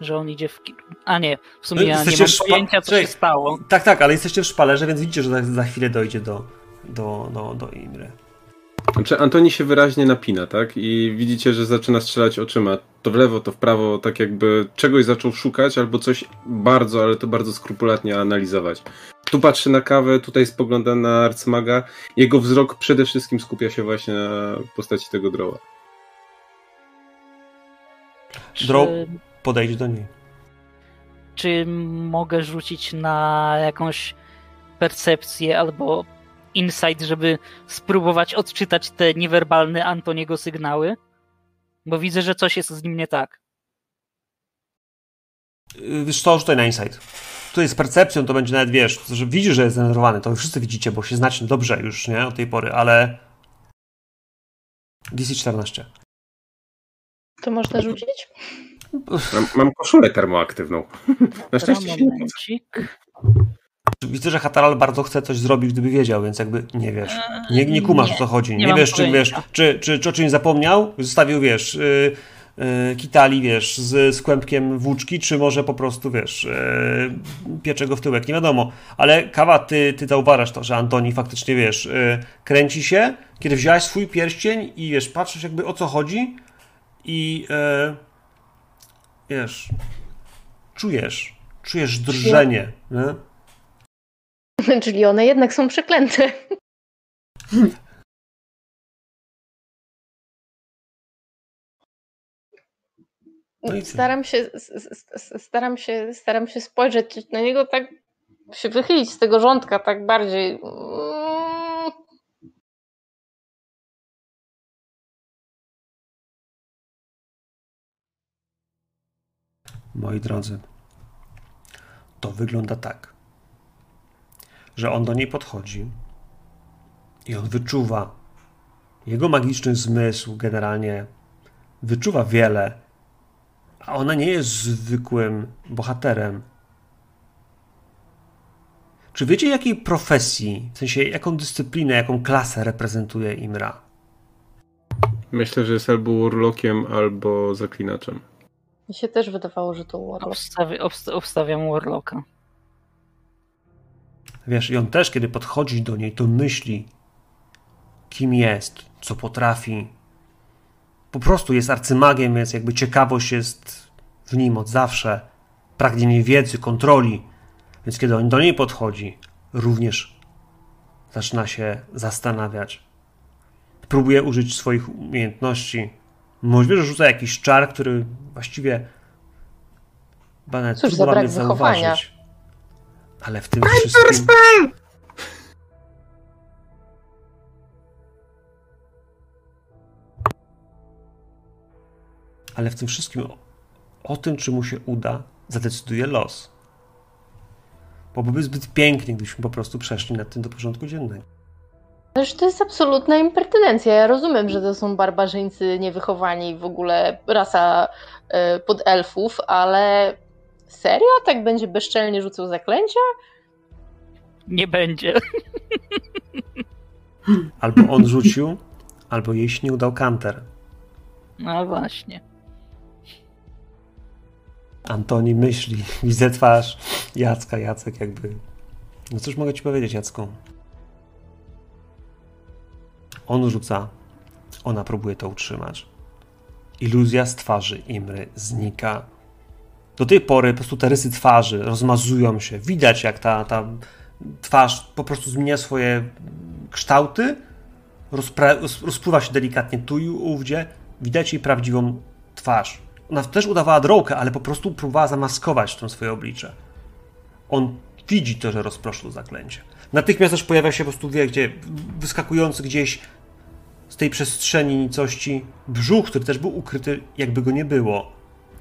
że on idzie w... A nie, w sumie No, ja nie mam pojęcia, co się stało. Tak, tak, ale jesteście w szpalerze, więc widzicie, że za, za chwilę dojdzie do, do, do, do Imry. Znaczy, Antoni się wyraźnie napina, tak? I widzicie, że zaczyna strzelać oczyma. To w lewo, to w prawo, tak jakby czegoś zaczął szukać, albo coś bardzo, ale to bardzo skrupulatnie analizować. Tu patrzy na kawę, tutaj spogląda na arcymaga. Jego wzrok przede wszystkim skupia się właśnie na postaci tego droła. Droł podejdź do niej. czy mogę rzucić na jakąś percepcję albo insight, żeby spróbować odczytać te niewerbalne Antoniego sygnały? Bo widzę, że coś jest z nim nie tak. Yy, Wiesz co, rzucaj na insight. Tutaj z percepcją to będzie nawet, wiesz, że widzisz, że jest zdenerwowany, to wy wszyscy widzicie, bo się znacie dobrze już, nie, od tej pory, ale... DC 14. To można rzucić? Mam, mam koszulę termoaktywną. Na szczęście się nie. Widzę, że Hataral bardzo chce coś zrobić, gdyby wiedział, więc jakby nie wiesz. Nie, nie kumasz, nie, o co chodzi. nie Nie, wiesz, czy, wiesz czy, czy, czy o czymś zapomniał, zostawił, wiesz, yy, yy, kitali, wiesz, z, z kłębkiem włóczki, czy może po prostu, wiesz, yy, piecze go w tyłek, nie wiadomo. Ale Kawa, ty, ty zauważasz to, że Antoni faktycznie, wiesz, yy, kręci się, kiedy wziąłeś swój pierścień i, wiesz, patrzysz jakby o co chodzi i, yy, wiesz, czujesz, czujesz drżenie, nie? Czyli one jednak są przeklęte. No? Staram się, staram się, staram się spojrzeć na niego tak, się wychylić z tego rządka tak bardziej. Moi drodzy, to wygląda tak, że on do niej podchodzi i on wyczuwa. Jego magiczny zmysł generalnie wyczuwa wiele, a ona nie jest zwykłym bohaterem. Czy wiecie, jakiej profesji, w sensie jaką dyscyplinę, jaką klasę reprezentuje Imra? Myślę, że jest albo urlokiem, albo zaklinaczem. Mi się też wydawało, że to Warlock. Obstawi, obst, obstawiam Warlocka. Wiesz, i on też, kiedy podchodzi do niej, to myśli, kim jest, co potrafi. Po prostu jest arcymagiem, więc jakby ciekawość jest w nim od zawsze. Pragnienie wiedzy, kontroli. Więc kiedy on do niej podchodzi, również zaczyna się zastanawiać. Próbuje użyć swoich umiejętności. Możliwe, że rzuca jakiś czar, który właściwie chyba nawet Cóż trudno za wam brak jest wychowania. zauważyć. Ale w tym wszystkim... Ale w tym wszystkim o, o tym, czy mu się uda, zadecyduje los. Bo byłoby zbyt pięknie, gdybyśmy po prostu przeszli nad tym do porządku dziennego. Ależ to jest absolutna impertynencja. Ja rozumiem, że to są barbarzyńcy niewychowani, w ogóle rasa e, pod elfów, ale serio? Tak będzie bezczelnie rzucał zaklęcia? Nie będzie. Albo on rzucił, albo jej udał kanter. No właśnie. Antoni myśli, widzę twarz Jacka, Jacek jakby... No cóż mogę ci powiedzieć, Jacku? On rzuca, ona próbuje to utrzymać. Iluzja z twarzy Imry znika. Do tej pory po prostu te rysy twarzy rozmazują się. Widać, jak ta, ta twarz po prostu zmienia swoje kształty, rozpra- roz- rozpływa się delikatnie tu i ówdzie. Widać jej prawdziwą twarz. Ona też udawała drogę, ale po prostu próbowała zamaskować to swoje oblicze. On widzi to, że rozproszył zaklęcie. Natychmiast też pojawia się po prostu, wie, gdzie wyskakujący gdzieś z tej przestrzeni nicości brzuch, który też był ukryty, jakby go nie było.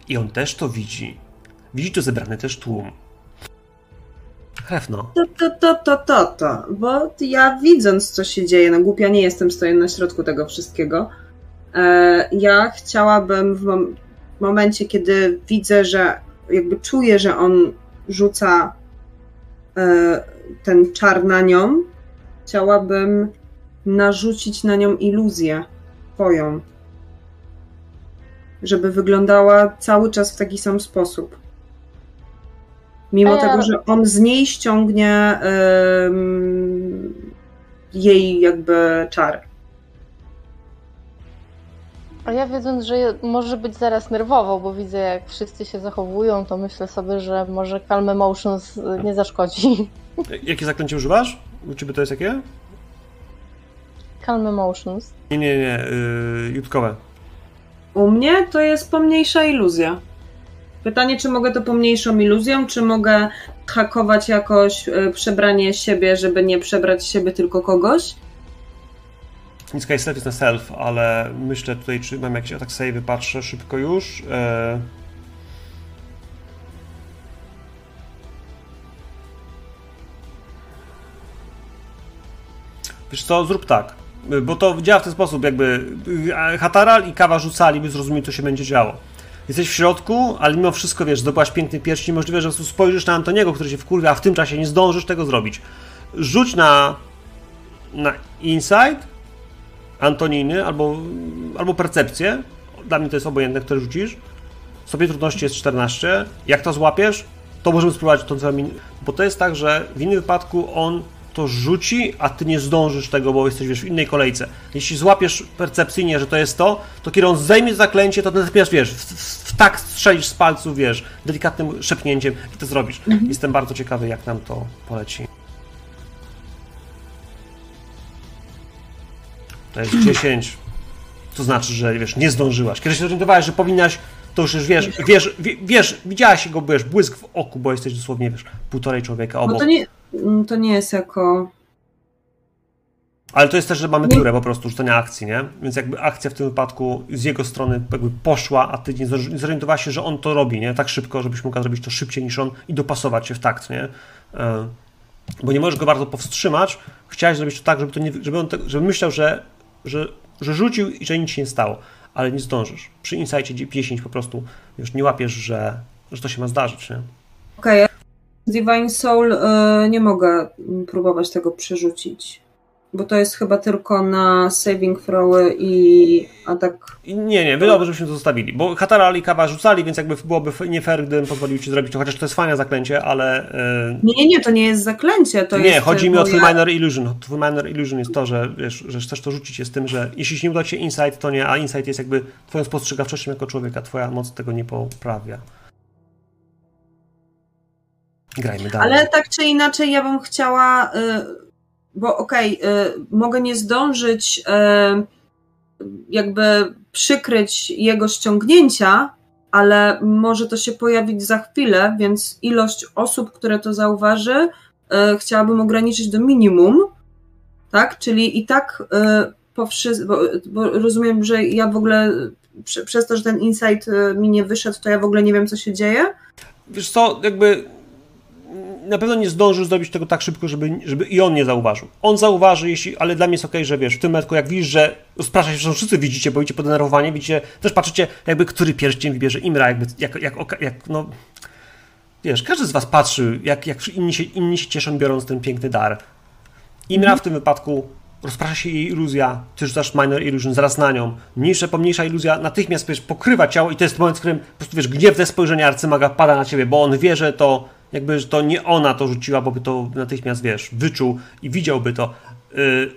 I on też to widzi. Widzi to zebrany też tłum. Hrefno. To, to, to, to, to, to, bo ja widząc, co się dzieje, no głupia nie jestem, stoję na środku tego wszystkiego. E, ja chciałabym w mom- momencie, kiedy widzę, że jakby czuję, że on rzuca e, ten czar na nią, chciałabym narzucić na nią iluzję twoją. żeby wyglądała cały czas w taki sam sposób. Mimo ja- tego, że on z niej ściągnie ym, jej jakby czar. A ja wiedząc, że może być zaraz nerwowo, bo widzę jak wszyscy się zachowują, to myślę sobie, że może Calm Emotions nie zaszkodzi. Jakie zaklęcie używasz? U ciebie to jest jakie? Calm Emotions. Nie, nie, nie, yy, jutkowe. U mnie to jest pomniejsza iluzja. Pytanie, czy mogę to pomniejszą iluzją, czy mogę hakować jakoś y, przebranie siebie, żeby nie przebrać siebie, tylko kogoś? Niska jest na self, ale myślę tutaj, czy mam jakiś atak save, patrzę szybko już. E... Wiesz co, zrób tak, bo to działa w ten sposób, jakby e, Hataral i Kawa rzucali, by zrozumieć, co się będzie działo. Jesteś w środku, ale mimo wszystko, wiesz, zdobyłaś piękny pierścień, możliwe, że po prostu spojrzysz na Antoniego, który się wkurwia, a w tym czasie nie zdążysz tego zrobić. Rzuć na, na insight, Antoniny albo, albo percepcję. Dla mnie to jest obojętne, które rzucisz. Sobie trudności jest 14. Jak to złapiesz, to możemy spróbować tą całą min- Bo to jest tak, że w innym wypadku on to rzuci, a ty nie zdążysz tego, bo jesteś wiesz, w innej kolejce. Jeśli złapiesz percepcyjnie, że to jest to, to kiedy on zdejmie zaklęcie, to natychmiast wiesz, w, w, w tak strzelisz z palców, wiesz, delikatnym szepnięciem i to zrobisz. Jestem bardzo ciekawy, jak nam to poleci. To jest 10. To znaczy, że wiesz, nie zdążyłaś. Kiedy się zorientowałeś, że powinnaś, to już wiesz, wiesz, wie- wiesz, widziałaś jego wiesz, błysk w oku, bo jesteś dosłownie, wiesz, półtorej człowieka Bo obok. to nie, to nie jest jako. Ale to jest też, że mamy turę po prostu rzucenia akcji, nie? Więc jakby akcja w tym wypadku z jego strony jakby poszła, a ty nie zor- nie zorientowałaś się, że on to robi, nie? Tak szybko, żebyś mogła zrobić to szybciej niż on i dopasować się w takt, nie? E, Bo nie możesz go bardzo powstrzymać. Chciałeś zrobić to tak, żeby, to nie, żeby on te, żeby myślał, że, że, że rzucił i że nic się nie stało, ale nie zdążysz. Przy insightie 10 po prostu już nie łapiesz, że, że to się ma zdarzyć, nie? Okej, z Divine Soul y, nie mogę próbować tego przerzucić. Bo to jest chyba tylko na saving throwy i atak. Nie, nie, wydawało, żebyśmy to zostawili, bo Hatara i Kawa rzucali, więc jakby byłoby nie fair, gdybym pozwolił ci zrobić to, chociaż to jest fajne zaklęcie, ale... e, Nie, nie, nie, to nie jest zaklęcie. To nie, jest, chodzi mi o twój ja- minor illusion. Twój minor illusion jest to, że, wiesz, że chcesz to rzucić z tym, że jeśli się nie uda ci się insight, to nie, a insight jest jakby twoją spostrzegawczością jako człowieka, twoja moc tego nie poprawia. Grajmy dalej. Ale tak czy inaczej, ja bym chciała, y, bo okej, y, mogę nie zdążyć y, jakby przykryć jego ściągnięcia, ale może to się pojawić za chwilę, więc ilość osób, które to zauważy, y, chciałabym ograniczyć do minimum, tak? Czyli i tak po wszy- bo, bo rozumiem, że ja w ogóle prze- przez to, że ten insight mi nie wyszedł, to ja w ogóle nie wiem, co się dzieje. Wiesz co, jakby na pewno nie zdążysz zrobić tego tak szybko, żeby, żeby i on nie zauważył. On zauważy, jeśli, ale dla mnie jest okej, że wiesz, w tym metku jak widzisz, że rozprasza się, że wszyscy widzicie, bo widzicie podenerwowanie, widzicie, też patrzycie, jakby który pierścień wybierze Imra, jakby, jak, jak, jak no, wiesz, każdy z was patrzy, jak, jak inni, się, inni się cieszą, biorąc ten piękny dar. Imra w tym wypadku rozprasza się jej iluzja, ty rzucasz minor illusion zaraz na nią. Mniejsza, pomniejsza iluzja natychmiast wiesz, pokrywa ciało i to jest moment, w którym po prostu wiesz, gniewne spojrzenie arcymaga pada na ciebie, bo on wie, że to jakby, że to nie ona to rzuciła, bo by to natychmiast, wiesz, wyczuł i widziałby to. Yy,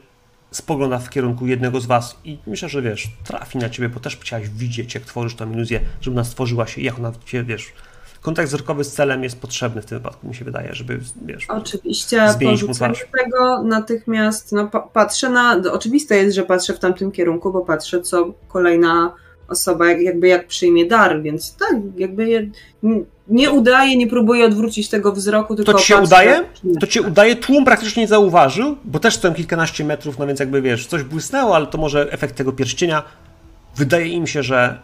spogląda w kierunku jednego z was i myślę, że wiesz, trafi na ciebie, bo też chciałaś widzieć, jak tworzysz tą iluzję, żeby ona stworzyła się i jak ona cię, wiesz, kontakt wzrokowy z celem jest potrzebny w tym wypadku, mi się wydaje, żeby, wiesz, Oczywiście Zmienić mu rzuceniu twarz. tego natychmiast no, pa- patrzę na. Oczywiste jest, że patrzę w tamtym kierunku, bo patrzę, co kolejna osoba jak- jakby jak przyjmie dar, więc tak, jakby nie udaje, nie próbuję odwrócić tego wzroku, tylko ci się udaje? to cię udaje, tłum praktycznie nie zauważył, bo też stoją kilkanaście metrów, no więc jakby wiesz, coś błysnęło, ale to może efekt tego pierścienia. Wydaje im się, że,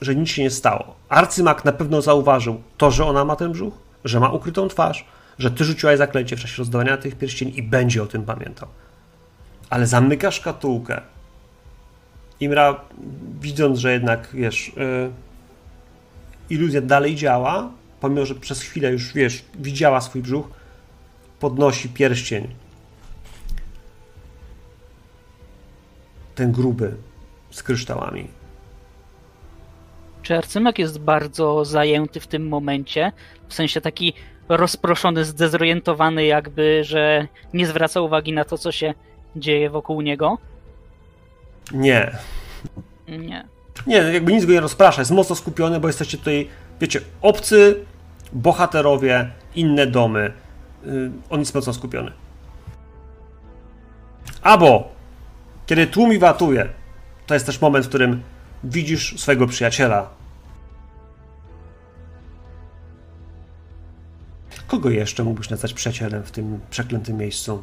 że nic się nie stało. Arcymak na pewno zauważył to, że ona ma ten brzuch, że ma ukrytą twarz, że ty rzuciłaś zaklęcie w czasie rozdawania tych pierścieni i będzie o tym pamiętał. Ale zamyka szkatułkę. Imra, widząc, że jednak, wiesz, yy, iluzja dalej działa, pomimo, że przez chwilę już, wiesz, widziała swój brzuch, podnosi pierścień. Ten gruby, z kryształami. Czy arcymak jest bardzo zajęty w tym momencie? W sensie taki rozproszony, zdezorientowany, jakby, że nie zwraca uwagi na to, co się dzieje wokół niego? Nie. Nie. Nie, jakby nic go nie rozprasza, jest mocno skupiony, bo jesteście tutaj, wiecie, obcy, bohaterowie, inne domy. Yy, on jest mocno skupiony. Albo, kiedy tłum watuje, to jest też moment, w którym widzisz swojego przyjaciela. Kogo jeszcze mógłbyś nazwać przyjacielem w tym przeklętym miejscu?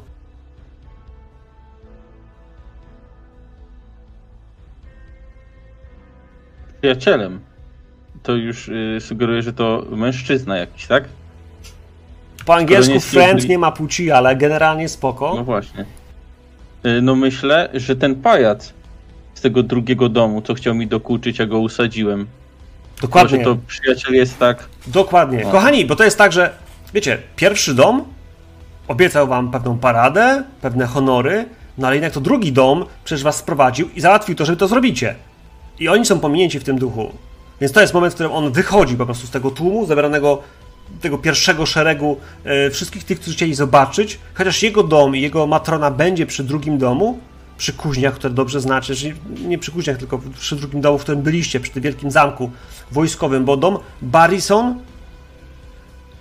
Przyjacielem. To już y, sugeruje, że to mężczyzna jakiś, tak? Po angielsku jest friend nie ma płci, ale generalnie spoko. No właśnie. Y, No myślę, że ten pajac z tego drugiego domu, co chciał mi dokuczyć, ja go usadziłem. Dokładnie. Może to przyjaciel jest tak. Dokładnie. No. Kochani, bo to jest tak, że wiecie, pierwszy dom obiecał wam pewną paradę, pewne honory, no ale jednak to drugi dom przecież was sprowadził i załatwił to, że wy to zrobicie. I oni są pominięci w tym duchu. Więc to jest moment, w którym on wychodzi po prostu z tego tłumu, zebranego tego pierwszego szeregu e, wszystkich tych, którzy chcieli zobaczyć, chociaż jego dom i jego matrona będzie przy drugim domu, przy kuźniach, które dobrze znacie, czyli nie przy kuźniach, tylko przy drugim domu, w którym byliście, przy tym wielkim zamku wojskowym, bo dom Barrison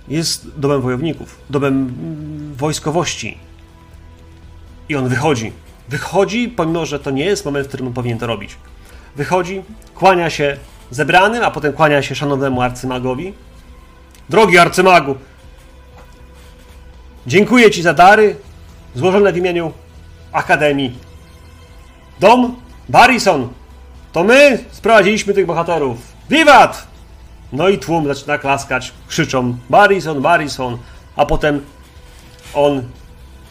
jest domem wojowników, domem mm, wojskowości. I on wychodzi. Wychodzi, pomimo że to nie jest moment, w którym on powinien to robić. Wychodzi, kłania się zebranym, a potem kłania się szanownemu arcymagowi. Drogi arcymagu, dziękuję ci za dary złożone w imieniu Akademii. Dom Barrison, to my sprowadziliśmy tych bohaterów. Wiwat! No i tłum zaczyna klaskać, krzyczą Barrison, Barrison, a potem on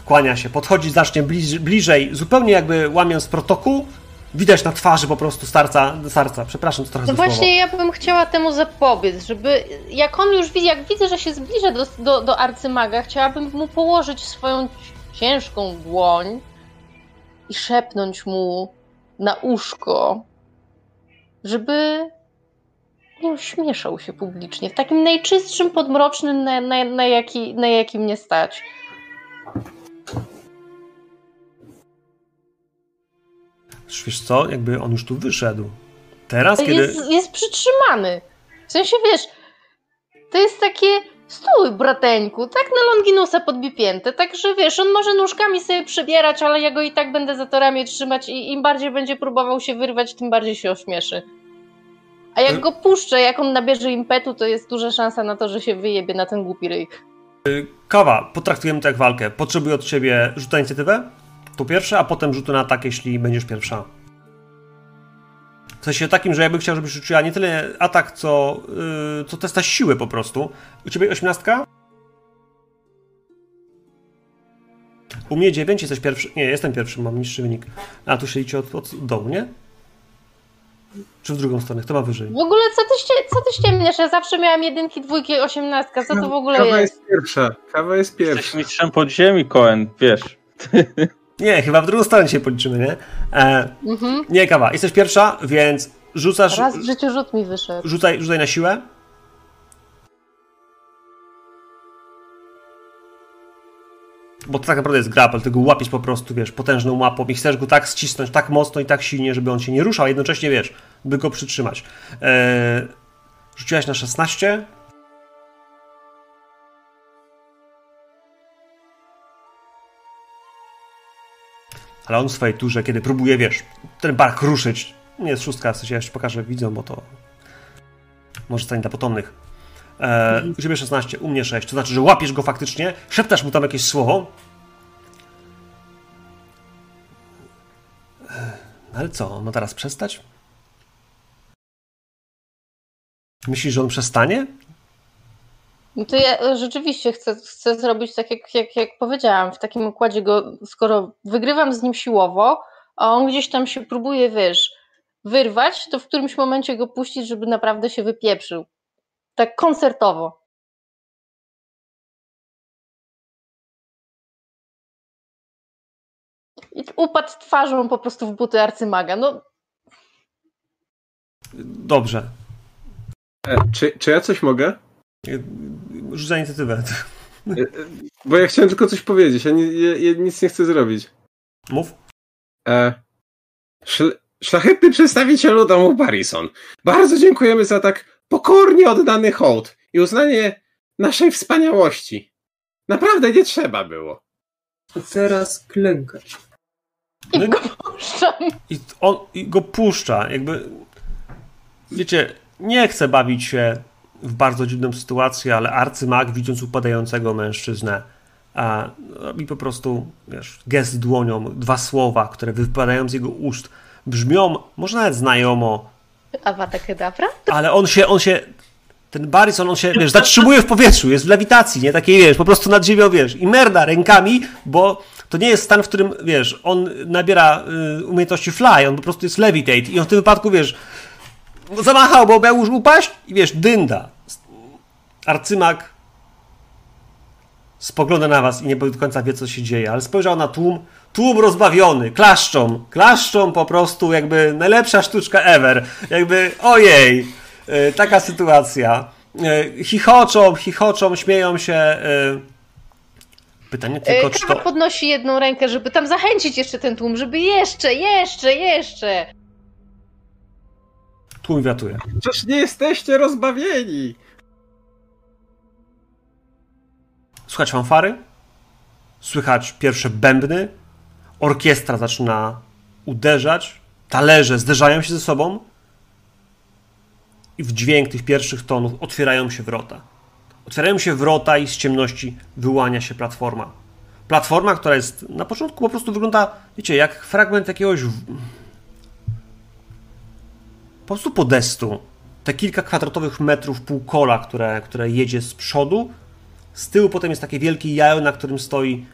kłania się, podchodzi znacznie bliż, bliżej, zupełnie jakby łamiąc protokół. Widać na twarzy po prostu starca, starca, przepraszam, to trochę No właśnie ja bym chciała temu zapobiec, żeby jak on już widzi, jak widzę, że się zbliża do, do, do arcymaga, chciałabym mu położyć swoją ciężką dłoń i szepnąć mu na uszko, żeby nie uśmieszał się publicznie, w takim najczystszym, podmrocznym, na, na, na, jaki, na jaki mnie stać. Wiesz co, jakby on już tu wyszedł. Teraz, kiedy... Jest, jest przytrzymany. W sensie, wiesz, to jest takie stój, brateńku, tak na Longinusa podbipięte, także wiesz, on może nóżkami sobie przebierać, ale ja go i tak będę za to ramię trzymać i im bardziej będzie próbował się wyrwać, tym bardziej się ośmieszy. A jak go puszczę, jak on nabierze impetu, to jest duża szansa na to, że się wyjebie na ten głupi ryj. Kawa, potraktujemy to jak walkę. Potrzebuję od ciebie rzutu na inicjatywę, to pierwsze, a potem rzutu na atak, jeśli będziesz pierwsza. W sensie takim, że ja bym chciał, żebyś rzuciła nie tyle atak, co, yy, co testa siły po prostu. U ciebie osiemnastka? U mnie 9, jesteś pierwszy. Nie, jestem pierwszy, mam niższy wynik. A tu się liczy od, od dołu, nie? Czy w drugą stronę? Kto ma wyżej? W ogóle co ty, co ty ściemniasz? Ja zawsze miałam jedynki, dwójki, osiemnastka, co to w ogóle Kawa jest? jest pierwsza. Kawa jest Jesteś pierwsza. mistrzem podziemi, Cohen, wiesz. Nie, chyba w drugą stronę się policzymy, nie? E, Mhm. nie, kawa. Jesteś pierwsza, więc rzucasz. Raz w życiu rzut mi wyszedł. Rzucaj, rzucaj na siłę. Bo to tak naprawdę jest grapple, ty go łapiesz po prostu, wiesz, potężną łapą i chcesz go tak ścisnąć, tak mocno i tak silnie, żeby on się nie ruszał, a jednocześnie, wiesz, by go przytrzymać. Eee, rzuciłaś na 16. Ale on w swojej turze, kiedy próbuje, wiesz, ten bark ruszyć, nie jest szóstka, w sensie ja jeszcze pokażę widzom, bo to może stanie dla potomnych. E, u ciebie 16, u mnie 6. To znaczy, że łapiesz go faktycznie, szeptasz mu tam jakieś słowo. E, no ale co, on ma teraz przestać? Myślisz, że on przestanie? No to ja e, rzeczywiście chcę, chcę zrobić tak, jak, jak, jak powiedziałam, w takim układzie go, skoro wygrywam z nim siłowo, a on gdzieś tam się próbuje, wiesz, wyrwać, to w którymś momencie go puścić, żeby naprawdę się wypieprzył. Tak koncertowo. I upadł twarzą po prostu w buty arcymaga. No, Dobrze. E, czy, czy ja coś mogę? Rzuć za inicjatywę. E, Bo ja chciałem tylko coś powiedzieć, ja, nie, ja, ja nic nie chcę zrobić. Mów. E, szl, szlachetny przedstawicielu domu Barrison. Bardzo dziękujemy za tak pokornie oddany hołd i uznanie naszej wspaniałości. Naprawdę nie trzeba było. A teraz klękać. I No i- go puszczam. I on i go puszcza, jakby. Wiecie, nie chce bawić się w bardzo dziwną sytuację, ale arcymag, widząc upadającego mężczyznę, a robi po prostu, wiesz, gest dłonią, dwa słowa, które wypadają z jego ust, brzmią, może nawet znajomo, Awata Kedavra? ale on się, on się, ten Barrison, on się, wiesz, zatrzymuje w powietrzu, jest w lewitacji, nie? Takiej, wiesz, po prostu nad ziemią, wiesz, i merda rękami, bo to nie jest stan, w którym, wiesz, on nabiera y, umiejętności fly, on po prostu jest levitate i on w tym wypadku, wiesz, zamachał, bo miał już upaść i, wiesz, dynda. Arcymak spogląda na was i nie do końca wie, co się dzieje, ale spojrzał na tłum, tłum rozbawiony, klaszczą, klaszczą po prostu, jakby najlepsza sztuczka ever, jakby ojej, y, taka sytuacja. Y, Chichoczą, chichoczą, śmieją się. y. Pytanie tylko, czy Kawa to... podnosi jedną rękę, żeby tam zachęcić jeszcze ten tłum, żeby jeszcze, jeszcze, jeszcze. Tłum wiatuje. Przecież nie jesteście rozbawieni! Słychać fanfary, słychać pierwsze bębny, orkiestra zaczyna uderzać, talerze zderzają się ze sobą i w dźwięk tych pierwszych tonów otwierają się wrota. Otwierają się wrota i z ciemności wyłania się platforma. Platforma, która jest na początku po prostu wygląda, wiecie, jak fragment jakiegoś po prostu podestu. Te kilka kwadratowych metrów półkola, które, które jedzie z przodu, z tyłu potem jest takie wielkie jajo, na którym stoi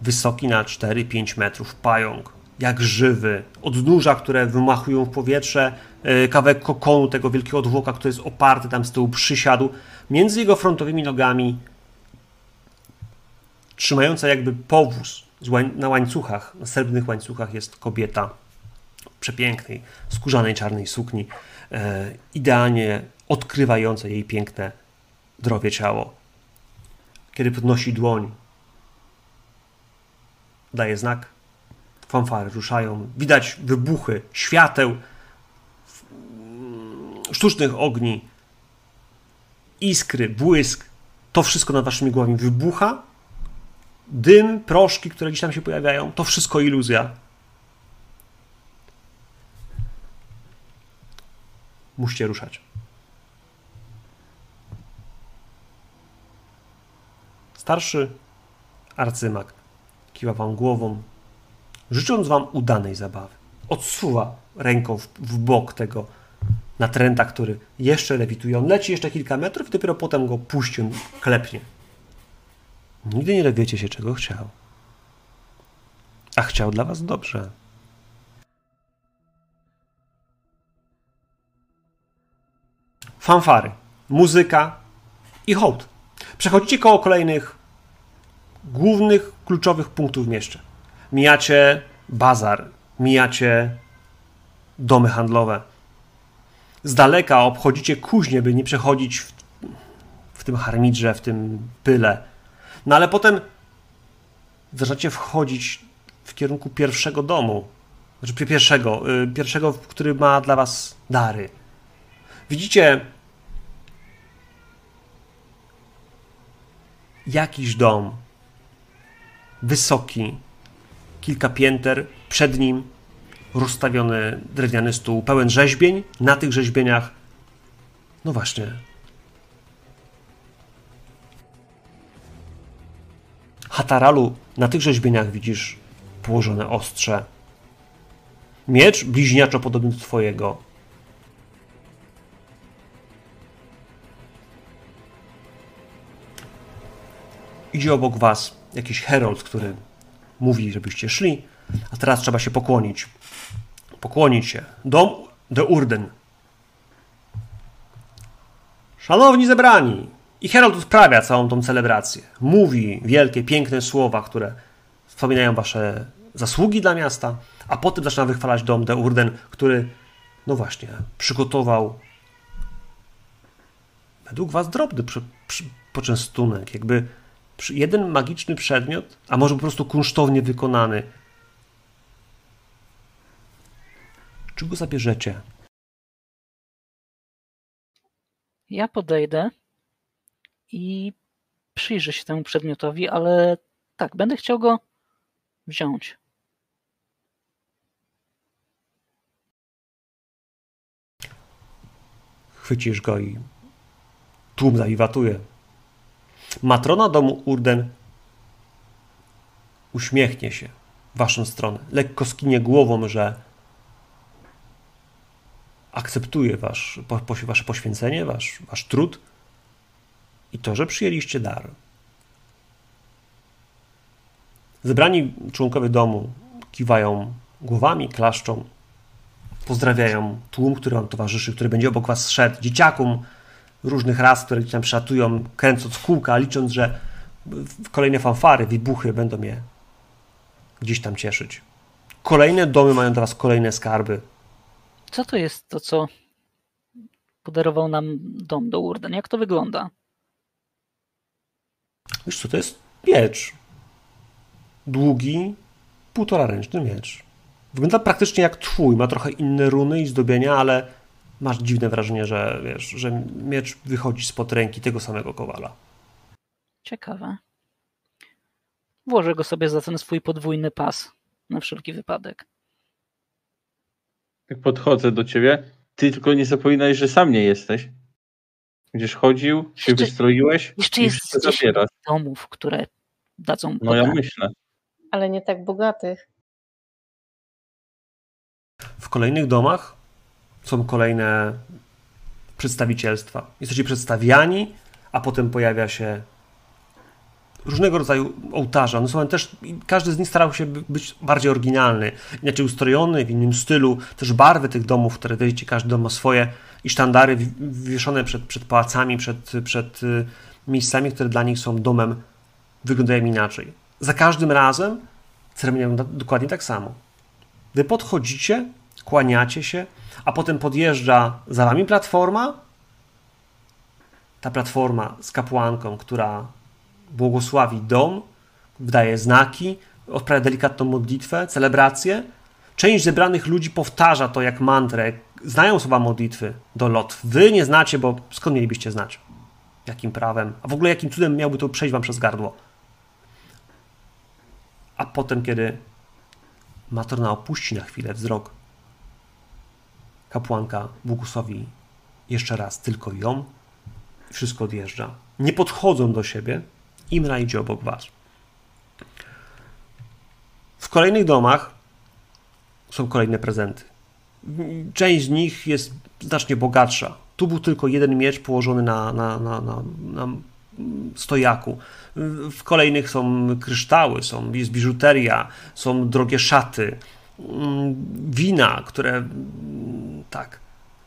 wysoki na 4-5 metrów pająk. Jak żywy. Odnóża, które wymachują w powietrze, yy, kawałek kokonu tego wielkiego odwłoka, który jest oparty tam z tyłu, przysiadł. Między jego frontowymi nogami trzymająca jakby powóz na łańcuchach, na srebrnych łańcuchach jest kobieta przepięknej, skórzanej czarnej sukni, e, idealnie odkrywające jej piękne, zdrowie ciało kiedy podnosi dłoń. Daje znak. Fanfary ruszają. Widać wybuchy świateł, mm, sztucznych ogni, iskry, błysk. To wszystko nad waszymi głowami wybucha. Dym, proszki, które gdzieś tam się pojawiają, to wszystko iluzja. Musicie ruszać. Starszy arcymak kiwa wam głową, życząc wam udanej zabawy. Odsuwa ręką w, w bok tego natręta, który jeszcze lewituje. On leci jeszcze kilka metrów i dopiero potem go puści, on klepnie. Nigdy nie dowiecie się, czego chciał. A chciał dla was dobrze. Fanfary, muzyka i hołd. Przechodzicie koło kolejnych głównych, kluczowych punktów w mieście. Mijacie bazar, mijacie domy handlowe. Z daleka obchodzicie kuźnię, by nie przechodzić w, w tym harmidrze, w tym pyle. No ale potem zaczynacie wchodzić w kierunku pierwszego domu. Znaczy pierwszego, y, pierwszego, który ma dla was dary. Widzicie jakiś dom, wysoki, kilka pięter, przed nim rozstawiony drewniany stół, pełen rzeźbień. Na tych rzeźbieniach, no właśnie, Hataralu, na tych rzeźbieniach widzisz położone ostrze. Miecz bliźniaczo podobny do twojego. Idzie obok was jakiś herold, który mówi, żebyście szli, a teraz trzeba się pokłonić. Pokłonić się. Dom de Urden. Szanowni zebrani! I Herold odprawia całą tą celebrację. Mówi wielkie, piękne słowa, które wspominają wasze zasługi dla miasta, a potem zaczyna wychwalać dom de Urden, który, no właśnie, przygotował według was drobny poczęstunek, jakby jeden magiczny przedmiot, a może po prostu kunsztownie wykonany. Czy go zabierzecie? Ja podejdę i przyjrzę się temu przedmiotowi, ale tak, będę chciał go wziąć. Chwycisz go i tłum zawiwatuje. Matrona domu Urden uśmiechnie się w waszą stronę. Lekko skinie głową, że akceptuje wasz, wasze poświęcenie, wasz, wasz trud i to, że przyjęliście dar. Zebrani członkowie domu kiwają głowami, klaszczą, pozdrawiają tłum, który wam towarzyszy, który będzie obok was szedł, dzieciakom różnych ras, które gdzieś tam przylatują, kręcąc kółka, licząc, że kolejne fanfary, wybuchy będą je gdzieś tam cieszyć. Kolejne domy mają was kolejne skarby. Co to jest to, co podarował nam dom do Urden? Jak to wygląda? Wiesz co, to jest miecz. Długi, półtora ręczny miecz. Wygląda praktycznie jak twój, ma trochę inne runy i zdobienia, ale masz dziwne wrażenie, że wiesz, że miecz wychodzi spod ręki tego samego kowala. Ciekawe. Włożę go sobie za ten swój podwójny pas na wszelki wypadek. Jak podchodzę do ciebie, ty tylko nie zapominaj, że sam nie jesteś. Będziesz chodził, się Jeszcze- wystroiłeś Jeszcze i jest wszystko 10 zabierasz. domów, które dadzą No ja myślę. Ale nie tak bogatych. W kolejnych domach są kolejne przedstawicielstwa. Jesteście przedstawiani, a potem pojawia się różnego rodzaju ołtarze. One są też, każdy z nich starał się by- być bardziej oryginalny, inaczej ustrojony, w innym stylu. Też barwy tych domów, które wiecie, każdy dom ma swoje i sztandary wi- wieszone przed, przed pałacami, przed, przed y, miejscami, które dla nich są domem, wyglądają inaczej. Za każdym razem ceremonia dokładnie tak samo. Wy podchodzicie, kłaniacie się, a potem podjeżdża za wami platforma. Ta platforma z kapłanką, która błogosławi dom, wydaje znaki, odprawia delikatną modlitwę, celebrację. Część zebranych ludzi powtarza to jak mantrę. Znają słowa modlitwy do lot. Wy nie znacie, bo skąd mielibyście znać? Jakim prawem? A w ogóle jakim cudem miałby to przejść wam przez gardło? A potem, kiedy matrona opuści na chwilę wzrok, kapłanka błogosławi jeszcze raz tylko ją wszystko odjeżdża. Nie podchodzą do siebie, Imra idzie obok was. W kolejnych domach są kolejne prezenty. Część z nich jest znacznie bogatsza. Tu był tylko jeden miecz położony na, na, na, na, na stojaku. W kolejnych są kryształy, są, jest biżuteria, są drogie szaty, wina, które mm, tak.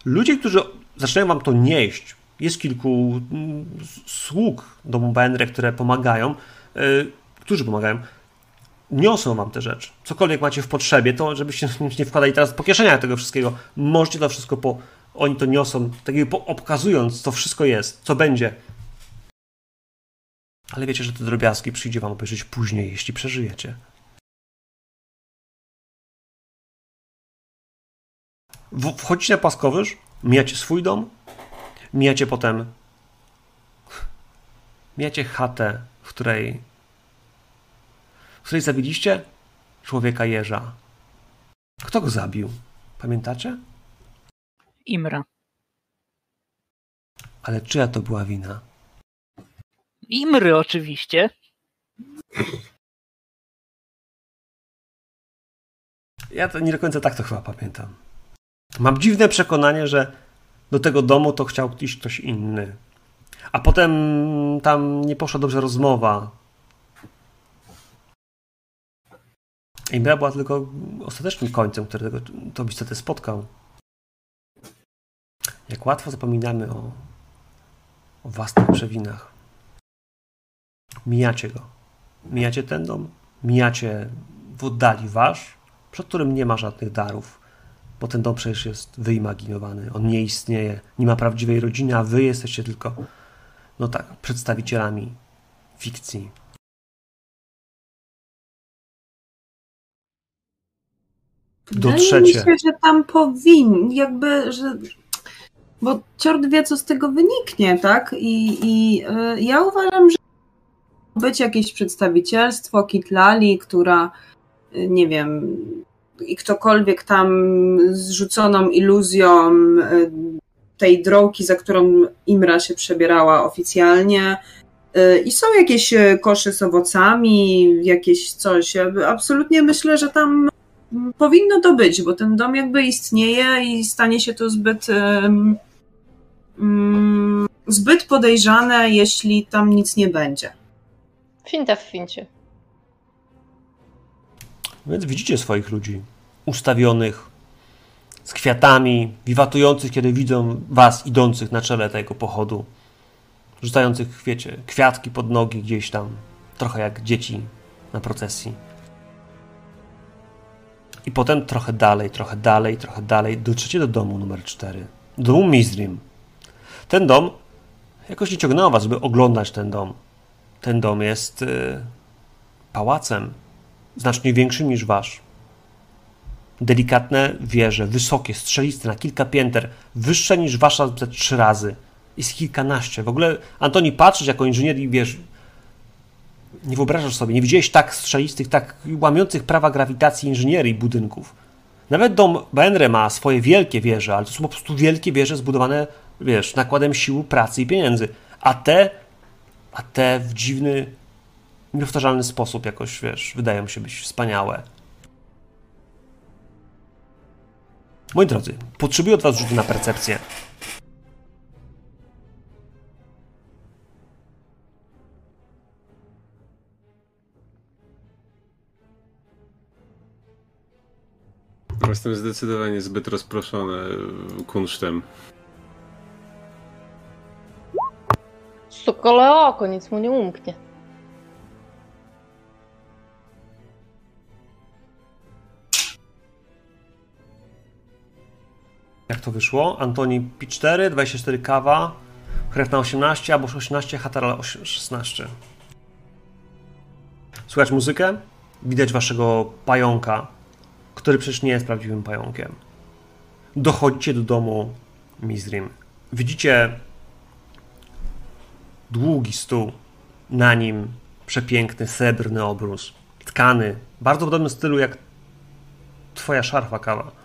Ludzie, którzy zaczynają wam to nieść, jest kilku mm, sług domu Benre, które pomagają, y, którzy pomagają, niosą wam te rzeczy. Cokolwiek macie w potrzebie, to żebyście nie wkładali teraz po kieszeniach tego wszystkiego. Możecie to wszystko po. Oni to niosą, tak jakby obkazując, co wszystko jest, co będzie. Ale wiecie, że te drobiazgi przyjdzie wam obejrzeć później, jeśli przeżyjecie. Wchodzicie na płaskowyż, mijacie swój dom, mijacie potem. Mijacie chatę, w której. w której zabiliście człowieka jeża. Kto go zabił? Pamiętacie? Imra. Ale czyja to była wina? Imry oczywiście. Ja to nie do końca tak to chyba pamiętam. Mam dziwne przekonanie, że do tego domu to chciał iść ktoś inny. A potem tam nie poszła dobrze rozmowa. Imra była tylko ostatecznym końcem, którego to niestety spotkał. Jak łatwo zapominamy o, o własnych przewinach. Mijacie go. Mijacie ten dom, mijacie w oddali wasz, przed którym nie ma żadnych darów. Bo ten dom przecież jest wyimaginowany. On nie istnieje, nie ma prawdziwej rodziny, a wy jesteście tylko, no tak, przedstawicielami fikcji. Do Wydaje mi się, że tam powinien, jakby, że. Bo ciord wie, co z tego wyniknie, tak? I, i y, ja uważam, że być jakieś przedstawicielstwo Kitlali, która, y, nie wiem, i ktokolwiek tam zrzuconą iluzją y, tej drogi, za którą Imra się przebierała oficjalnie. y, I są jakieś y, kosze z owocami, jakieś coś. Ja absolutnie myślę, że tam powinno to być, bo ten dom jakby istnieje i stanie się to zbyt mm, zbyt podejrzane, jeśli tam nic nie będzie. Finta w fincie. Więc widzicie swoich ludzi ustawionych z kwiatami, wiwatujących, kiedy widzą was idących na czele tego pochodu, rzucających, wiecie, kwiatki pod nogi gdzieś tam, trochę jak dzieci na procesji. I potem trochę dalej, trochę dalej, trochę dalej, dotrzecie do domu numer 4, domu Mizrim. Ten dom jakoś nie ciągnęło was, żeby oglądać ten dom. Ten dom jest y, pałacem, znacznie większym niż wasz. Delikatne wieże, wysokie, strzeliste, na kilka pięter, wyższe niż wasza ze trzy razy. Jest kilkanaście. W ogóle, Antoni, patrzysz jako inżynier i wiesz, nie wyobrażasz sobie, nie widziałeś tak strzelistych, tak łamiących prawa grawitacji inżynierii budynków. Nawet dom Benre ma swoje wielkie wieże, ale to są po prostu wielkie wieże zbudowane, wiesz, nakładem sił, pracy i pieniędzy. A te, a te w dziwny, niepowtarzalny sposób jakoś, wiesz, wydają się być wspaniałe. Moi drodzy, potrzebuję od was rzutu na percepcję. Jestem zdecydowanie zbyt rozproszony kunsztem. Sokole oko, nic mu nie umknie. Jak to wyszło? Antoni P4, 24 kawa, krew na 18, albo 18, Hatara 16. Słychać muzykę? Widać waszego pająka, który przecież nie jest prawdziwym pająkiem. Dochodzicie do domu Mizrim. Widzicie długi stół, na nim przepiękny srebrny obrus, tkany, bardzo w podobnym stylu jak twoja szarfa kawa.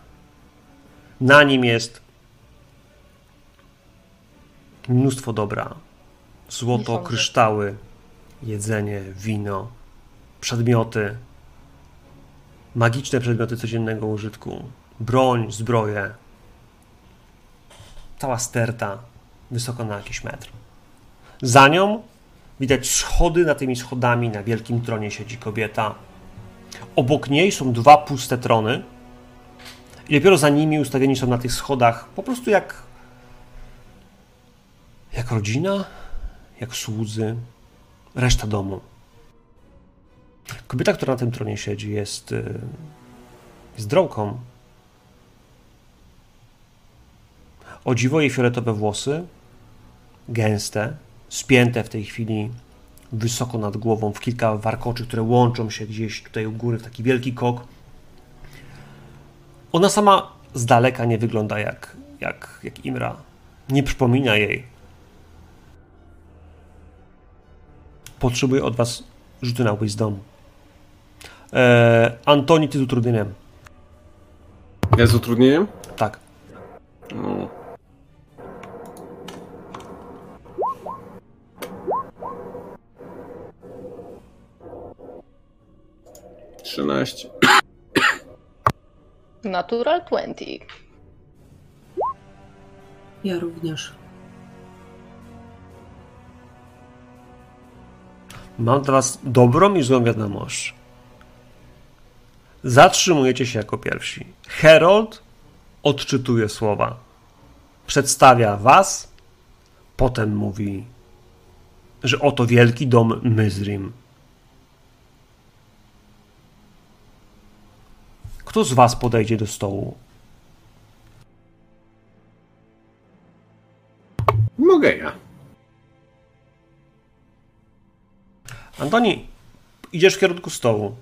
Na nim jest mnóstwo dobra. Złoto, kryształy, jedzenie, wino, przedmioty, magiczne przedmioty codziennego użytku, broń, zbroje. Cała sterta, wysoko na jakiś metr. Za nią widać schody, na tymi schodami na wielkim tronie siedzi kobieta. Obok niej są dwa puste trony, i dopiero za nimi ustawieni są na tych schodach po prostu jak. jak rodzina, jak słudzy, reszta domu. Kobieta, która na tym tronie siedzi, jest. y, jest drołką. O dziwo jej fioletowe włosy, gęste, spięte w tej chwili wysoko nad głową w kilka warkoczy, które łączą się gdzieś tutaj u góry w taki wielki kok. Ona sama z daleka nie wygląda jak, jak, jak Imra. Nie przypomina jej. Potrzebuję od was rzuty na wisdom. Eee, Antoni, ty z utrudnieniem. Ja z utrudnieniem? Tak. No. Trzynaście. Natural 20. Ja również. Mam dla was dobrą i złą wiadomość. Zatrzymujecie się jako pierwsi. Herold odczytuje słowa. Przedstawia was, potem mówi, że oto wielki dom Myzrim. Kto z was podejdzie do stołu? Mogę ja. Antoni, idziesz w kierunku stołu.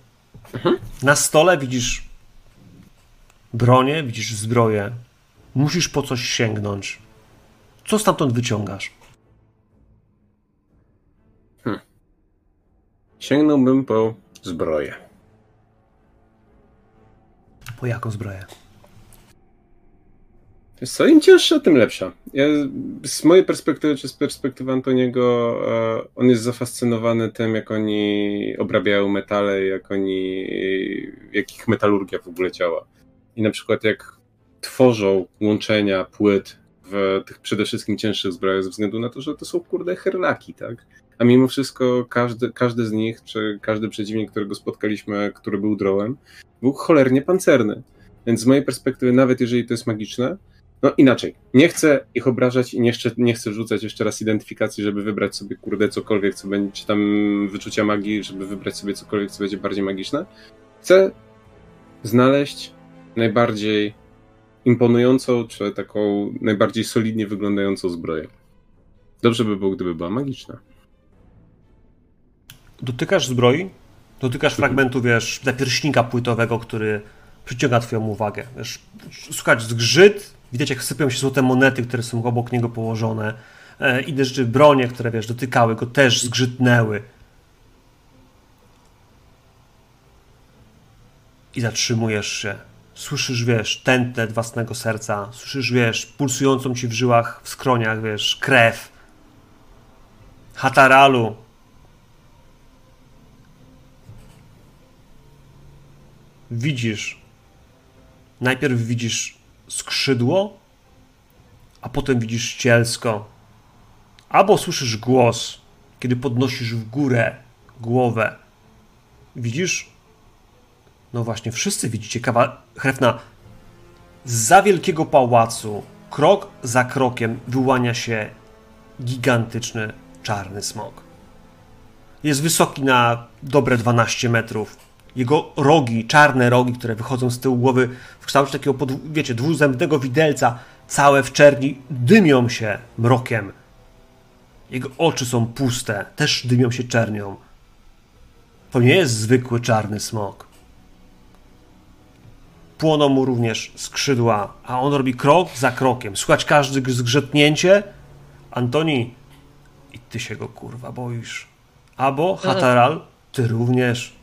Mhm. Na stole widzisz bronię, widzisz zbroję. Musisz po coś sięgnąć. Co stamtąd wyciągasz? Hmm. Sięgnąłbym po zbroję. Po jaką zbroję? Co, im cięższa, tym lepsza. Ja, z mojej perspektywy, czy z perspektywy Antoniego, e, on jest zafascynowany tym, jak oni obrabiają metale, jak oni, jak ich metalurgia w ogóle działa. I na przykład jak tworzą łączenia płyt w tych przede wszystkim cięższych zbrojach ze względu na to, że to są kurde herlaki, tak? A mimo wszystko każdy, każdy z nich, czy każdy przeciwnik, którego spotkaliśmy, który był drołem, był cholernie pancerny. Więc z mojej perspektywy, nawet jeżeli to jest magiczne, no inaczej, nie chcę ich obrażać i nie, jeszcze, nie chcę rzucać jeszcze raz identyfikacji, żeby wybrać sobie kurde cokolwiek, co będzie, czy tam wyczucia magii, żeby wybrać sobie cokolwiek, co będzie bardziej magiczne. Chcę znaleźć najbardziej imponującą, czy taką najbardziej solidnie wyglądającą zbroję. Dobrze by było, gdyby była magiczna. Dotykasz zbroi, dotykasz fragmentu, wiesz, zapierśnika płytowego, który przyciąga twoją uwagę. Wiesz, słuchać zgrzyt, widać jak sypią się złote monety, które są obok niego położone. E, inne rzeczy, bronie, które, wiesz, dotykały go, też zgrzytnęły. I zatrzymujesz się. Słyszysz, wiesz, tętnet własnego serca. Słyszysz, wiesz, pulsującą ci w żyłach, w skroniach, wiesz, krew. Hataralu, widzisz, najpierw widzisz skrzydło, a potem widzisz cielsko. Albo słyszysz głos, kiedy podnosisz w górę głowę. Widzisz? No właśnie, wszyscy widzicie kawa chrewna. Z za wielkiego pałacu, krok za krokiem, wyłania się gigantyczny czarny smok. Jest wysoki na dobre 12 metrów jego rogi, czarne rogi, które wychodzą z tyłu głowy w kształcie takiego, pod, wiecie, dwuzębnego widelca, całe w czerni, dymią się mrokiem. Jego oczy są puste, też dymią się czernią. To nie jest zwykły czarny smok. Płoną mu również skrzydła, a on robi krok za krokiem. Słuchać każde zgrzetnięcie. Antoni, i ty się go kurwa boisz. Albo Hataral, ty również.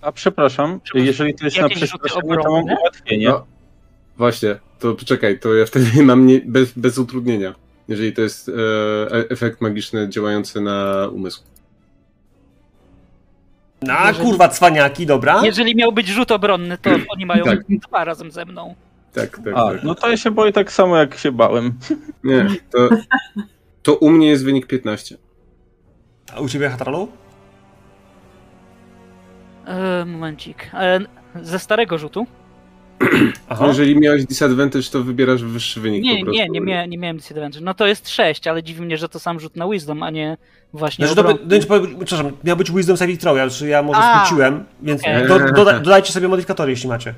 A przepraszam, jeżeli to jest na przestraszenie, to mam ułatwienie. No, właśnie, to poczekaj, to ja wtedy mam nie, bez, bez utrudnienia, jeżeli to jest e, efekt magiczny działający na umysł. A Jeżeli- kurwa, cwaniaki, dobra? Jeżeli miał być rzut obronny, to oni mają Tak. dwa razem ze mną. Tak, tak, A, tak. no to ja się boję tak samo, jak się bałem. Nie, to, to u mnie jest wynik 15. A u ciebie, Hatralu? E, momencik. E, ze starego rzutu? Aha. Jeżeli miałeś disadvantage, to wybierasz wyższy wynik Nie, po prostu. nie, nie, mia, nie miałem disadvantage. No to jest 6, ale dziwi mnie, że to sam rzut na wisdom, a nie właśnie Znaczy, to by, no, nie, przepraszam, miał być Wisdom Saving Throw, ja, ja może A, skróciłem, więc okej. do, doda, dodajcie sobie modyfikatory, jeśli macie.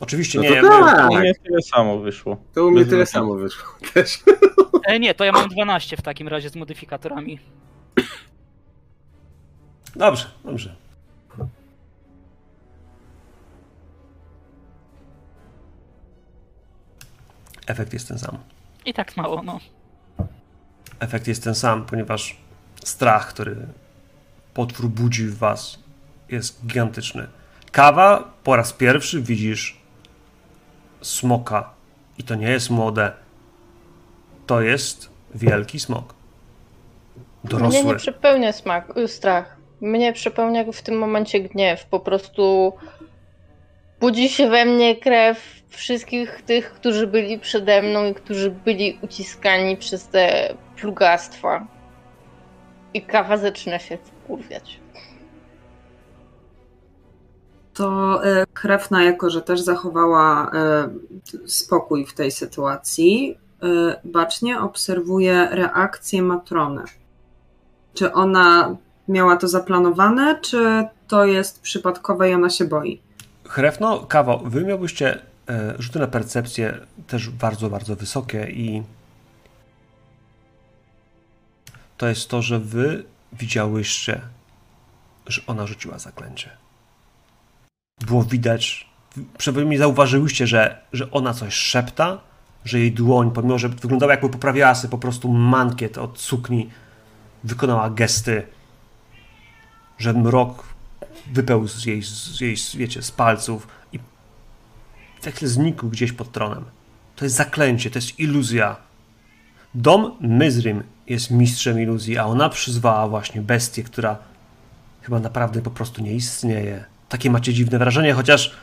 Oczywiście, No nie, to tak. U mnie tyle samo wyszło. To u mnie tyle samo wyszło też. E, nie, to ja mam 12 w takim razie z modyfikatorami. Dobrze, dobrze. Efekt jest ten sam. I tak mało, no. Efekt jest ten sam, ponieważ strach, który potwór budzi w was, jest gigantyczny. Kawa, po raz pierwszy widzisz smoka. I to nie jest młode. To jest wielki smok. Mnie nie Dorosły. przepełnia smak, y, strach. Mnie przepełnia w tym momencie gniew. Po prostu budzi się we mnie krew wszystkich tych, którzy byli przede mną i którzy byli uciskani przez te plugastwa. I kawa zaczyna się wkurwiać. To e, Krewna, jako że też zachowała e, spokój w tej sytuacji, e, bacznie obserwuje reakcję Matrony. Czy ona miała to zaplanowane, czy to jest przypadkowe i ona się boi? Chrefno, kawa, wy miałbyście e, rzuty na percepcję też bardzo, bardzo wysokie i to jest to, że wy widziałyście, że ona rzuciła zaklęcie. Było widać, przynajmniej zauważyłyście, że, że ona coś szepta, że jej dłoń, pomimo że wyglądała jakby poprawiała sobie po prostu mankiet od sukni, wykonała gesty, że mrok wypełzł z jej, z jej wiecie, z palców i tak znikł gdzieś pod tronem. To jest zaklęcie, to jest iluzja. Dom Myzrym jest mistrzem iluzji, a ona przyzwała właśnie bestię, która chyba naprawdę po prostu nie istnieje. Takie macie dziwne wrażenie, chociaż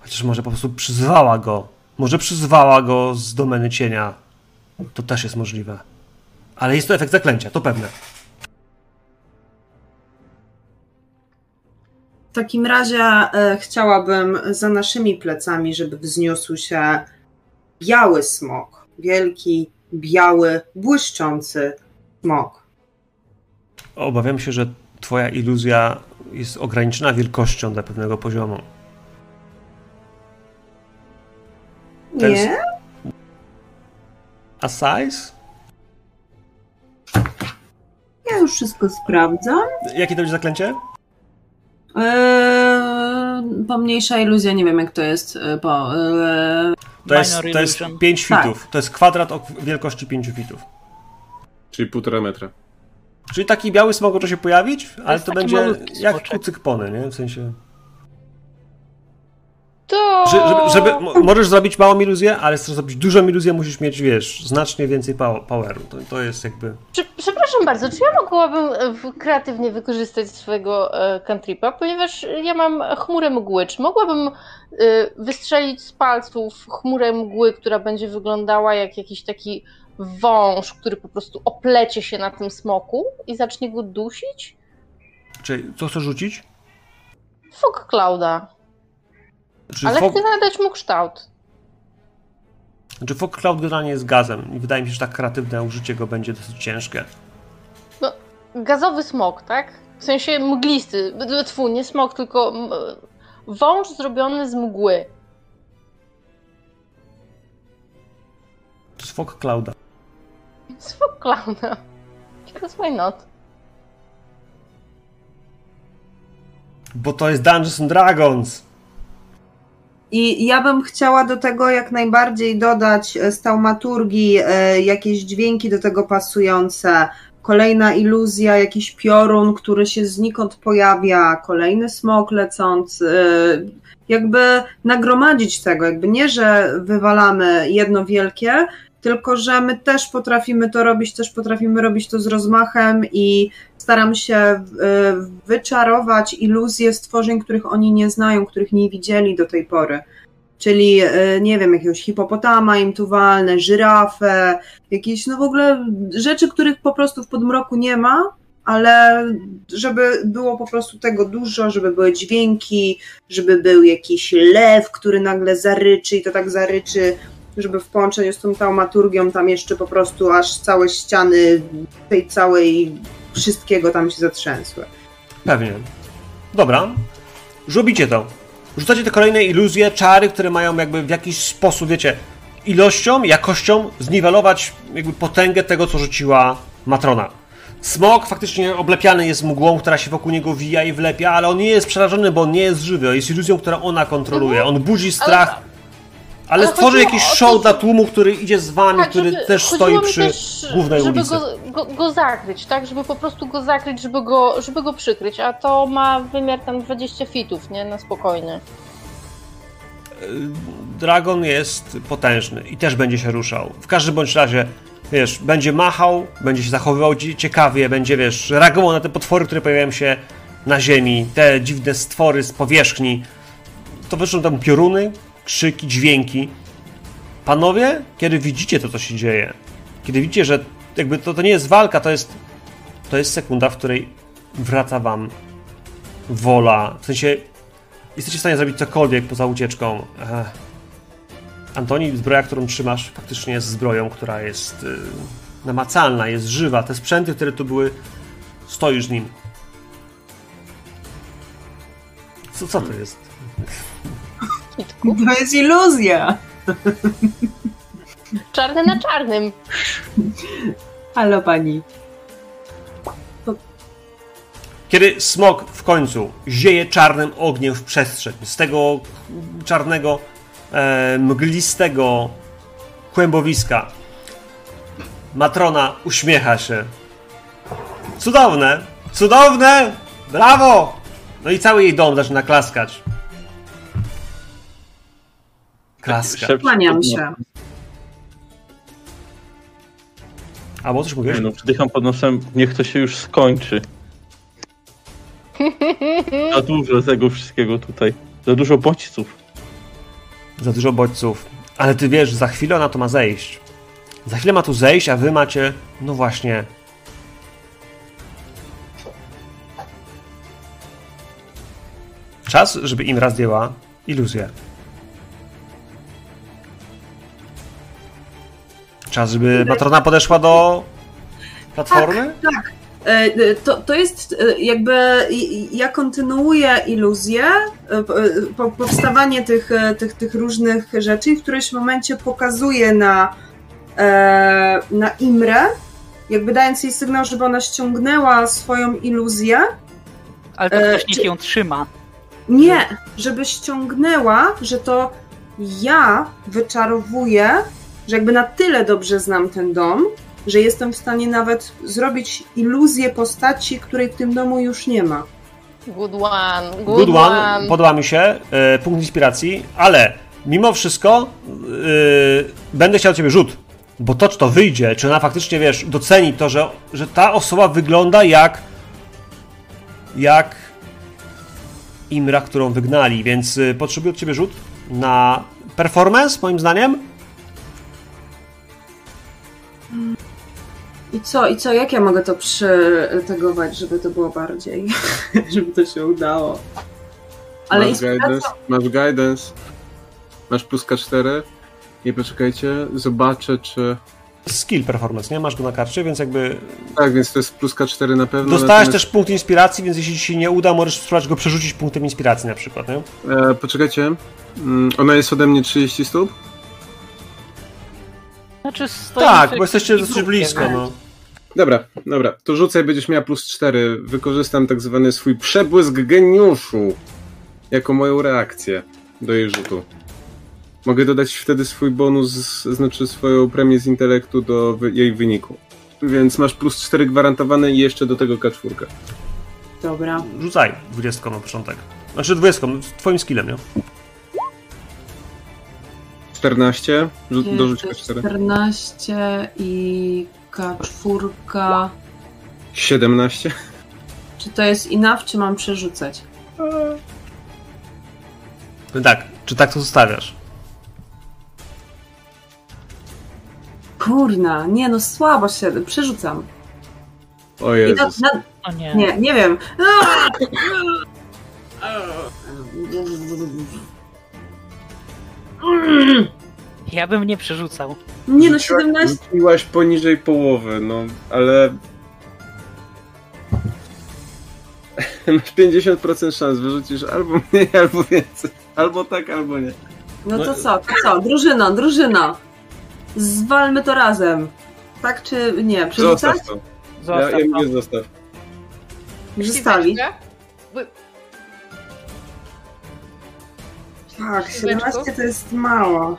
chociaż może po prostu przyzwała go. Może przyzwała go z domeny cienia. To też jest możliwe. Ale jest to efekt zaklęcia, to pewne. W takim razie e, chciałabym za naszymi plecami, żeby wzniósł się biały smok. Wielki, biały, błyszczący smok. Obawiam się, że twoja iluzja jest ograniczona wielkością do pewnego poziomu. Ten Nie? A size? Ja już wszystko sprawdzam. Jakie to będzie zaklęcie? Eee, pomniejsza iluzja, nie wiem jak to jest. e, Po, eee, To jest, to jest illusion. 5 Tak. fitów. To jest kwadrat o wielkości 5 fitów. Czyli półtora metra. Czyli taki biały smok może się pojawić, ale to będzie jak kucykpony, nie? W sensie... To. Że, żeby, żeby, mo- możesz zrobić małą iluzję, ale chcesz zrobić dużą iluzję, musisz mieć, wiesz, znacznie więcej pow- poweru. To, to jest jakby... Prze- Przepraszam bardzo, czy ja mogłabym e, kreatywnie wykorzystać swojego e, cantripa, ponieważ ja mam chmurę mgły. Czy mogłabym e, wystrzelić z palców chmurę mgły, która będzie wyglądała jak jakiś taki wąż, który po prostu oplecie się na tym smoku i zacznie go dusić? Czyli co chcesz rzucić? Fog Clouda. Czy Ale fog, chcę nadać mu kształt. czy fog cloud generalnie jest gazem i wydaje mi się, że tak kreatywne użycie go będzie dosyć ciężkie. Gazowy smok, tak? W sensie mglisty. Tfu, nie smok, tylko wąż zrobiony z mgły. To jest fog clouda. Fog Clouda. Because why not? Bo to jest Dungeons and Dragons! I ja bym chciała do tego jak najbardziej dodać e, z taumaturgii e, jakieś dźwięki do tego pasujące. Kolejna iluzja, jakiś piorun, który się znikąd pojawia, kolejny smok lecący. e, Jakby nagromadzić tego, jakby nie, że wywalamy jedno wielkie, tylko że my też potrafimy to robić, też potrafimy robić to z rozmachem i staram się e, wyczarować iluzje stworzeń, których oni nie znają, których nie widzieli do tej pory. Czyli, e, nie wiem, jakiegoś hipopotama im tu walnę, żyrafę, jakieś, no w ogóle rzeczy, których po prostu w podmroku nie ma, ale żeby było po prostu tego dużo, żeby były dźwięki, żeby był jakiś lew, który nagle zaryczy i to tak zaryczy, żeby w połączeniu z tą taumaturgią tam jeszcze po prostu aż całe ściany tej całej wszystkiego tam się zatrzęsły. Pewnie. Dobra. Robicie to. Rzucacie te kolejne iluzje, czary, które mają jakby w jakiś sposób, wiecie, ilością, jakością zniwelować jakby potęgę tego, co rzuciła Matrona. Smok faktycznie oblepiany jest mgłą, która się wokół niego wija i wlepia, ale on nie jest przerażony, bo on nie jest żywy. Jest iluzją, którą ona kontroluje. On budzi strach, ale, ale stworzy chodziło jakiś to, show że- dla tłumu, który idzie z wami, Tak, który żeby- też stoi przy też, głównej żeby ulicy. Go, go, go zakryć, tak? Żeby po prostu go zakryć, żeby go, żeby go przykryć, a to ma wymiar tam 20 fitów, nie? Na spokojnie. Dragon jest potężny i też będzie się ruszał. W każdym bądź razie, wiesz, będzie machał, będzie się zachowywał cie- ciekawie, będzie, wiesz, reagował na te potwory, które pojawiają się na ziemi, te dziwne stwory z powierzchni. To wyszły tam pioruny, krzyki, dźwięki. Panowie, kiedy widzicie to, co się dzieje, kiedy widzicie, że jakby to, to nie jest walka, to jest, to jest sekunda, w której wraca wam wola, w sensie jesteście w stanie zrobić cokolwiek poza ucieczką. Ech. Antoni, zbroja, którą trzymasz, faktycznie jest zbroją, która jest y, namacalna, jest żywa. Te sprzęty, które tu były, stoisz nim. Co, co to jest? Kitku. To jest iluzja! Czarny na czarnym. Halo pani. Kiedy smok w końcu zieje czarnym ogniem w przestrzeń, z tego czarnego, e, mglistego kłębowiska, Matrona uśmiecha się. Cudowne! Cudowne! Brawo! No i cały jej dom zaczyna klaskać. Klaska. Kłaniam się. A bo coś mówisz? Nie no, wdycham pod nosem, niech to się już skończy. Za dużo tego wszystkiego tutaj. Za dużo bodźców. Za dużo bodźców. Ale ty wiesz, za chwilę ona to ma zejść. Za chwilę ma tu zejść, a wy macie. No właśnie. Czas, żeby Imra zdjęła iluzję. Czas, żeby Matrona podeszła do platformy? Tak. E, e, To, to jest e, jakby ja kontynuuję iluzję, po- po- powstawanie tych, tych, tych różnych rzeczy i w którymś momencie pokazuję na, na Imrę, jakby dając jej sygnał, żeby ona ściągnęła swoją iluzję. Ale to ktoś niech ją trzyma. Nie, żeby ściągnęła, że to ja wyczarowuję, że jakby na tyle dobrze znam ten dom, że jestem w stanie nawet zrobić iluzję postaci, której w tym domu już nie ma. Good one, good, Good one, one. podoba mi się, e, punkt inspiracji, ale mimo wszystko e, będę chciał od ciebie rzut, bo to, czy to wyjdzie, czy ona faktycznie, wiesz, doceni to, że, że ta osoba wygląda jak jak Imra, którą wygnali, więc e, potrzebuję od ciebie rzut na performance, moim zdaniem. I co, i co, jak ja mogę to przytegować, żeby to było bardziej, żeby to się udało? Ale masz inspiracja... guidance, masz guidance, masz plus K4 i poczekajcie, zobaczę czy... Skill performance, nie? Masz go na karcie, więc jakby Tak, więc to jest plus K4 na pewno. dostałeś natomiast- też punkt inspiracji, więc jeśli ci się nie uda, możesz spróbować go przerzucić punktem inspiracji na przykład, nie? E, poczekajcie, mm, ona jest ode mnie 30 stóp? Znaczy stoi Tak, bo jesteście dosyć grupie, blisko, no. Dobra, dobra, to rzucaj, będziesz miała plus 4. Wykorzystam tak zwany swój przebłysk geniuszu jako moją reakcję do jej rzutu. Mogę dodać wtedy swój bonus, znaczy swoją premię z intelektu do jej wyniku. Więc masz plus 4 gwarantowane i jeszcze do tego K4. Dobra. Rzucaj 20 na początek. Znaczy 20, z twoim skillem, nie? 14, Rzu- dorzuć To K4. 14 i K4. 17. Czy to jest enough, czy mam przerzucać? No tak, czy tak to zostawiasz? Kurna, nie no, słabo się, przerzucam. O I na, Jezus. na, O nie. nie, nie wiem. Ja bym nie przerzucał. Nie no, Rzuciłaś- 17. Rzuciłaś poniżej połowy, no, ale... Masz 50% szans, wyrzucisz albo mniej, albo więcej. Albo tak, albo nie. No to co, to co? Drużyno, drużyno. Zwalmy to razem. Tak czy nie? Przerzucać? Zostaw to. Ja, Zostaw ja to. mówię zostaw. Zostawić? Tak, Piłeczku? 17 to jest mało.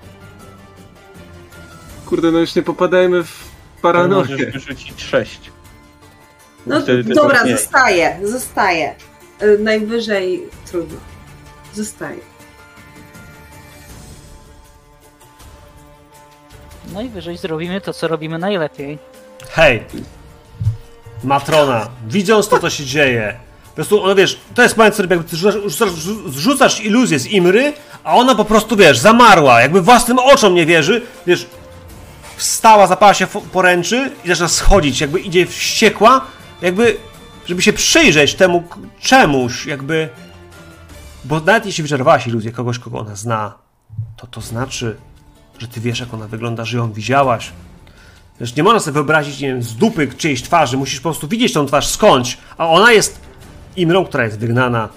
Kurde, no już nie popadajmy w To paranoję. możesz wyrzucić 6. No to dobra, zostaje, zostaje. Y, Najwyżej trudno. Zostaje. Najwyżej zrobimy to, co robimy najlepiej. Hej! Matrona, widząc to, co się dzieje, po prostu, ona wiesz, to jest moment, w którym jakby ty rzucasz, rzucasz, zrzucasz iluzję z Imry, a ona po prostu, wiesz, zamarła, jakby własnym oczom nie wierzy, wiesz, wstała, zapała się poręczy i zaczyna schodzić, jakby idzie wściekła, jakby, żeby się przyjrzeć temu czemuś, jakby, bo nawet jeśli wyczerpałaś iluzję kogoś, kogo ona zna, to to znaczy, że ty wiesz, jak ona wygląda, że ją widziałaś, Wiesz, nie można sobie wyobrazić, nie wiem, z dupy czyjejś twarzy, musisz po prostu widzieć tą twarz skądś, a ona jest Imrą, która jest wygnana,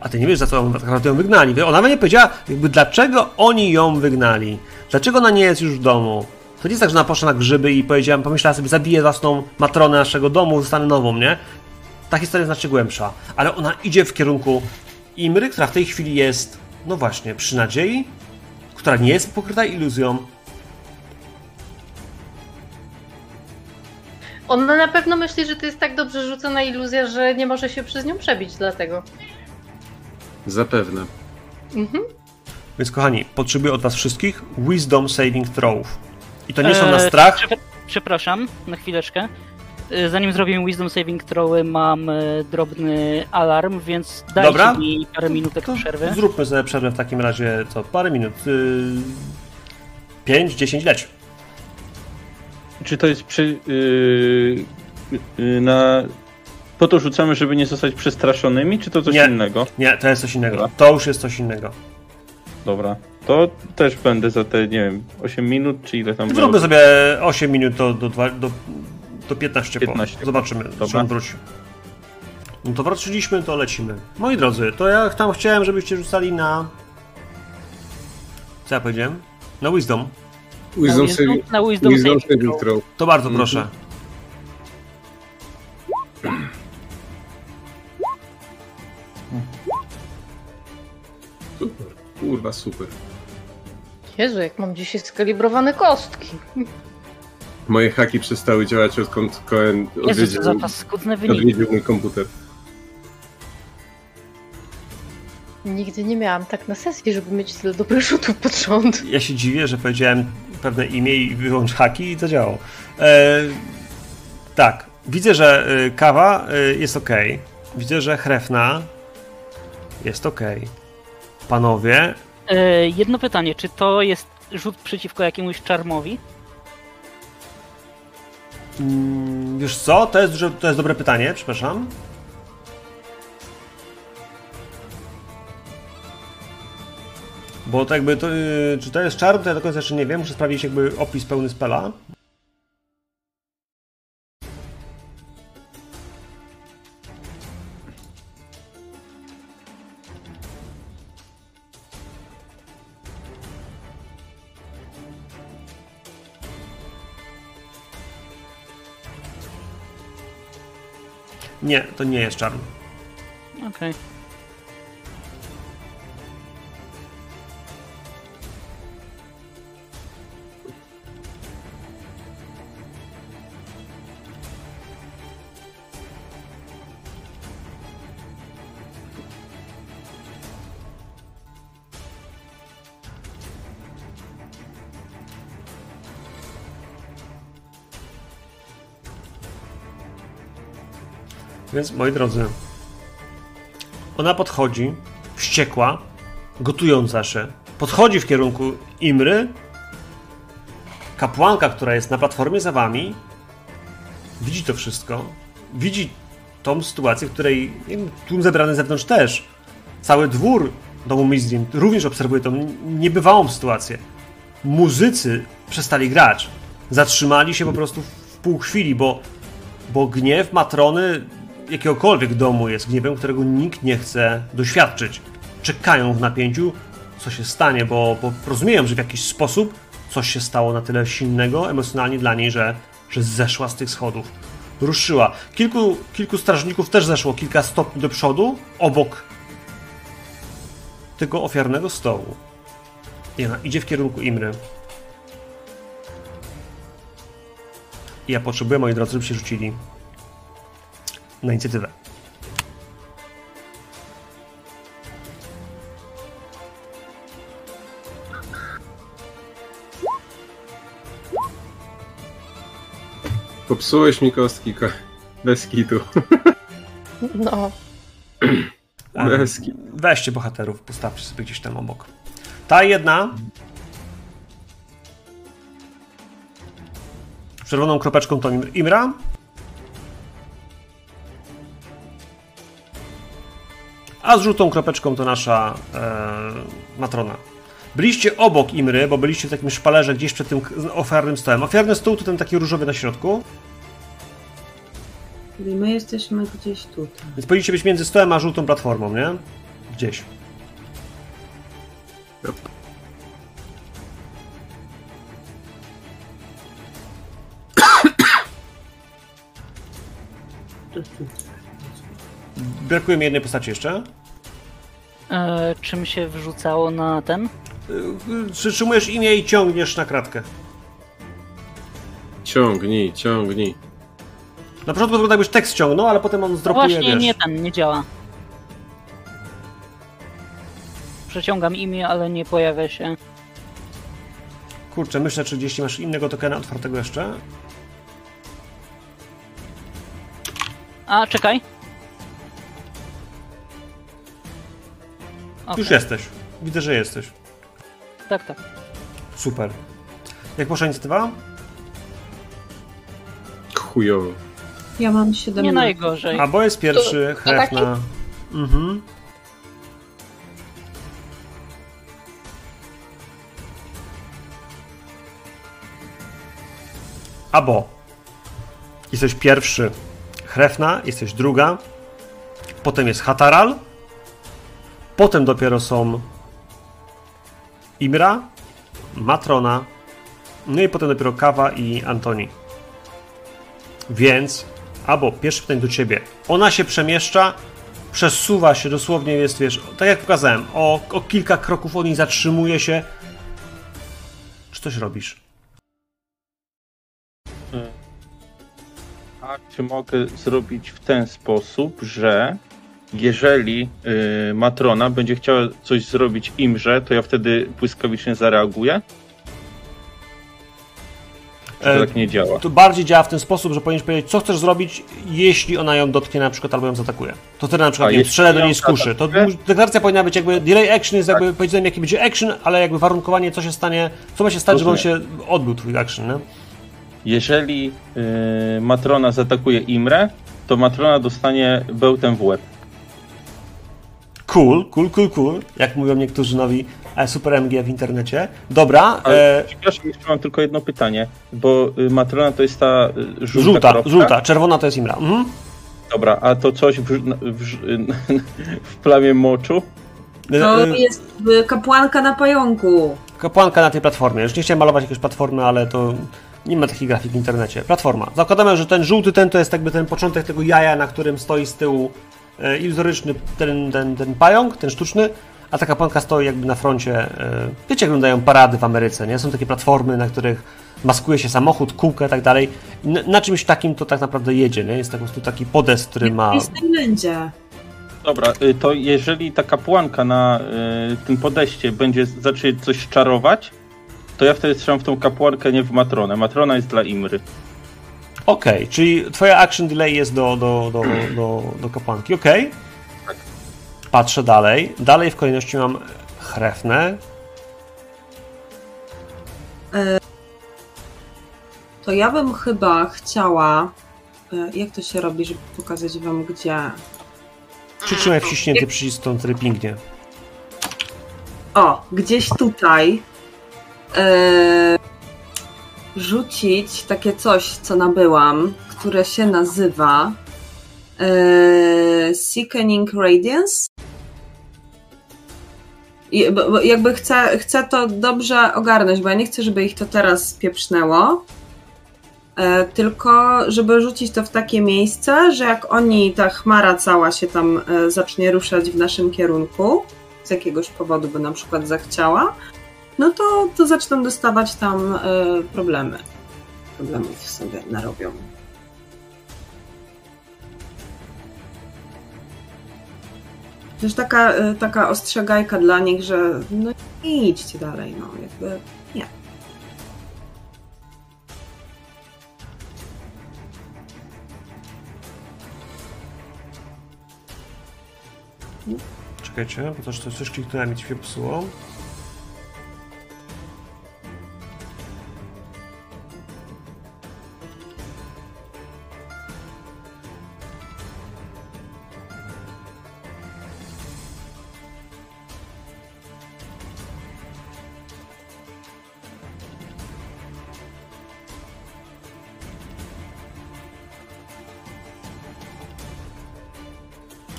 a ty nie wiesz, za co naprawdę ją wygnali. Ona nawet nie powiedziała, jakby dlaczego oni ją wygnali, dlaczego ona nie jest już w domu. To nie jest tak, że ona poszła na grzyby i powiedziałem, pomyślała sobie, zabiję własną matronę naszego domu, zostanę nową, nie? Ta historia jest znacznie głębsza, ale ona idzie w kierunku Imry, która w tej chwili jest, no właśnie, przy nadziei, która nie jest pokryta iluzją. Ona na pewno myśli, że to jest tak dobrze rzucona iluzja, że nie może się przez nią przebić, dlatego. Zapewne. Mhm. Więc kochani, potrzebuję od was wszystkich Wisdom Saving Throw. I to nie są na Eee, strach. przepra- Przepraszam, na chwileczkę. E, Zanim zrobimy Wisdom Saving Throwy, mam e, drobny alarm, więc dajcie Dobra. mi parę minutek To przerwy. Zróbmy sobie przerwę w takim razie, co, parę minut. Yy, 5, 10, leć. Czy to jest przy, yy, yy, na... Po to rzucamy, żeby nie zostać przestraszonymi, czy to coś Nie. innego? Nie, to jest coś innego. Dobra. To już jest coś innego. Dobra. To też będę za te, nie wiem, 8 minut, czy ile tam Zróbmy było? sobie 8 minut do, do, do, do 15, 15. Po. Zobaczymy, czy on wróci. No to wróciliśmy, to lecimy. Moi drodzy, to ja tam chciałem, żebyście rzucali na... Co ja powiedziałem? Na Wisdom. Wisdom na Wisdom, na wisdom wisdom saving throw. To bardzo Mhm. proszę. Super. Kurwa, super. Jezu, jak mam dzisiaj skalibrowane kostki. Moje haki przestały działać odkąd Cohen odwiedził, odwiedził mój komputer. Nigdy nie miałam tak na sesji, żeby mieć tyle dobrych rzutów pod rząd. Ja się dziwię, że powiedziałem pewne imię i wyłącz haki i zadziałało. E, tak, widzę, że e, kawa e, jest ok. Widzę, że chrefna jest ok. Panowie, E, jedno pytanie, czy to jest rzut przeciwko jakiemuś czarmowi? mm, wiesz co? To jest, to jest dobre pytanie, przepraszam. Bo to jakby to, y, czy to jest czar, to ja do końca jeszcze nie wiem. Muszę sprawdzić jakby opis pełny spela. Nie, to nie jest czarny. Okej. Więc moi drodzy, ona podchodzi, wściekła, gotująca się, podchodzi w kierunku Imry. Kapłanka, która jest na platformie za wami, widzi to wszystko, widzi tą sytuację, w której tłum zebrany z zewnątrz też. Cały dwór domu Mizdin również obserwuje tą niebywałą sytuację. Muzycy przestali grać. Zatrzymali się po prostu w pół chwili, bo bo gniew matrony jakiegokolwiek domu jest gniewem, którego nikt nie chce doświadczyć. Czekają w napięciu, co się stanie, bo, bo rozumieją, że w jakiś sposób coś się stało na tyle silnego emocjonalnie dla niej, że, że zeszła z tych schodów. Ruszyła. Kilku, kilku strażników też zeszło kilka stopni do przodu, obok tego ofiarnego stołu. I ona idzie w kierunku Imry. I ja potrzebuję, moi drodzy, żebyście rzucili na inicjatywę. Popsułeś mi kostki, ko- bez kitu. No. Bez kitu. Weźcie bohaterów, postawcie sobie gdzieś tam obok. Ta jedna. Z Czerwoną kropeczką to Im- Imra. A z żółtą kropeczką to nasza e, matrona. Byliście obok Imry, bo byliście w takim szpalerze gdzieś przed tym ofiarnym stołem. Ofiarny stół to ten taki różowy na środku. Czyli my jesteśmy gdzieś tutaj. Więc powinniście być między stołem a żółtą platformą, nie? Gdzieś. Brakuje mi jednej postaci jeszcze. E, czym się wrzucało na ten? Y, Przytrzymujesz imię i ciągniesz na kratkę. Ciągnij, ciągnij. Na początku wygląda jakbyś tekst ciągnął, ale potem on No zdropuje, właśnie, wiesz. nie ten, nie działa. Przeciągam imię, ale nie pojawia się. Kurczę, myślę, czy gdzieś masz innego tokena otwartego jeszcze. A, czekaj. Okej, Już jesteś. Widzę, że jesteś. Tak, tak. Super. Jak poszła inicjatywa? Chujowo. Ja mam 17. Nie najgorzej. A bo jest pierwszy, to taki? Hrefna. Mhm. Abo. Jesteś pierwszy. Hrefna, jesteś druga. Potem jest Hataral. Potem dopiero są Imra, Matrona. No i potem dopiero Kawa i Antoni. Więc, albo pierwsze pytanie do ciebie. Ona się przemieszcza, przesuwa się dosłownie, jest, wiesz, tak jak pokazałem, o, o kilka kroków od niej zatrzymuje się. Czy coś robisz? A czy mogę zrobić w ten sposób, że jeżeli y, Matrona będzie chciała coś zrobić imrze, to ja wtedy błyskawicznie zareaguję? Czy to E, tak nie działa? To bardziej działa w ten sposób, że powinieneś powiedzieć, co chcesz zrobić, jeśli ona ją dotknie na przykład albo ją zaatakuje. To wtedy na przykład A, nie strzelę do niej z kuszy. To deklaracja powinna być jakby delay action jest Tak. jakby powiedzeniem jaki będzie action, ale jakby warunkowanie co się stanie, co ma się stać, żeby on się odbył twój action, nie? Jeżeli y, Matrona zaatakuje Imrę, to Matrona dostanie bełtem w łeb. Cool, cool, cool, cool, jak mówią niektórzy nowi e, super MG w internecie. Dobra, Ale e, przepraszam, jeszcze mam tylko jedno pytanie, bo y, Matrona to jest ta y, żółta, żółta, kropka. żółta, czerwona to jest Imra. Mhm. Dobra, a to coś w, w, w plamie moczu? To E, jest y, kapłanka na pająku. Kapłanka na tej platformie. Już nie chciałem malować jakiejś platformy, ale to nie ma takich grafik w internecie. Platforma. Zakładamy, że ten żółty ten to jest jakby ten początek tego jaja, na którym stoi z tyłu e, iluzoryczny ten, ten, ten pająk, ten sztuczny, a ta kapłanka stoi jakby na froncie. E, wiecie, jak wyglądają parady w Ameryce, nie? Są takie platformy, na których maskuje się samochód, kółkę i tak dalej. Na, czymś takim to tak naprawdę jedzie, nie? Jest po prostu taki podest, który ma... W Disneylandzie. Dobra, y, to jeżeli ta kapłanka na y, tym podejście będzie zacznie coś czarować, to ja wtedy strzelam w tą kapłankę, nie w Matronę. Matrona jest dla Imry. Okej, czyli twoja action delay jest do, do, do, do, do kapłanki, okej. Patrzę dalej. Dalej w kolejności mam Hrefnę. To ja bym chyba chciała. y, Jak to się robi, żeby pokazać wam gdzie? Przytrzymaj wciśnięty przycisk, to wtedy pingnie. O, gdzieś tutaj. y, rzucić takie coś, co nabyłam, które się nazywa y, Sickening Radiance. I, bo, bo jakby chcę, chcę to dobrze ogarnąć, bo ja nie chcę, żeby ich to teraz pieprznęło. E, tylko żeby rzucić to w takie miejsce, że jak oni, ta chmara cała się tam e, zacznie ruszać w naszym kierunku, z jakiegoś powodu by na przykład zachciała, no to, to zaczną dostawać tam e, problemy. Problemów sobie narobią. Też taka, e, taka ostrzegajka dla nich, że no nie idźcie dalej, no jakby nie. Czekajcie, bo też coś, kliknąłem i ci się psuło.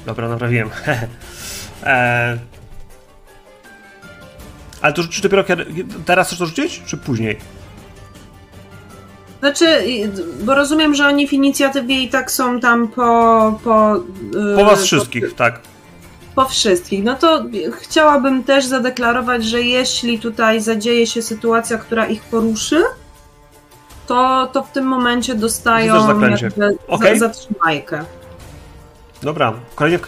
Dobra, naprawiłem. e... Ale to rzucisz dopiero kiedy... Teraz chcesz to rzucić, czy później? Znaczy, bo rozumiem, że oni w inicjatywie i tak są tam po. Po, y, Po was wszystkich, tak. Po wszystkich. No to chciałabym też zadeklarować, że jeśli tutaj zadzieje się sytuacja, która ich poruszy, to, to w tym momencie dostają jakby za, zatrzymajkę. Dobra. Kolejny,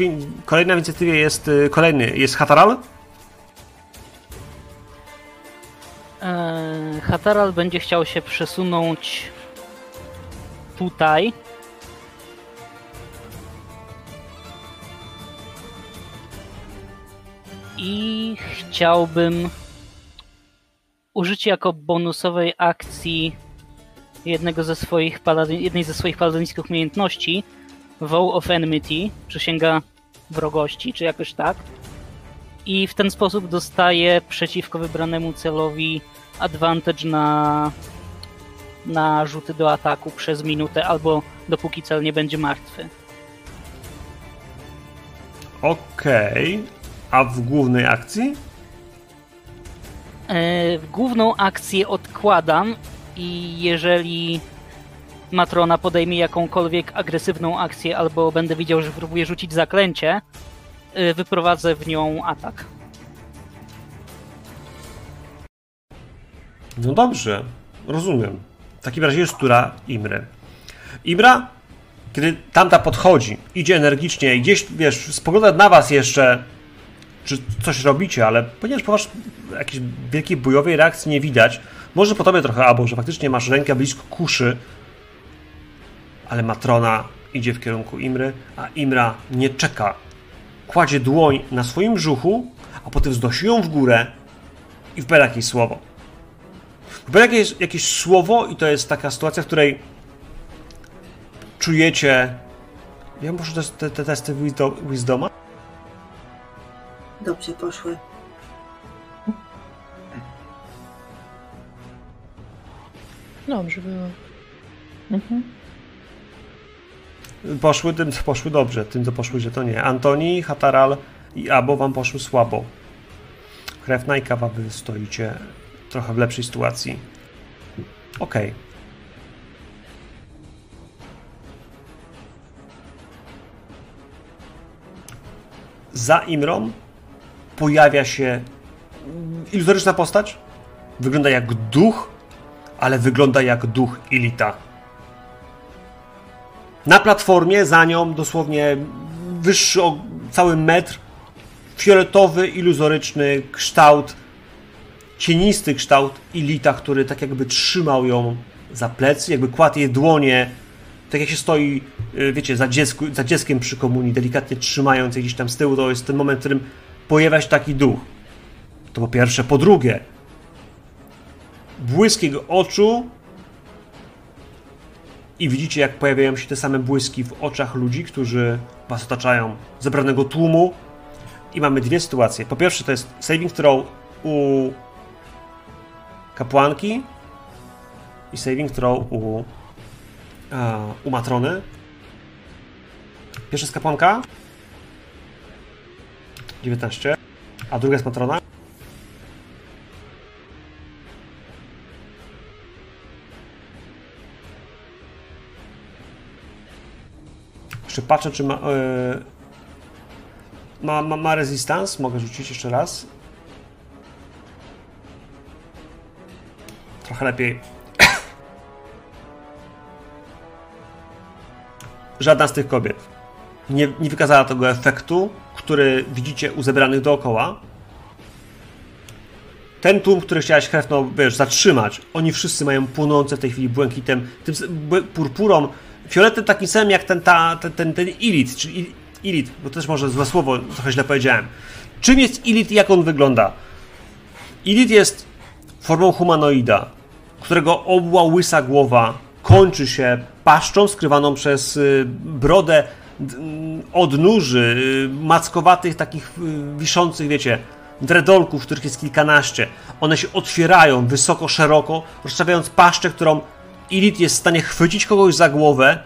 kolejna w inicjatywie jest y, kolejny. Jest Hataral. Eee, Hataral będzie chciał się przesunąć tutaj. I chciałbym użyć jako bonusowej akcji jednego ze swoich paladyn, jednej ze swoich paladyńskich umiejętności Vow of Enmity, przysięga wrogości, czy jakoś tak. I w ten sposób dostaje przeciwko wybranemu celowi advantage na, na rzuty do ataku przez minutę albo dopóki cel nie będzie martwy. Okej. A w głównej akcji? E, Główną akcję odkładam i jeżeli Matrona podejmie jakąkolwiek agresywną akcję albo będę widział, że próbuje rzucić zaklęcie, e, wyprowadzę w nią atak. No dobrze, rozumiem. W takim razie jest tura Imry. Imra, kiedy tamta podchodzi, idzie energicznie i gdzieś, wiesz, spogląda na was jeszcze, czy coś robicie, ale ponieważ po jakiejś wielkiej bojowej reakcji nie widać, może po tobie trochę, albo że faktycznie masz rękę blisko kuszy, ale Matrona idzie w kierunku Imry, a Imra nie czeka. Kładzie dłoń na swoim brzuchu, a potem wznosi ją w górę i wpera jakieś słowo. Chyba jakieś, jakieś słowo i to jest taka sytuacja, w której czujecie... Ja muszę te, te, te testy wisdo- Wisdoma? Dobrze poszły. Dobrze było. Poszły tym, co poszły dobrze, tym, co poszły źle, to nie. Antoni, Hataral i Abo wam poszły słabo. Krewna i Kawa wy stoicie trochę w lepszej sytuacji. Okej. Za Imrą pojawia się iluzoryczna postać. Wygląda jak duch, ale wygląda jak duch Ilita. Na platformie za nią dosłownie wyższy o cały metr, fioletowy, iluzoryczny kształt, cienisty kształt Ilita, który tak jakby trzymał ją za plecy, jakby kładł jej dłonie, tak jak się stoi, y, wiecie, za, dziecku, za dzieckiem przy komunii, delikatnie trzymając je gdzieś tam z tyłu, to jest ten moment, w którym pojawia się taki duch. To po pierwsze. Po drugie, błysk jego oczu i widzicie, jak pojawiają się te same błyski w oczach ludzi, którzy was otaczają, zebranego tłumu. I mamy dwie sytuacje. Po pierwsze, to jest saving throw u kapłanki i saving throw u, u matrony. Pierwsza jest kapłanka. 19. A druga jest matrona. Jeszcze patrzę, czy ma. e, ma, ma, ma. Mogę rzucić jeszcze raz. Trochę lepiej. Żadna z tych kobiet nie, nie wykazała tego efektu, który widzicie u zebranych dookoła. Ten tłum, który chciałeś Hefno, wiesz, zatrzymać, oni wszyscy mają płonące w tej chwili błękitem, tym purpurą, fioletem takim samym jak ten, ta, ten, ten, ten Ilit, czy il- Ilit, bo też może złe słowo, trochę źle powiedziałem. Czym jest Ilit i jak on wygląda? Ilit jest formą humanoida, którego obła łysa głowa kończy się paszczą skrywaną przez y, brodę mm, odnóży, y, mackowatych takich y, wiszących, wiecie, dredolków, których jest kilkanaście. One się otwierają wysoko, szeroko, rozstawiając paszczę, którą Ilit jest w stanie chwycić kogoś za głowę,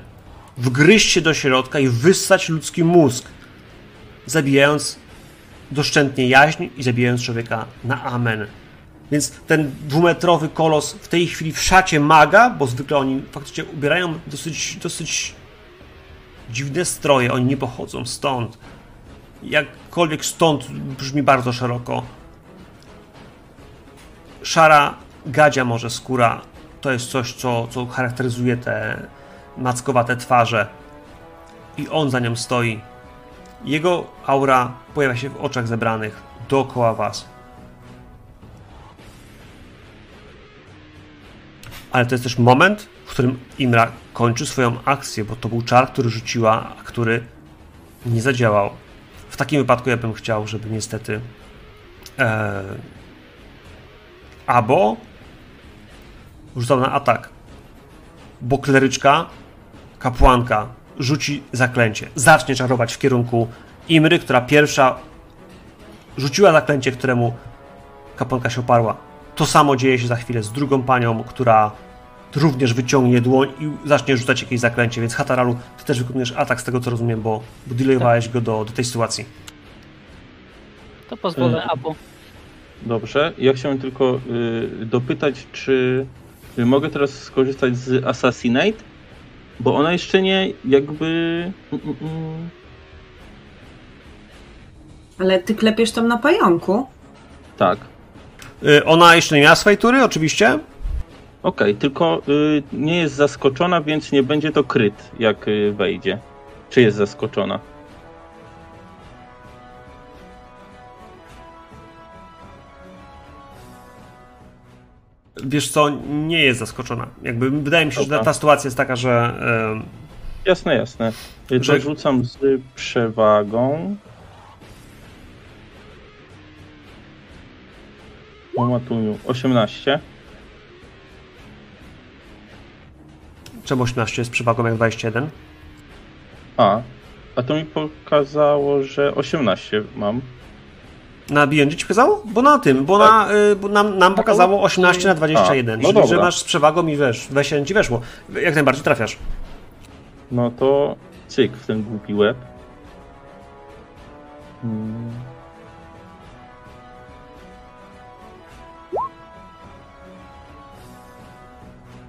wgryźć się do środka i wyssać ludzki mózg, zabijając doszczętnie jaźń i zabijając człowieka na amen. Więc ten dwumetrowy kolos w tej chwili w szacie maga, bo zwykle oni faktycznie ubierają dosyć, dosyć dziwne stroje, oni nie pochodzą stąd. Jakkolwiek stąd brzmi bardzo szeroko. Szara gadzia może skóra to jest coś, co, co charakteryzuje te mackowate twarze. I on za nią stoi. Jego aura pojawia się w oczach zebranych dookoła was. Ale to jest też moment, w którym Imra kończy swoją akcję, bo to był czar, który rzuciła, a który nie zadziałał. W takim wypadku ja bym chciał, żeby niestety e, albo rzucał na atak, bo kleryczka, kapłanka rzuci zaklęcie, zacznie czarować w kierunku Imry, która pierwsza rzuciła zaklęcie, któremu kapłanka się oparła. To samo dzieje się za chwilę z drugą panią, która również wyciągnie dłoń i zacznie rzucać jakieś zaklęcie, więc Hataralu, ty też wykonujesz atak z tego co rozumiem, bo, bo delayowałeś go do, do tej sytuacji. To pozwolę Mm. Abo. Dobrze, ja chciałem tylko y, dopytać, czy y, mogę teraz skorzystać z Assassinate? Bo ona jeszcze nie jakby. Mm, mm, mm. Ale ty klepiesz tam na pająku? Tak. Y, Ona jeszcze nie miała swojej tury, oczywiście. Okej, tylko y, nie jest zaskoczona, więc nie będzie to kryt, jak y, wejdzie. Czy jest zaskoczona? Wiesz co, nie jest zaskoczona. Jakby wydaje mi się, że Dobra. ta, ta sytuacja jest taka, że em, Jasne, jasne. Że- rzucam z przewagą. O matuniu. 18. czemu 18 jest przewagą jak 21? A, a to mi pokazało, że 18 mam. Na Beyond ci pokazało? Bo na tym, bo, na, y, bo nam, nam pokazało 18 na 21. A, no czyli, że masz z przewagą i wiesz, 21 ci weszło. Jak najbardziej trafiasz. No to cyk w ten głupi łeb. Hmm.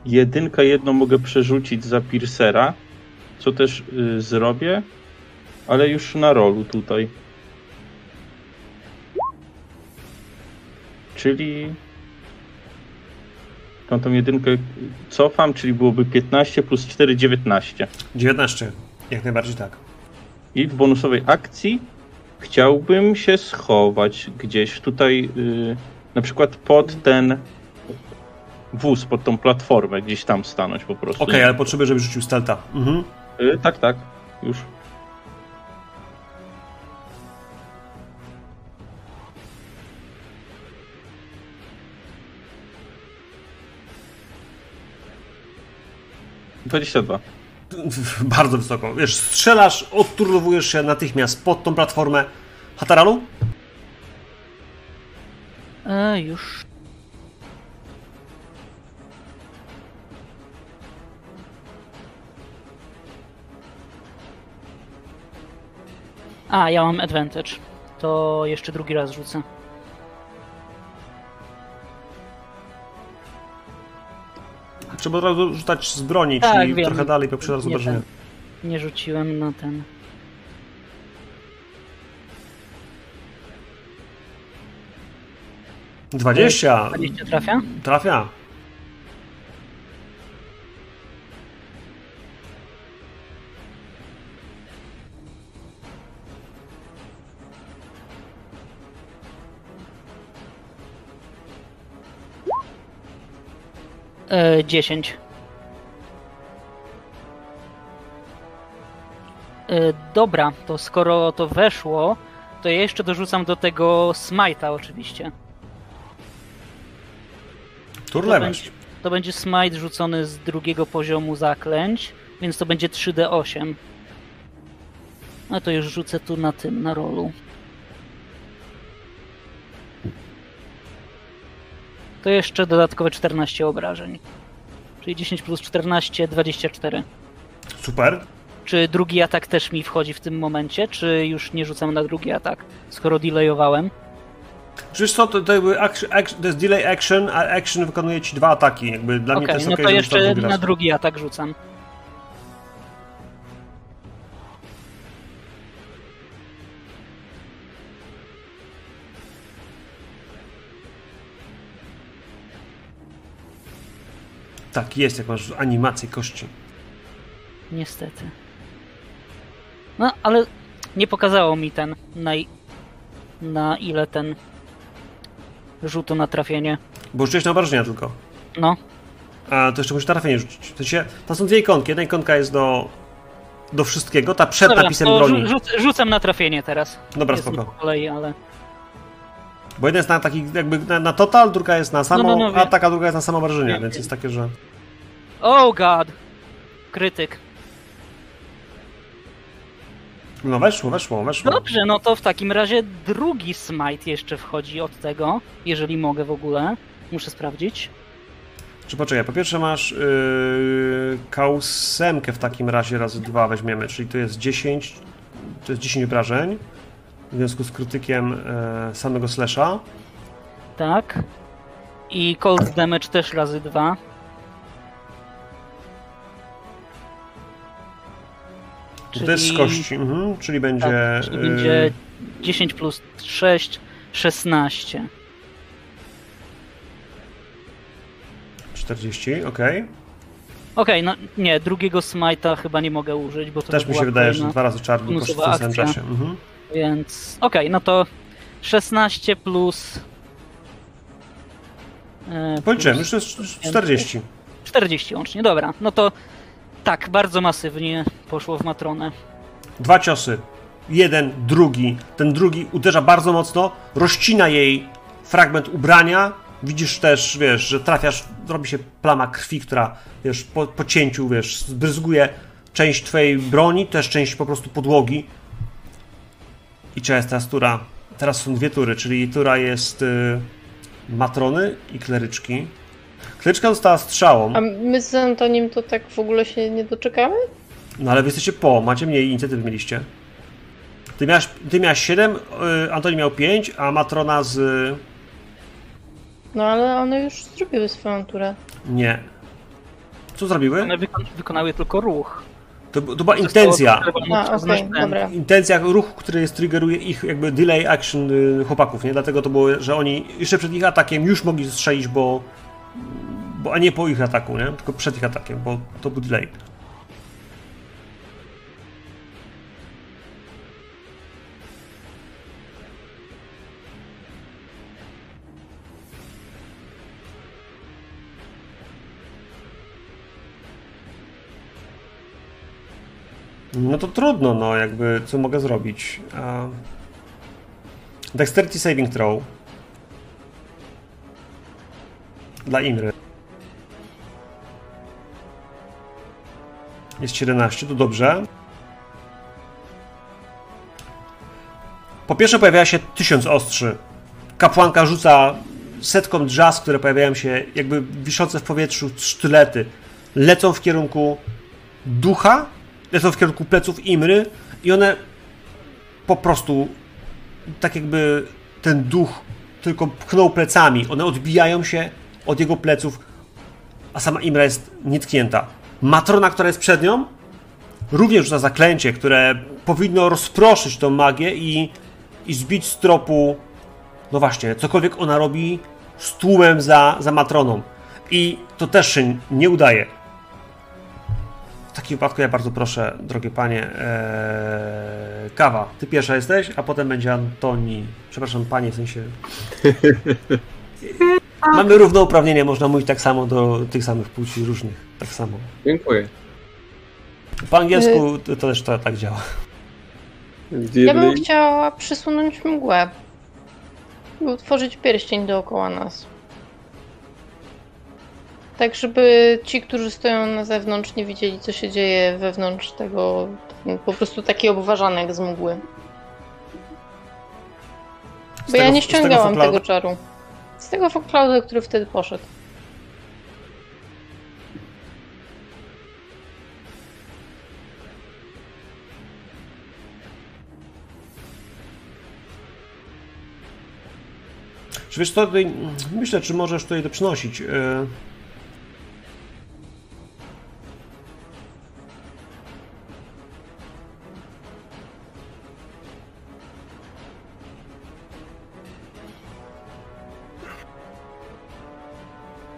Jedynkę jedną mogę przerzucić za Piercera, co też y, zrobię, ale już na rolu tutaj. Czyli tą, tą jedynkę cofam, czyli byłoby 15 plus 4, 19. 19. Jak najbardziej tak. I w bonusowej akcji chciałbym się schować gdzieś tutaj, y, na przykład pod ten wóz, pod tą platformę, gdzieś tam stanąć po prostu. Okej, ale potrzebuję, żebyś rzucił stelta. Mhm. Y, tak, tak, już. Dwadzieścia dwa. Bardzo wysoko. Wiesz, strzelasz, odturnowujesz się natychmiast pod tą platformę. Hataralu? E, już. A, ja mam advantage. To jeszcze drugi raz rzucę. Trzeba od razu rzucać z broni, Tak, czyli wiem. trochę dalej, razu Nie obrażenia. Nie rzuciłem na ten. Dwadzieścia 20 trafia? Trafia. E, 10. E, dobra, to skoro to weszło, to ja jeszcze dorzucam do tego smite'a oczywiście. To Turlewać. będzie, to będzie smite rzucony z drugiego poziomu zaklęć, więc to będzie 3d8. No to już rzucę tu na tym, na rolu. To jeszcze dodatkowe 14 obrażeń. Czyli 10 plus 14, 24. Super. Czy drugi atak też mi wchodzi w tym momencie, czy już nie rzucam na drugi atak, skoro delayowałem? Wiesz co, to, to, jakby action, action, to jest delay action, a action wykonuje ci dwa ataki. Jakby dla mnie to jest no okej, to to jeszcze drugi na drugi atak rzucam. Tak, jest, jak masz animację kości. Niestety. No, ale nie pokazało mi ten na, na ile ten rzutu na trafienie. Bo rzuciłeś na obrażenia tylko. No, A to jeszcze musisz trafienie rzucić. To się, tam są dwie ikonki. Jedna ikonka jest do, do wszystkiego, ta przed dobra, napisem broni. rzu- rzuc, rzucam na trafienie teraz. Dobra, Jest spoko. po kolei, ale Bo jedna jest na taki jakby na, na total, druga jest na samo no, no, atak, a druga jest na samo obrażenia, więc jest takie, że... Oh god! Krytyk. No weszło, weszło, weszło. Dobrze, no to w takim razie drugi smite jeszcze wchodzi od tego, jeżeli mogę w ogóle. Muszę sprawdzić. Czy poczekaj, po pierwsze masz yy, kausemkę w takim razie razy dwa weźmiemy, czyli to jest 10, to jest 10 obrażeń w związku z krytykiem e, samego slasha. Tak. I cold damage też razy dwa. To jest z kości, mhm, czyli będzie... Tak, czyli będzie 10 plus 6, 16. 40, okej. Okej, no nie, drugiego smite'a chyba nie mogę użyć, bo to Też mi się wydaje, że dwa razy czarny koszt w tym samym czasie. Mhm. Więc okej, no to 16 plus... e, Policzyłem, już jest 40. 40 łącznie, dobra. No to tak, bardzo masywnie poszło w Matronę. Dwa ciosy. Jeden, drugi. Ten drugi uderza bardzo mocno, rozcina jej fragment ubrania. Widzisz też, wiesz, że trafiasz, robi się plama krwi, która, wiesz, po, po cięciu, wiesz, zbryzguje część twojej broni, też część po prostu podłogi. I czy jest teraz tura? Teraz są dwie tury, czyli tura jest y, matrony i kleryczki. Kleryczka została strzałą, A my z Antonim to tak w ogóle się nie doczekamy? no ale wy jesteście po, macie mniej inicjatywy mieliście. Ty miałeś, ty miałeś 7, y, Antoni miał 5, a Matrona z... No ale one już zrobiły swoją turę. Nie. Co zrobiły? One wyko- wykonały tylko ruch. To, to była intencja. A, okej, dobra. Intencja, ruch, który jest, triggeruje ich jakby delay action y, chłopaków, nie? Dlatego to było, że oni jeszcze przed ich atakiem już mogli strzelić, bo... bo a nie po ich ataku, nie? Tylko przed ich atakiem, bo to był delay. No to trudno, no jakby, co mogę zrobić? Dexterity saving throw. Dla Imry. Jest 17, to dobrze. Po pierwsze pojawia się tysiąc ostrzy. Kapłanka rzuca setką drzaz, które pojawiają się jakby wiszące w powietrzu sztylety. Lecą w kierunku ducha, lecą w kierunku pleców Imry i one po prostu tak jakby ten duch tylko pchnął plecami. One odbijają się od jego pleców, a sama Imra jest nietknięta. Matrona, która jest przed nią, również rzuca zaklęcie, które powinno rozproszyć tą magię i, i zbić z tropu, no właśnie, cokolwiek ona robi z tłumem za, za Matroną. I to też się nie udaje. W takim wypadku ja bardzo proszę, drogie panie, ee, kawa. Ty pierwsza jesteś, a potem będzie Antoni. Przepraszam, panie, w sensie. Mamy równouprawnienie, można mówić tak samo do tych samych płci różnych. Tak samo. Dziękuję. Po angielsku to, to też to, tak działa. Ja bym chciała przysunąć mgłę. I utworzyć pierścień dookoła nas. Tak, żeby ci, którzy stoją na zewnątrz, nie widzieli, co się dzieje wewnątrz tego. Po prostu taki obważanek z mgły. Z Bo ja tego- nie tego ściągałam folklauda- tego czaru. Z tego folklaudu, który wtedy poszedł. Czy wiesz co, myślę, czy możesz tutaj to przynosić.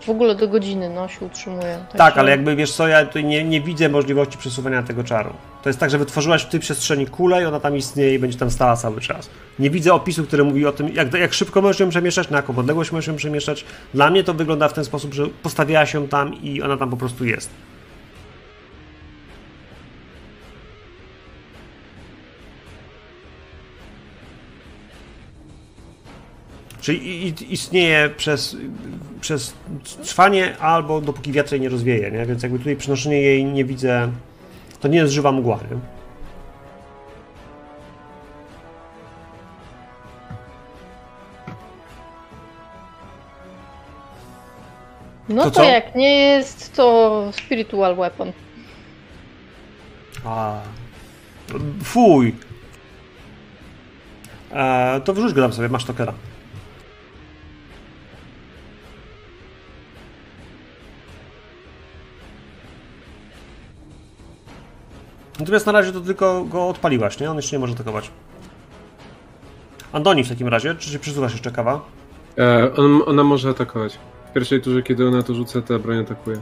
W ogóle do godziny no, się utrzymuje. Tak, także- ale jakby wiesz co, ja tutaj nie, nie widzę możliwości przesuwania tego czaru. To jest tak, że wytworzyłaś w tej przestrzeni kulę i ona tam istnieje i będzie tam stała cały czas. Nie widzę opisu, który mówi o tym, jak, jak szybko możesz ją przemieszczać, na jaką odległość możesz ją przemieszczać. Dla mnie to wygląda w ten sposób, że postawiałaś ją tam i ona tam po prostu jest. Czyli istnieje przez, przez trwanie albo dopóki wiatr jej nie rozwieje, nie? Więc jakby tutaj przenoszenie jej nie widzę. To nie jest żywa mgła, nie? No To to, jak nie jest, to spiritual weapon. A. Fuj! E, to wrzuć go tam sobie, masz tokera. Natomiast na razie to tylko go odpaliłaś, nie? On jeszcze nie może atakować. Andoni w takim razie, czy się przysuwasz jeszcze kawa? E, on, ona może atakować. W pierwszej turze, kiedy ona to rzuca, ta broń atakuje.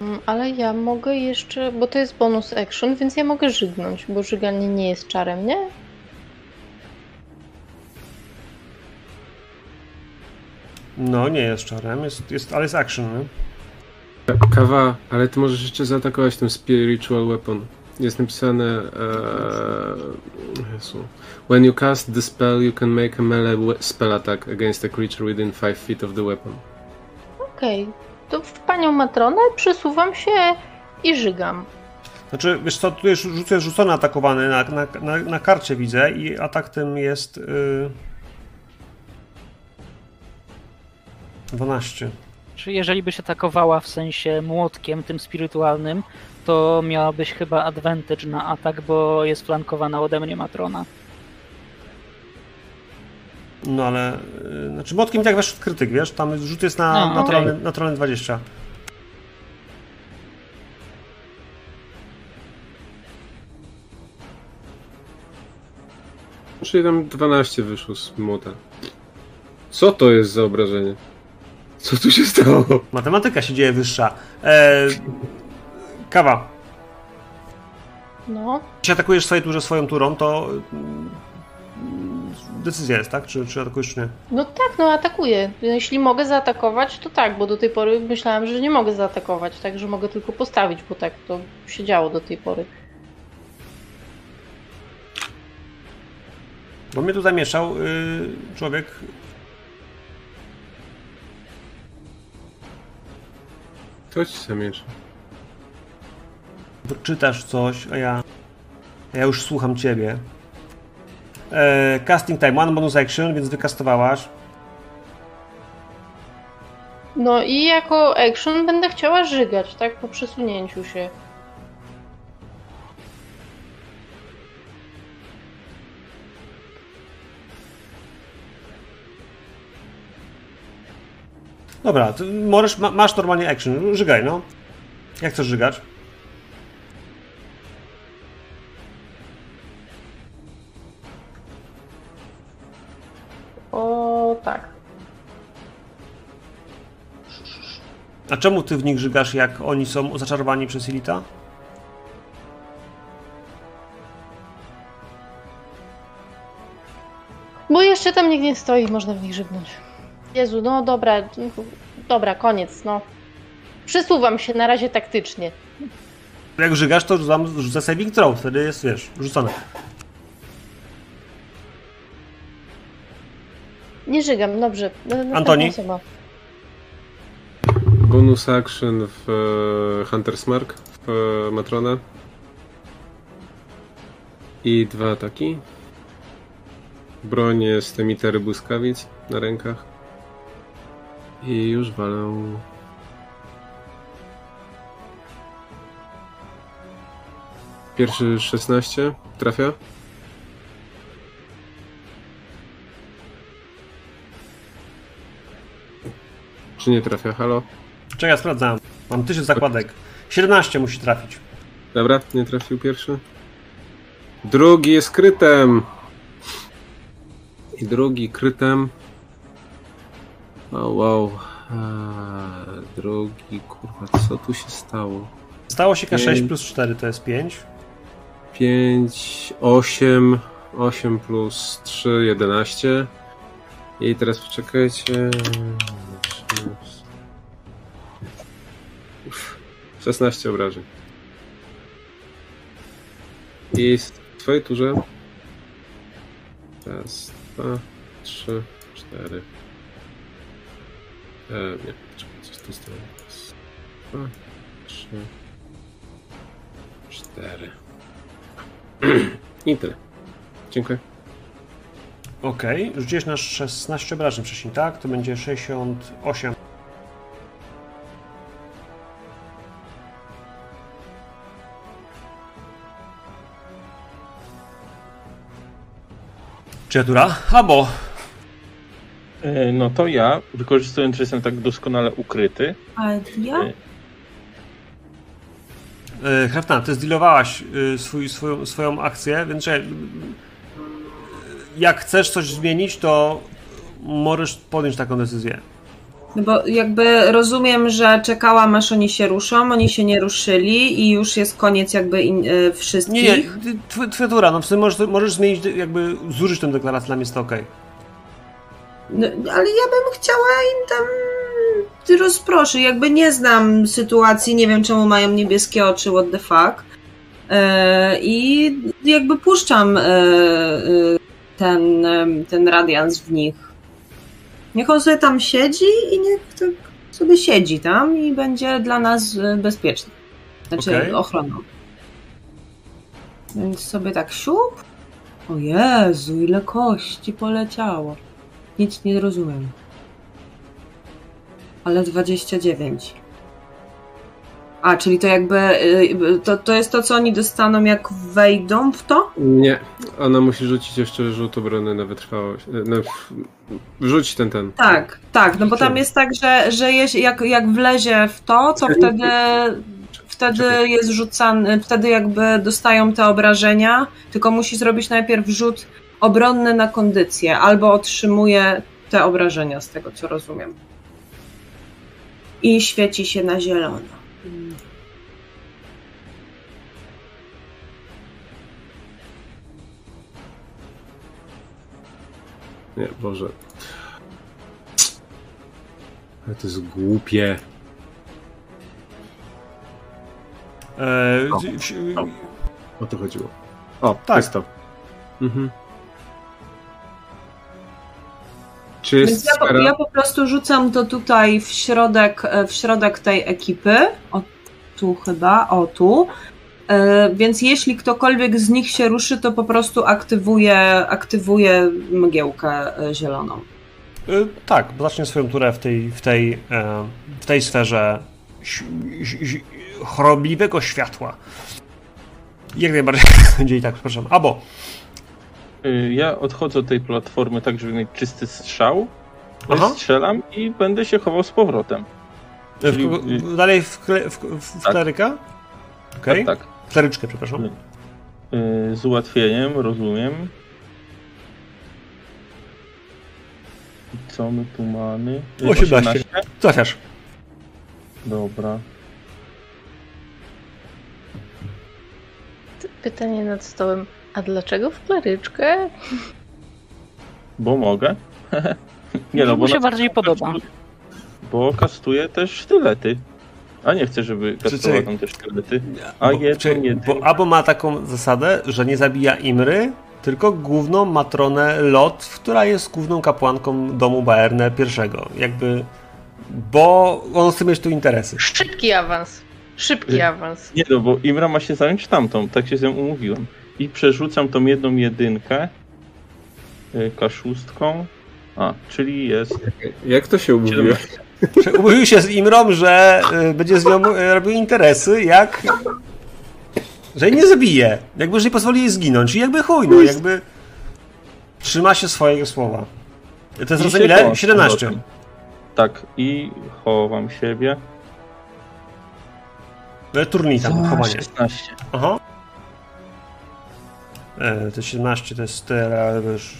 Mm, Ale ja mogę jeszcze, bo to jest bonus action, więc ja mogę żygnąć, bo żyganie nie jest czarem, nie? No, nie jest czarem, jest, jest, ale jest action, nie? Kawa, ale ty możesz jeszcze zaatakować tym Spiritual Weapon. Jest napisane. Jezu. When you cast the spell, you can make a melee spell attack against a creature within 5 feet of the weapon. Okej, to w panią Matronę przesuwam się i żygam. Znaczy, wiesz co, tu jest rzucę rzucony atakowany na, na, na, na karcie widzę i atak tym jest yy... 12. Czy jeżeli byś atakowała w sensie młotkiem tym spirytualnym, to miałabyś chyba advantage na atak, bo jest flankowana ode mnie Matrona. No ale, yy, znaczy młotkiem i tak weszł w krytyk, wiesz, tam rzut jest na No, naturalny, okej. naturalny 20. Czyli tam 12 wyszło z młota. Co to jest za obrażenie? Co tu się stało? Matematyka się dzieje wyższa. E, kawa. No, Jeśli atakujesz swoje turze swoją turą, to mm, decyzja jest, tak? Czy, czy atakujesz, czy nie? no tak, no atakuję. Jeśli mogę zaatakować, to tak, bo do tej pory myślałam, że nie mogę zaatakować, także mogę tylko postawić, bo tak to się działo do tej pory. Bo mnie tu zamieszał yy, człowiek. To ci zamiesza. Czytasz coś, a ja. a Ja już słucham ciebie. E, casting time, one bonus action, więc wykastowałaś. No i jako action będę chciała żygać, tak, po przesunięciu się. Dobra, możesz, ma, masz normalnie action. Żygaj, no. Jak chcesz żygać? O tak. A czemu ty w nich żygasz, jak oni są zaczarowani przez Elita? Bo jeszcze tam nikt nie stoi, można w nich żygnąć. Jezu, no dobra, dobra, koniec, no. Przesuwam się na razie taktycznie. Jak żygasz, to rzucam, rzucę saving throw, wtedy jest, wiesz, rzucone. Nie żygam, dobrze. Następna Antoni? osoba. Bonus action w e, Hunter's Mark w e, Matronę. I dwa ataki. Broń jest emitery błyskawic na rękach. I już walę. Pierwszy 16. Trafia? Czy nie trafia? Halo? Czekaj, sprawdzam. Mam 1000 zakładek. 17 musi trafić. Dobra, nie trafił pierwszy. Drugi jest krytem. I drugi krytem. O wow. Eee, drugi, kurwa, co tu się stało? Stało się K6 Pięć. plus 4 to jest 5. 5, 8, 8 plus 3, 11. I teraz poczekajcie. Uff, 16 obrażeń. I w twojej turze. Raz, dwa, trzy, cztery. E, nie, czekaj, coś dwa, trzy, cztery. I tyle. Dziękuję. Okej, rzuciłeś na 16 obrażeń wcześniej, tak? To będzie 68. Kreatura? Abo. E, No to ja, wykorzystując, że jestem tak doskonale ukryty, A ja? Yy, Hraftan, ty zdealowałaś yy, swój, swoją, swoją akcję, więc yy, jak chcesz coś zmienić, to możesz podjąć taką decyzję. No bo jakby rozumiem, że czekałam aż oni się ruszą, oni się nie ruszyli i już jest koniec jakby in, y, wszystkich. Nie, nie, twoja tura, no w sumie możesz, możesz zmienić, jakby zużyć tę deklarację, dla mnie jest to okej. No, ale ja bym chciała im tam ty rozproszy, jakby nie znam sytuacji, nie wiem czemu mają niebieskie oczy, what the fuck. E, I jakby puszczam e, e, ten, ten radians w nich. Niech on sobie tam siedzi i niech tak sobie siedzi tam i będzie dla nas bezpieczny. Znaczy Okej. ochroną. Więc sobie tak siup. O Jezu, ile kości poleciało. Nic nie rozumiem. Ale 29. A, czyli to jakby. y, To, to jest to, co oni dostaną, jak wejdą w to? Nie, ona musi rzucić jeszcze rzut obrony na wytrwałość. e, Na, rzuć ten, ten. Tak, tak, no bo tam jest tak, że, że jeś- jak, jak wlezie w to, to wtedy, wtedy jest rzucany, wtedy jakby dostają te obrażenia, tylko musi zrobić najpierw rzut obronny na kondycję, albo otrzymuje te obrażenia, z tego co rozumiem. I świeci się na zielono. Nie, Boże. Ale to jest głupie. Eee, O, o. O to chodziło. O, Tak. tak. jest to. Mhm. Czy jest Więc ja sfera? ja po prostu rzucam to tutaj w środek, e, w środek tej ekipy. O tu chyba, o tu. E, Więc jeśli ktokolwiek z nich się ruszy, to po prostu aktywuje, aktywuje mgiełkę e, zieloną. y, tak, bo zacznie swoją turę w tej, w tej, w tej sferze chorobliwego światła. Jak najbardziej będzie i tak, przepraszam. Abo. Y, ja odchodzę od tej platformy tak, żeby mieć czysty strzał. Aha. Strzelam i będę się chował z powrotem. W, Czyli- w, dalej w, kle, w, w, w Tak. kleryka? Okej. Tak, tak. Kleryczkę, przepraszam. Y, Z ułatwieniem, rozumiem. I Co my tu mamy? Y, 18. Trafiasz. Dobra. Pytanie nad stołem. A dlaczego w klaryczkę? Bo mogę. Nie no, bo mu się bardziej podoba. Bo kastuję też sztylety. A nie chcę, żeby kastował tam też sztylety. A Bo, jedną, czy, jedną. bo Abo ma taką zasadę, że nie zabija Imry, tylko główną matronę Lot, która jest główną kapłanką domu Baerne I. Jakby. Bo on chce mieć tu interesy. Szybki awans. Szybki awans. Nie no, bo Imra ma się zająć tamtą, tak się z nią umówiłem. I przerzucam tą jedną jedynkę y, kaszustką. A, czyli jest. Jak to się umówiło? Umówił się z Imrą, że y, będzie z nią y, robił interesy, jak. Że jej nie zabije. Jakby, że nie pozwoli jej zginąć. I jakby chuj, no jakby trzyma się swojego słowa. To jest razem ile? chowam z 17. powrotem. Tak, i chowam siebie. Turniej tam, chowanie. 16. Aha. E, to 17 to jest tyle, wiesz,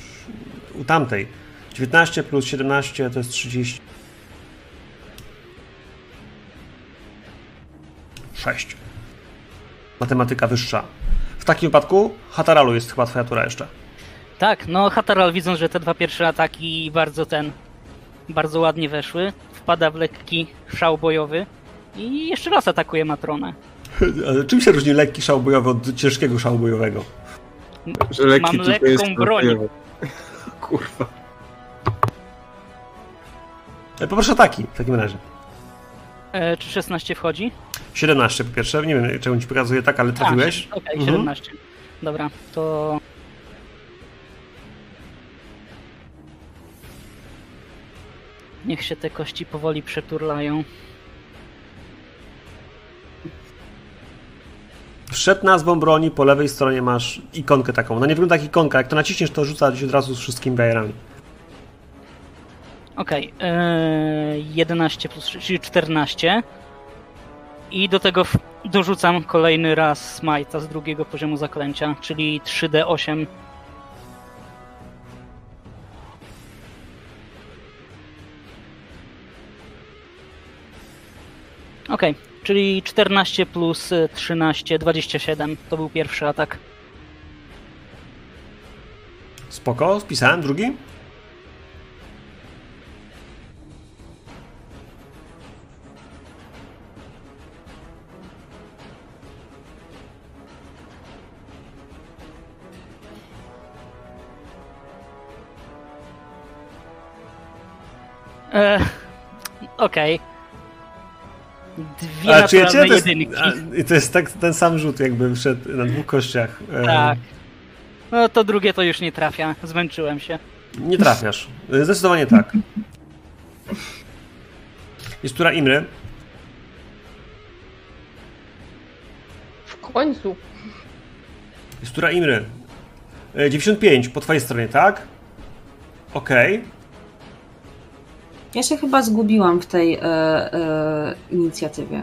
u tamtej. 19 plus 17 to jest 30. 6. Matematyka wyższa. W takim wypadku Hataralu jest chyba twoja tura jeszcze. Tak, no Hataral widząc, że te dwa pierwsze ataki bardzo ten, bardzo ładnie weszły, wpada w lekki szał bojowy i jeszcze raz atakuje Matronę. Czym się różni lekki szał bojowy od ciężkiego szału bojowego? Że lekki Mam lekką jest broń. Kurwa. E, Poproszę ataki w takim razie. E, czy 16 wchodzi? 17 po pierwsze. Nie wiem, czemu ci pokazuję tak, ale trafiłeś. Okej, Mhm. 17. Dobra, to... Niech się te kości powoli przeturlają. Przed nazwą broni po lewej stronie masz ikonkę taką. No nie wygląda jak ikonka. Jak to naciśniesz, to rzuca ci od razu z wszystkimi bajerami. Okej, e, 11 plus 3, czyli 14. I do tego dorzucam kolejny raz smajta z drugiego poziomu zaklęcia, czyli 3d8. Okej, czyli 14 plus e, 13, 27. To był pierwszy atak. Spoko, spisałem drugi. E, Okej. Dwie A naturalne To jest, jedynki. a, i to jest tak, ten sam rzut, jakby wszedł na dwóch kościach. E, Tak. No to drugie to już nie trafia. Zmęczyłem się. Nie trafiasz. E, Zdecydowanie tak. Jest tura Imry. W końcu. Jest tura Imry. E, 95 po twojej stronie, tak? Okej. Ja się chyba zgubiłam w tej e, e, inicjatywie.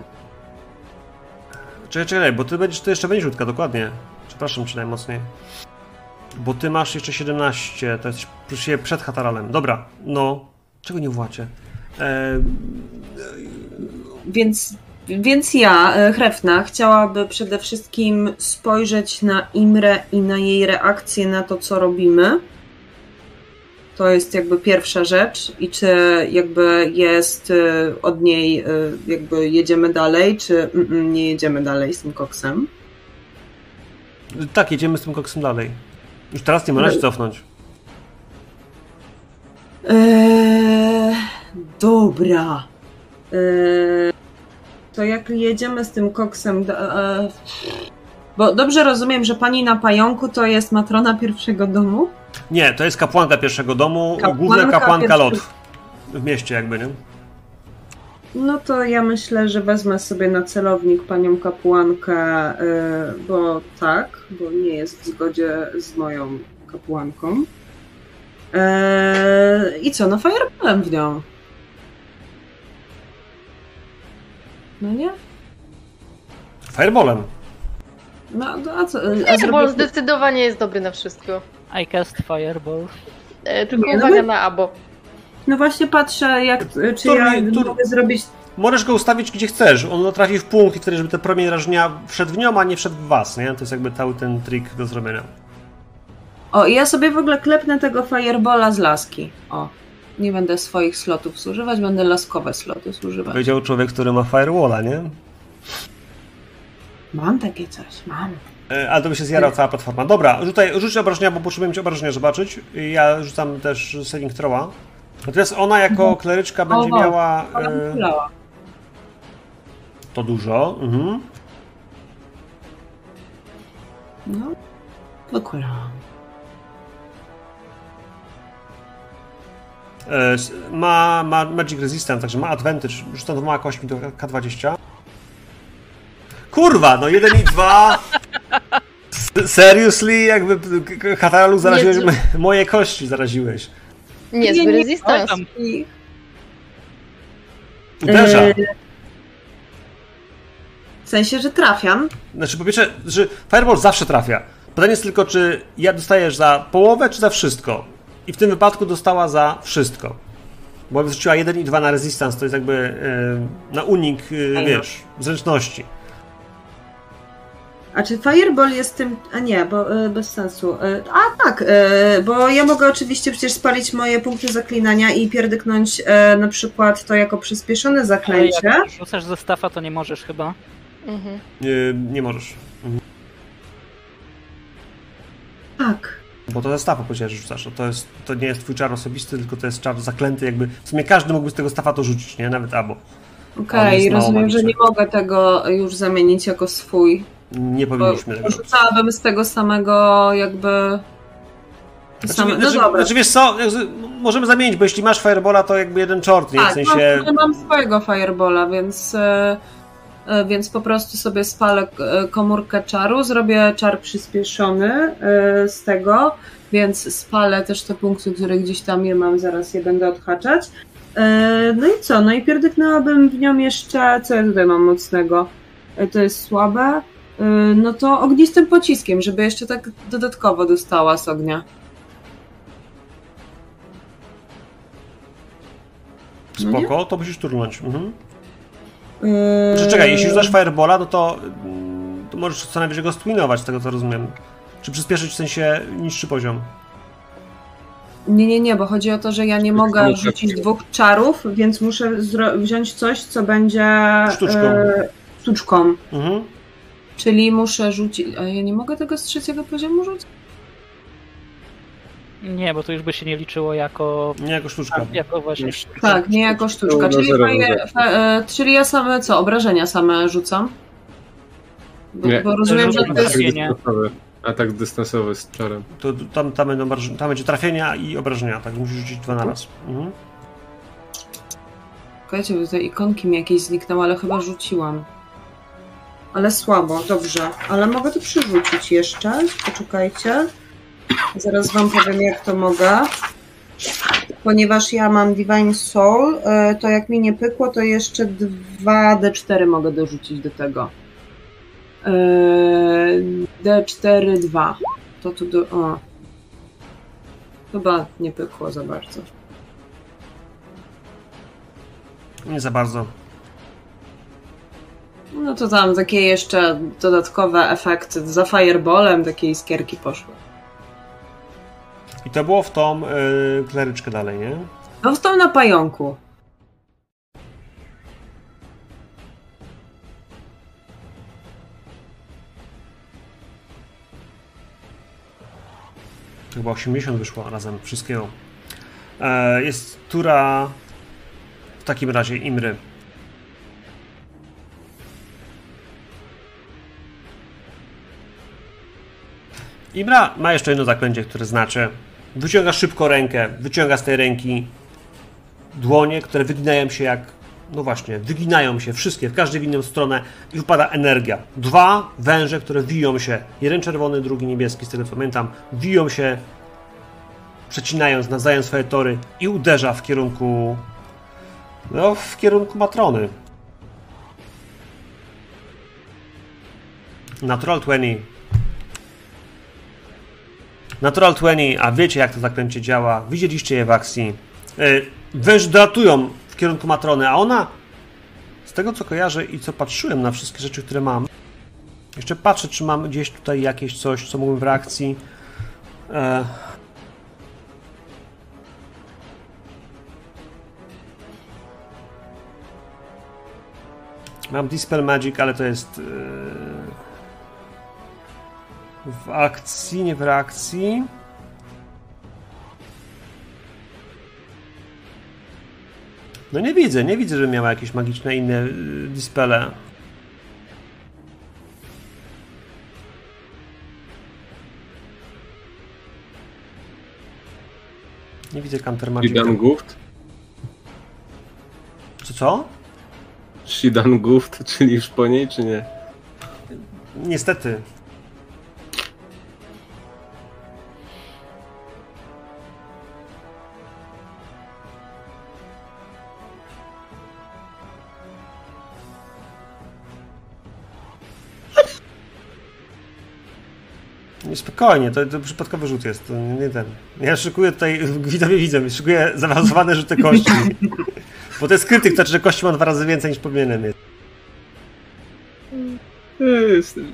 Czekaj, czekaj, bo ty będziesz, to jeszcze rzutka, dokładnie. Przepraszam cię najmocniej. Bo ty masz jeszcze 17, to jest plus się przed Hataralem. Dobra, no. Czego nie włacie? E, Więc, więc ja, e, Hrefna, chciałaby przede wszystkim spojrzeć na Imrę i na jej reakcję na to, co robimy. To jest jakby pierwsza rzecz. I czy jakby jest e, od niej, e, jakby jedziemy dalej, czy mm, mm, nie jedziemy dalej z tym koksem. tak, jedziemy z tym koksem dalej. Już teraz nie można się cofnąć. Eee, dobra. Eee, to jak jedziemy z tym koksem. do- E, bo dobrze rozumiem, że pani na pająku to jest matrona pierwszego domu? Nie, to jest kapłanka pierwszego domu, Kapłanka główna kapłanka pierwszy- lot. W mieście jakby, nie? No to ja myślę, że wezmę sobie na celownik panią kapłankę, e, bo tak, bo nie jest w zgodzie z moją kapłanką. Eee, I co, no fireballem w nią. No nie? Fireballem. No a co? A on zrobię- zdecydowanie jest dobry na wszystko. I cast fireball. E, tylko Nie, no uwaga my- na abo. No właśnie patrzę, jak, czy Tur- ja tur- mogę zrobić. Możesz go ustawić gdzie chcesz. On trafi w punkt i wtedy, żeby ten promień rażenia wszedł w nią, a nie wszedł w was, nie? To jest jakby cały ten trik do zrobienia. O, i ja sobie w ogóle klepnę tego firebola z laski. O. Nie będę swoich slotów zużywać, będę laskowe sloty zużywać. Powiedział człowiek, który ma firewalla, nie? Mam takie coś, mam. E, Ale to by się zjarała cała platforma. Dobra, rzucaj, rzuć obrażenia, bo potrzebujemy obrażenia zobaczyć. Ja rzucam też saving throwa. Natomiast ona jako kleryczka będzie O, miała Ale e, to dużo. Mhm. No. Wykulałam. E, Ma, ma Magic Resistance, także ma advantage. Rzucam dwoma kośćmi do K20. Kurwa, no jeden i dwa. Seriously, jakby k- k- Hataralu zaraziłeś Nie, moje kości, zaraziłeś. Niezły Nie, nie, resistance. tam. I, Uderza. Yy, w sensie, że trafiam. Znaczy, po pierwsze, że Fireball zawsze trafia. Pytanie jest tylko, czy ja dostajesz za połowę, czy za wszystko. I w tym wypadku dostała za wszystko. Bo wrzuciła 1 i 2 na resistance, to jest jakby e, na unik, e, wiesz, zręczności. A czy Fireball jest tym. A nie, bo y, bez sensu. Y, a tak, y, bo ja mogę oczywiście przecież spalić moje punkty zaklinania i pierdyknąć y, na przykład to jako przyspieszone Ale zaklęcie. jak rzucasz ze stafa, to nie możesz chyba. Mhm. E, nie możesz. Tak. Bo to ze stafa powiedziałeś, że rzucasz. To, jest, to nie jest twój czar osobisty, tylko to jest czar zaklęty, jakby. W sumie każdy mógłby z tego stafa to rzucić, nie? Nawet abo. Okej, mało rozumiem, że nie mogę tego już zamienić jako swój. Nie powinniśmy tego rzucałabym z tego samego jakby. Znaczy, Same, no znaczy, dobra. znaczy wiesz co, możemy zamienić, bo jeśli masz Firebola, to jakby jeden czort, nie? W tak, sensie... mam, mam swojego Firebola, więc, e, e, więc po prostu sobie spalę e, komórkę czaru, zrobię czar przyspieszony z tego, więc spalę też te punkty, które gdzieś tam je mam, zaraz je będę odhaczać. No i co? No i pierdyknęłabym w nią jeszcze, co ja tutaj mam mocnego? To jest słabe. E, No to ognistym pociskiem, żeby jeszcze tak dodatkowo dostała z ognia. No? Spoko, to musisz turnąć. Mhm. Znaczy, czekaj, jeśli rzucasz Firebola, no to, mm, to możesz co najwyżej go stwinować, z tego co rozumiem. Czy przyspieszyć w sensie niższy poziom. Nie, nie, nie, bo chodzi o to, że ja nie mogę rzucić dwóch czarów, więc muszę wziąć coś, co będzie Sztuczką. e, sztuczką. Mhm. Czyli muszę rzucić. A ja nie mogę tego z trzeciego poziomu rzucić? Nie, bo to już by się nie liczyło jako, Nie jako sztuczka. jako właśnie. Tak, nie jako sztuczka. na Czyli, zero fa, e, czyli ja same co? Obrażenia same rzucam? Bo, Nie. bo rozumiem, że to jest. Atak dystansowy. Z czarem. To tam, tam, będą tam będzie trafienia i obrażenia, tak musisz rzucić dwa na raz. Mhm. Słuchajcie, bo te ikonki mi jakieś zniknęły, ale chyba rzuciłam. Ale słabo, dobrze. Ale mogę to przerzucić jeszcze. Poczekajcie. Zaraz wam powiem, jak to mogę. Ponieważ ja mam Divine Soul, e, to jak mi nie pykło, to jeszcze 2D4 mogę dorzucić do tego. E, D4, 2. To tu do... O. Chyba nie pykło za bardzo. Nie za bardzo. No to tam takie jeszcze dodatkowe efekty. Za fireballem takie iskierki poszły. I to było w tą y, kleryczkę dalej, nie? No w tą na pająku. Chyba 80 wyszło razem wszystkiego. E, jest tura w takim razie Imry. Imra ma jeszcze jedno zaklęcie, które znaczy wyciąga szybko rękę, wyciąga z tej ręki dłonie, które wyginają się jak no właśnie, wyginają się wszystkie, w każdą w inną stronę i upada energia. Dwa węże, które wiją się, jeden czerwony, drugi niebieski, z tego co pamiętam, wiją się, przecinając, nawzajem swoje tory i uderza w kierunku no, w kierunku Matrony. Natural 20. Natural 20, a wiecie jak to zaklęcie działa, widzieliście je w akcji. Yy, Węże dolatują w kierunku Matrony, a ona, z tego co kojarzę i co patrzyłem na wszystkie rzeczy, które mam, jeszcze patrzę, czy mam gdzieś tutaj jakieś coś, co mógłbym w reakcji. E... Mam Dispel Magic, ale to jest e... w akcji, nie w reakcji. No nie widzę, nie widzę, żeby miała jakieś magiczne inne y, dispele. Nie widzę Counter Magic. Shidan Guft? Co, co? Shidan Guft, czyli już po niej, czy nie? Niestety. Spokojnie, to, to przypadkowy rzut jest, to nie ten. Ja szykuję tutaj, widzowie widzę, szykuję zaawansowane rzuty kości. Bo to jest krytyk, to znaczy, że kości mam dwa razy więcej niż powinienem mieć.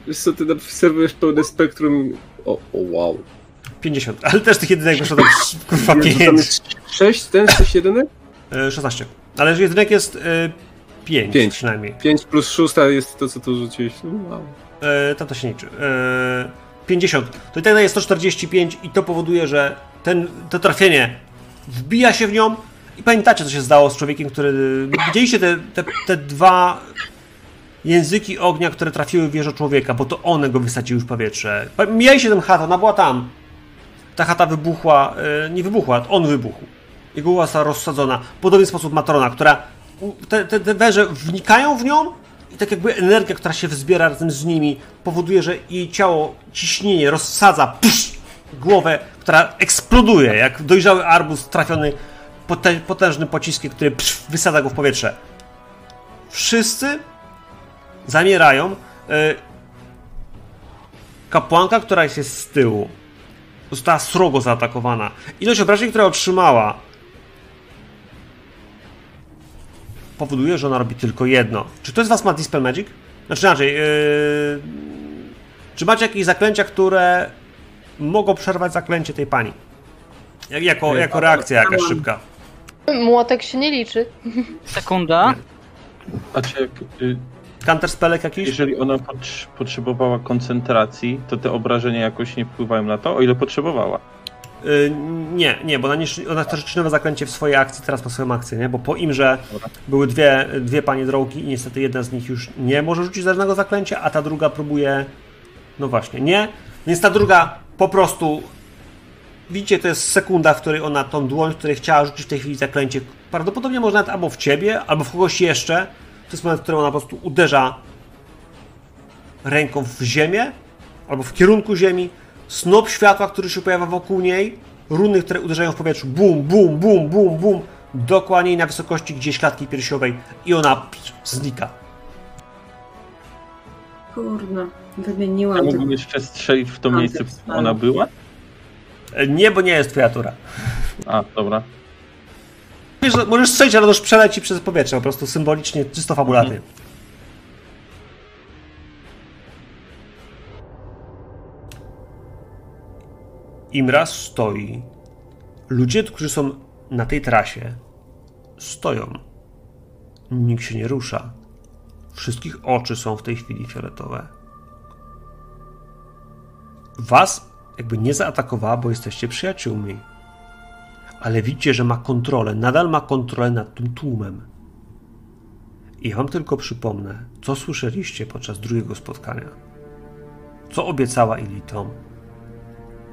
Wiesz co, ty obserwujesz pełne spektrum. O, o wow. 50, ale też tych jedynek wyszło tam kurwa Nie, to tam 5. jest 6, ten 6 jedynek? E, 16. Ale jedynek jest e, 5 Pięć. przynajmniej. 5 plus 6 jest to, co tu rzuciłeś. No, wow. E, tam to się liczy. E, 50. To i tak daje 145 i to powoduje, że ten, to trafienie wbija się w nią i pamiętacie, co się zdało z człowiekiem, który... Widzieliście te, te, te dwa języki ognia, które trafiły w wieżę człowieka, bo to one go wysadziły w powietrze. Mijaliście tę chatę, ona była tam. Ta chata wybuchła, e, nie wybuchła, on wybuchł. Jego została rozsadzona. W podobny sposób Matrona, która... Te, te, te węże wnikają w nią i tak jakby energia, która się wzbiera razem z nimi, powoduje, że jej ciało, ciśnienie rozsadza psz, głowę, która eksploduje, jak dojrzały arbuz trafiony potę- potężnym pociskiem, który psz, wysadza go w powietrze. Wszyscy zamierają. E, Kapłanka, która jest z tyłu, została srogo zaatakowana. Ilość obrażeń, które otrzymała, powoduje, że ona robi tylko jedno. Czy ktoś z Was ma Dispel Magic? Znaczy inaczej, yy... czy macie jakieś zaklęcia, które mogą przerwać zaklęcie tej pani? Jak, jako, Nie, jako reakcja jakaś szybka. Młotek się nie liczy. Sekunda. A czy jak, y, Counter jakiś? jeżeli ona potrz- potrzebowała koncentracji, to te obrażenia jakoś nie wpływają na to, o ile potrzebowała. Yy, nie, nie, bo ona, niż, ona też nowe zaklęcie w swojej akcji, teraz ma swoją akcję, nie? Bo po im, że były dwie, dwie panie drogi i niestety jedna z nich już nie może rzucić żadnego zaklęcia, a ta druga próbuje. No właśnie, nie. Więc ta druga po prostu. Widzicie, to jest sekunda, w której ona tą dłoń, w której chciała rzucić w tej chwili zaklęcie. Prawdopodobnie może nawet albo w ciebie, albo w kogoś jeszcze. To jest moment, w którym ona po prostu uderza ręką w ziemię, albo w kierunku ziemi. Snop światła, który się pojawia wokół niej, runy, które uderzają w powietrzu. Bum, bum, bum, bum, bum. Dokładnie na wysokości gdzieś klatki piersiowej i ona znika. Kurna, A wymieniłam. mógłbym jeszcze strzelić w to miejsce, w którym ona była? E, Nie, bo nie jest twoja tura. A, dobra. Wiesz, Możesz strzelić, ale już przeleci przez powietrze, po prostu symbolicznie, czysto fabularnie. Imraz stoi. Ludzie, którzy są na tej trasie, stoją. Nikt się nie rusza. Wszystkich oczy są w tej chwili fioletowe. Was jakby nie zaatakowała, bo jesteście przyjaciółmi ale widzicie, że ma kontrolę, nadal ma kontrolę nad tym tłumem. I ja wam tylko przypomnę, co słyszeliście podczas drugiego spotkania. Co obiecała Ilitom.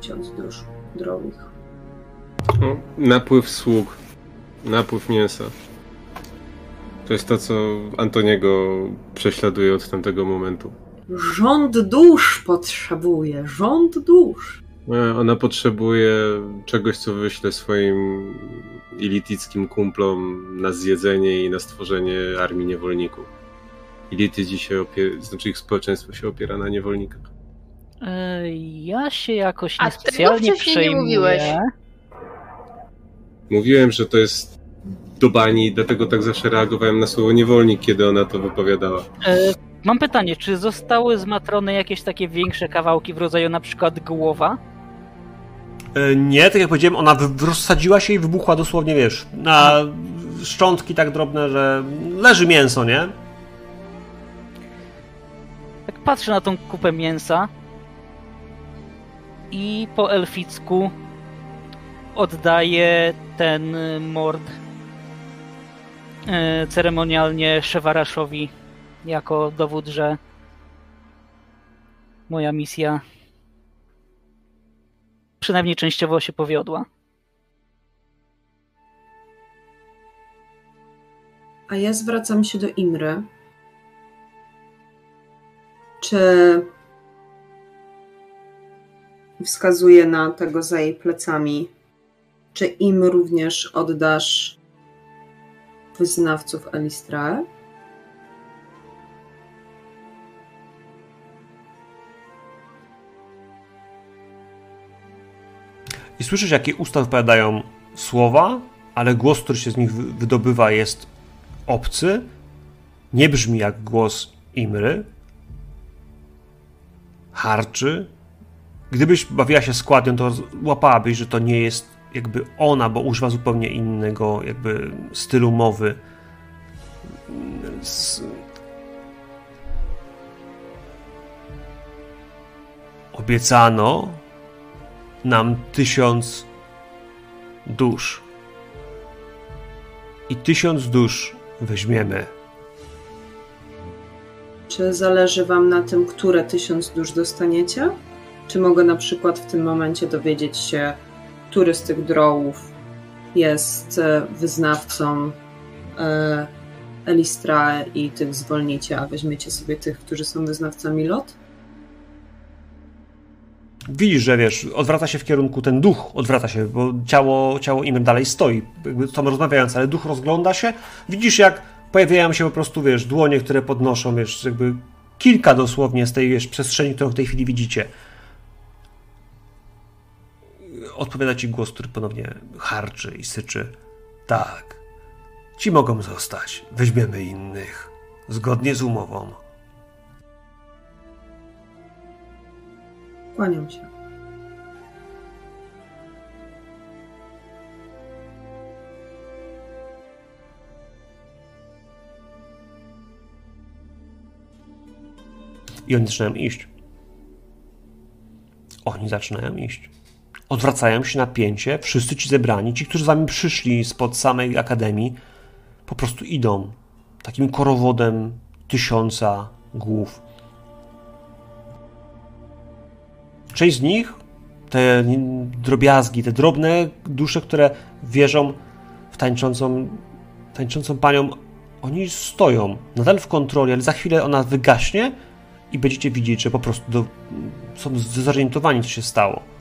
Tysiąc dusz drogich. O, napływ sług. Napływ mięsa. To jest to, co Antoniego prześladuje od tamtego momentu. Rząd dusz potrzebuje, rząd dusz. E, Ona potrzebuje czegoś, co wyśle swoim ilitickim kumplom na zjedzenie i na stworzenie armii niewolników. Ility dzisiaj, opie- znaczy ich społeczeństwo się opiera na niewolnikach. E, Ja się jakoś A niespecjalnie tego wcześniej nie przejmuję. mówiłeś. Mówiłem, że to jest do bani, dlatego tak zawsze reagowałem na słowo niewolnik, kiedy ona to wypowiadała. E, Mam pytanie, czy zostały z Matrony jakieś takie większe kawałki w rodzaju na przykład głowa? E, Nie, tak jak powiedziałem, ona rozsadziła się i wybuchła dosłownie, wiesz, na szczątki tak drobne, że leży mięso, nie? Tak patrzę na tą kupę mięsa i po elficku oddaję ten mord y, ceremonialnie Szewaraszowi jako dowód, że moja misja przynajmniej częściowo się powiodła. A ja zwracam się do Imry. Czy wskazuje na tego za jej plecami? Czy im również oddasz wyznawców Elistrae? I słyszysz, jakie usta wypowiadają słowa, ale głos, który się z nich wydobywa, jest obcy. Nie brzmi jak głos Imry. Harczy. Gdybyś bawiła się składnią, to łapałabyś, że to nie jest jakby ona, bo używa zupełnie innego jakby stylu mowy. Obiecano nam tysiąc dusz. I tysiąc dusz weźmiemy. Czy zależy Wam na tym, które tysiąc dusz dostaniecie? Czy mogę na przykład w tym momencie dowiedzieć się, który z tych drołów jest e, wyznawcą e, Elistra i tych zwolnicie, a weźmiecie sobie tych, którzy są wyznawcami lot? Widzisz, że wiesz, odwraca się w kierunku ten duch, odwraca się, bo ciało, ciało im dalej stoi, jakby tam rozmawiając, ale duch rozgląda się. Widzisz, jak pojawiają się po prostu, wiesz, dłonie, które podnoszą, wiesz, jakby kilka dosłownie z tej wiesz, przestrzeni, którą w tej chwili widzicie odpowiada ci głos, który ponownie harczy i syczy. Tak, ci mogą zostać. Weźmiemy innych. Zgodnie z umową. Kłaniam się. I oni zaczynają iść. Oni zaczynają iść odwracają się napięcie, wszyscy ci zebrani, ci, którzy z wami przyszli spod samej akademii, po prostu idą takim korowodem tysiąca głów. Część z nich, te drobiazgi, te drobne dusze, które wierzą w tańczącą, tańczącą panią, oni stoją nadal w kontroli, ale za chwilę ona wygaśnie i będziecie widzieć, że po prostu do, są zdezorientowani, co się stało.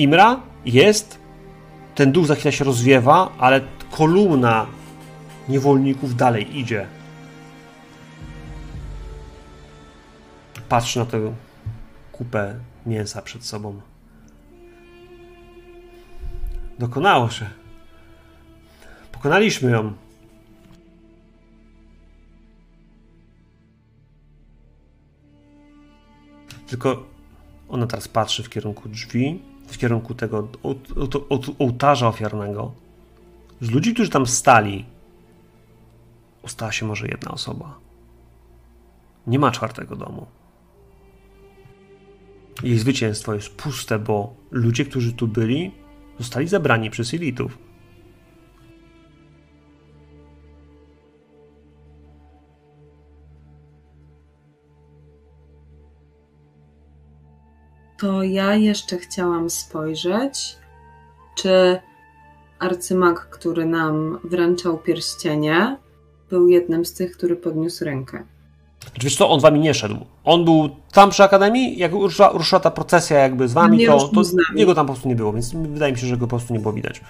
Imra jest, ten duch za chwilę się rozwiewa, ale kolumna niewolników dalej idzie. Patrzy na tę kupę mięsa przed sobą. Dokonało się. Pokonaliśmy ją. Tylko ona teraz patrzy w kierunku drzwi w kierunku tego ołtarza ofiarnego, z ludzi, którzy tam stali, ostała się może jedna osoba. Nie ma czwartego domu. Jej zwycięstwo jest puste, bo ludzie, którzy tu byli, zostali zabrani przez elitów. To ja jeszcze chciałam spojrzeć, czy arcymag, który nam wręczał pierścienie, był jednym z tych, który podniósł rękę. Znaczy, wiesz co, on z wami nie szedł. On był tam przy Akademii, jak ruszyła, ruszyła ta procesja jakby z wami, to, to jego tam po prostu nie było, więc wydaje mi się, że go po prostu nie było widać.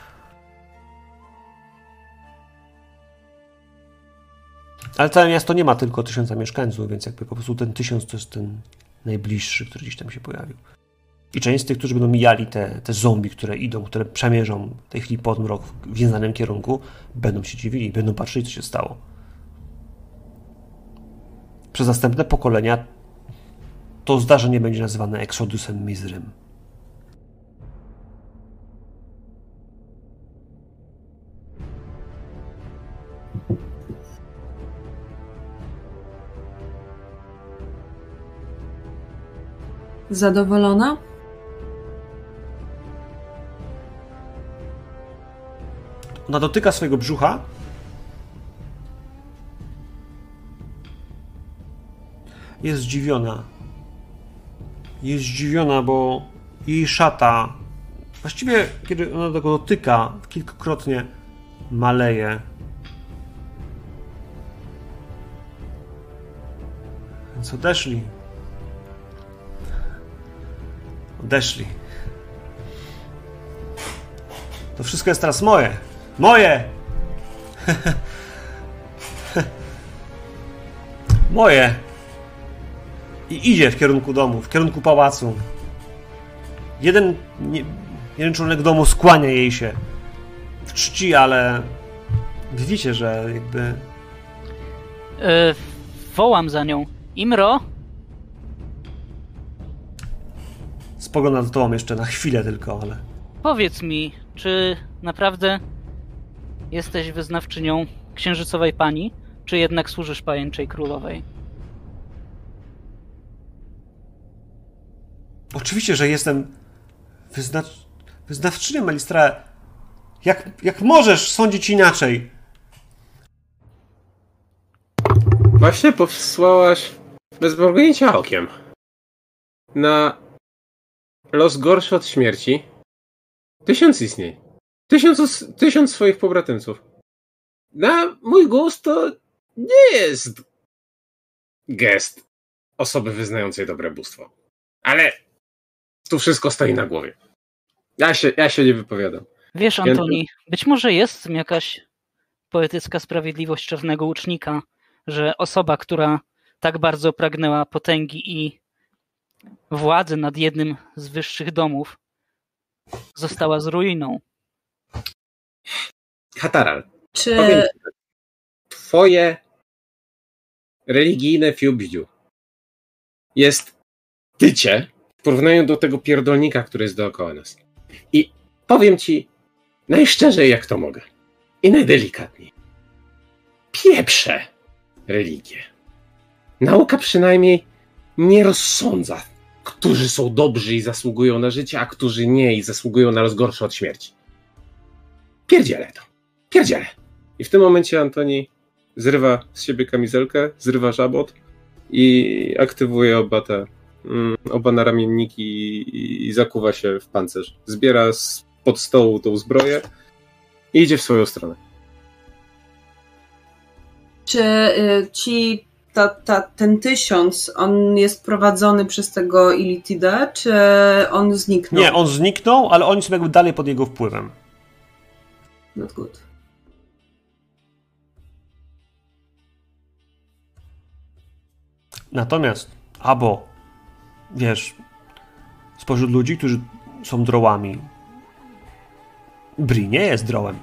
Ale całe miasto nie ma tylko tysiąca mieszkańców, więc jakby po prostu ten tysiąc to jest ten najbliższy, który gdzieś tam się pojawił. I część z tych, którzy będą mijali te, te zombie, które idą, które przemierzą w tej chwili podmrok w nieznanym kierunku, będą się dziwili, będą patrzyli, co się stało. Przez następne pokolenia to zdarzenie będzie nazywane Exodusem Mizrym. Zadowolona? Ona dotyka swojego brzucha. Jest zdziwiona. Jest zdziwiona, bo jej szata, właściwie kiedy ona tego dotyka, kilkakrotnie maleje. Więc odeszli. Odeszli. To wszystko jest teraz moje. Moje! Moje! I idzie w kierunku domu, w kierunku pałacu. jeden, nie, jeden członek domu skłania jej się w czci, ale widzicie, że jakby E, wołam za nią. Imro? spogląda za tobą jeszcze na chwilę tylko, ale Powiedz mi, czy naprawdę jesteś wyznawczynią księżycowej pani, czy jednak służysz pajęczej królowej? Oczywiście, że jestem wyznacz... wyznawczynią Melistra. Jak, jak możesz sądzić inaczej? Właśnie powsłałaś bez mrugnięcia okiem na los gorszy od śmierci tysiąc istnień. Tysiąc, tysiąc swoich pobratymców. Na mój gust to nie jest gest osoby wyznającej dobre bóstwo. Ale tu wszystko stoi na głowie. Ja się, ja się nie wypowiadam. Wiesz, Antoni, być może jest jakaś poetycka sprawiedliwość czarnego łucznika, że osoba, która tak bardzo pragnęła potęgi i władzy nad jednym z wyższych domów, została z ruiną. Hataral, Czy powiem ci tak. Twoje religijne fiubździu jest tycie w porównaniu do tego pierdolnika, który jest dookoła nas. I powiem ci najszczerzej, jak to mogę. I najdelikatniej. Pieprze religię. Nauka przynajmniej nie rozsądza, którzy są dobrzy i zasługują na życie, a którzy nie i zasługują na los gorszy od śmierci. Pierdzielę to. Pierdzielę. I w tym momencie Antoni zrywa z siebie kamizelkę, zrywa żabot i aktywuje oba te, mm, oba naramienniki i, i zakuwa się w pancerz. Zbiera z pod stołu tą zbroję i idzie w swoją stronę. Czy y, ci ta, ta, ten tysiąc, on jest prowadzony przez tego Ilitidę, czy on zniknął? Nie, on zniknął, ale oni są jakby dalej pod jego wpływem. Not good. Natomiast, albo wiesz, spośród ludzi, którzy są drołami, Bri nie jest drołem.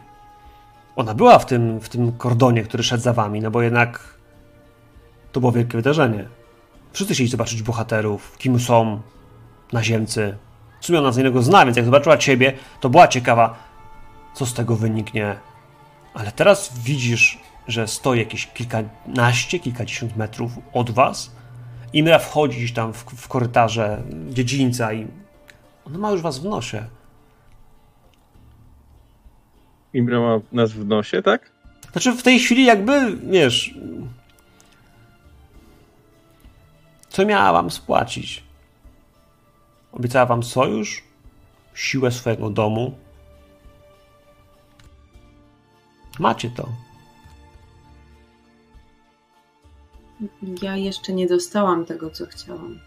Ona była w tym, w tym kordonie, który szedł za wami, no bo jednak to było wielkie wydarzenie. Wszyscy chcieli zobaczyć bohaterów, kim są naziemcy. W sumie ona z innego zna, więc jak zobaczyła ciebie, to była ciekawa, co z tego wyniknie. Ale teraz widzisz, że stoi jakieś kilkanaście, kilkadziesiąt metrów od was. Imra wchodzi gdzieś tam w, w korytarze dziedzińca i ona ma już was w nosie. Imra ma nas w nosie, tak? Znaczy w tej chwili jakby, wiesz... Co miała wam spłacić? Obiecała wam sojusz? Siłę swojego domu? Macie to. Ja jeszcze nie dostałam tego, co chciałam.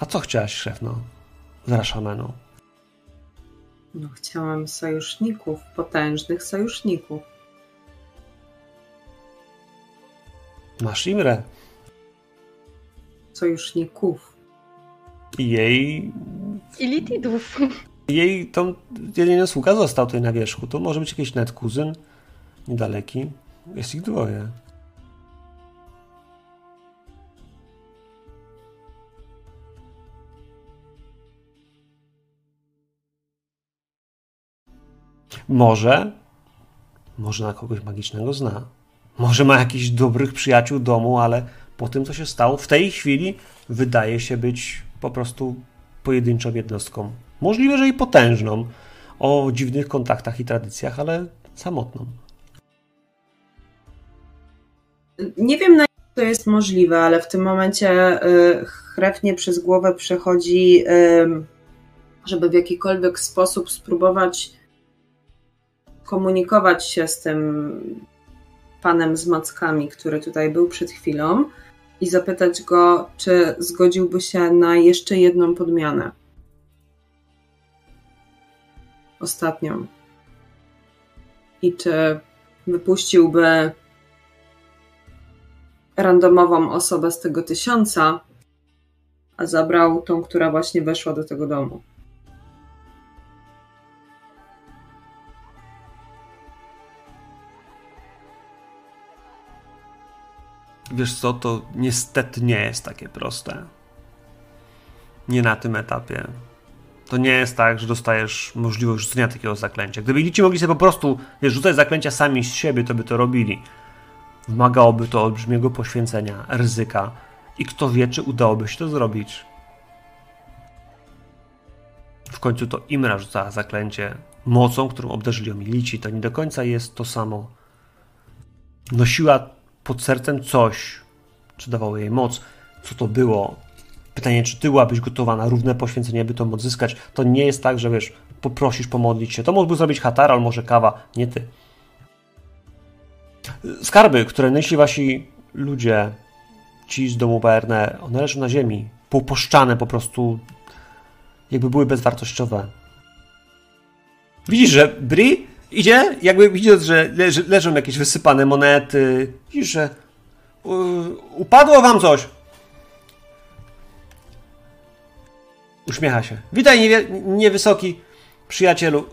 A co chciałaś, szefno? Z Rashamenu? No, chciałam sojuszników, potężnych sojuszników. Masz Imrę Sojuszników. i jej I Litidów. Jej tą jedyny sługa został tutaj na wierzchu. To może być jakiś net kuzyn niedaleki. Jest ich dwoje. Może, może na kogoś magicznego zna. Może ma jakichś dobrych przyjaciół domu, ale po tym, co się stało, w tej chwili wydaje się być po prostu pojedynczą jednostką. Możliwe, że i potężną, o dziwnych kontaktach i tradycjach, ale samotną. Nie wiem, na ile to jest możliwe, ale w tym momencie y, chrewnie przez głowę przechodzi, żeby w jakikolwiek sposób spróbować komunikować się z tym panem z mackami, który tutaj był przed chwilą i zapytać go, czy zgodziłby się na jeszcze jedną podmianę. Ostatnią. I czy wypuściłby randomową osobę z tego tysiąca, a zabrał tą, która właśnie weszła do tego domu. Wiesz co, to niestety nie jest takie proste. Nie na tym etapie. To nie jest tak, że dostajesz możliwość rzucenia takiego zaklęcia. Gdyby dzieci mogli sobie po prostu wiesz, rzucać zaklęcia sami z siebie, to by to robili. Wymagałoby to olbrzymiego poświęcenia, ryzyka. I kto wie, czy udałoby się to zrobić. W końcu to Imra rzucała zaklęcie mocą, którą obdarzyli ją milici. To nie do końca jest to samo. Nosiła pod sercem coś, czy dawało jej moc. Co to było? Pytanie, czy ty byłabyś gotowa na równe poświęcenie, by to moc zyskać? To nie jest tak, że wiesz, poprosisz pomodlić się. To mógłby zrobić Hatar, albo może Kawa, nie ty. Skarby, które nieśli wasi ludzie, ci z domu BRN, one leżą na ziemi, poupuszczane po prostu, jakby były bezwartościowe. Widzisz, że Bri idzie, jakby widząc, że leżą jakieś wysypane monety, widzisz, że u, upadło wam coś. Uśmiecha się. Witaj, niewie, niewysoki przyjacielu.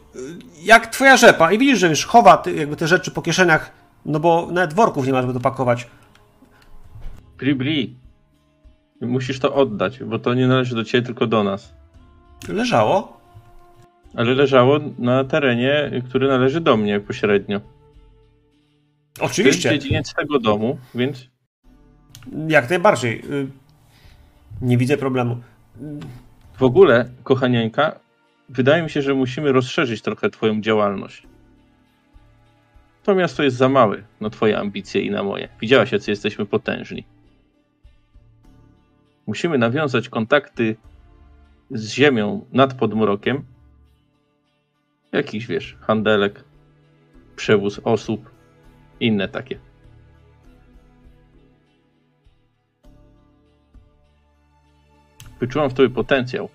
Jak twoja rzepa? I widzisz, że już chowa ty, jakby te rzeczy po kieszeniach, no bo nawet worków nie ma, żeby to pakować. Bli, bli. Musisz to oddać, bo to nie należy do ciebie, tylko do nas. Leżało. Ale leżało na terenie, który należy do mnie pośrednio. To jest Oczywiście. dziedziniec tego domu, więc Jak najbardziej. Y, Nie widzę problemu. W ogóle, kochanieńka, wydaje mi się, że musimy rozszerzyć trochę twoją działalność. To miasto jest za małe na twoje ambicje i na moje. Widziałaś, jacy jesteśmy potężni. Musimy nawiązać kontakty z ziemią nad podmrokiem. Jakiś, wiesz, handelek, przewóz osób, inne takie. Wyczułam w tobie potencjał.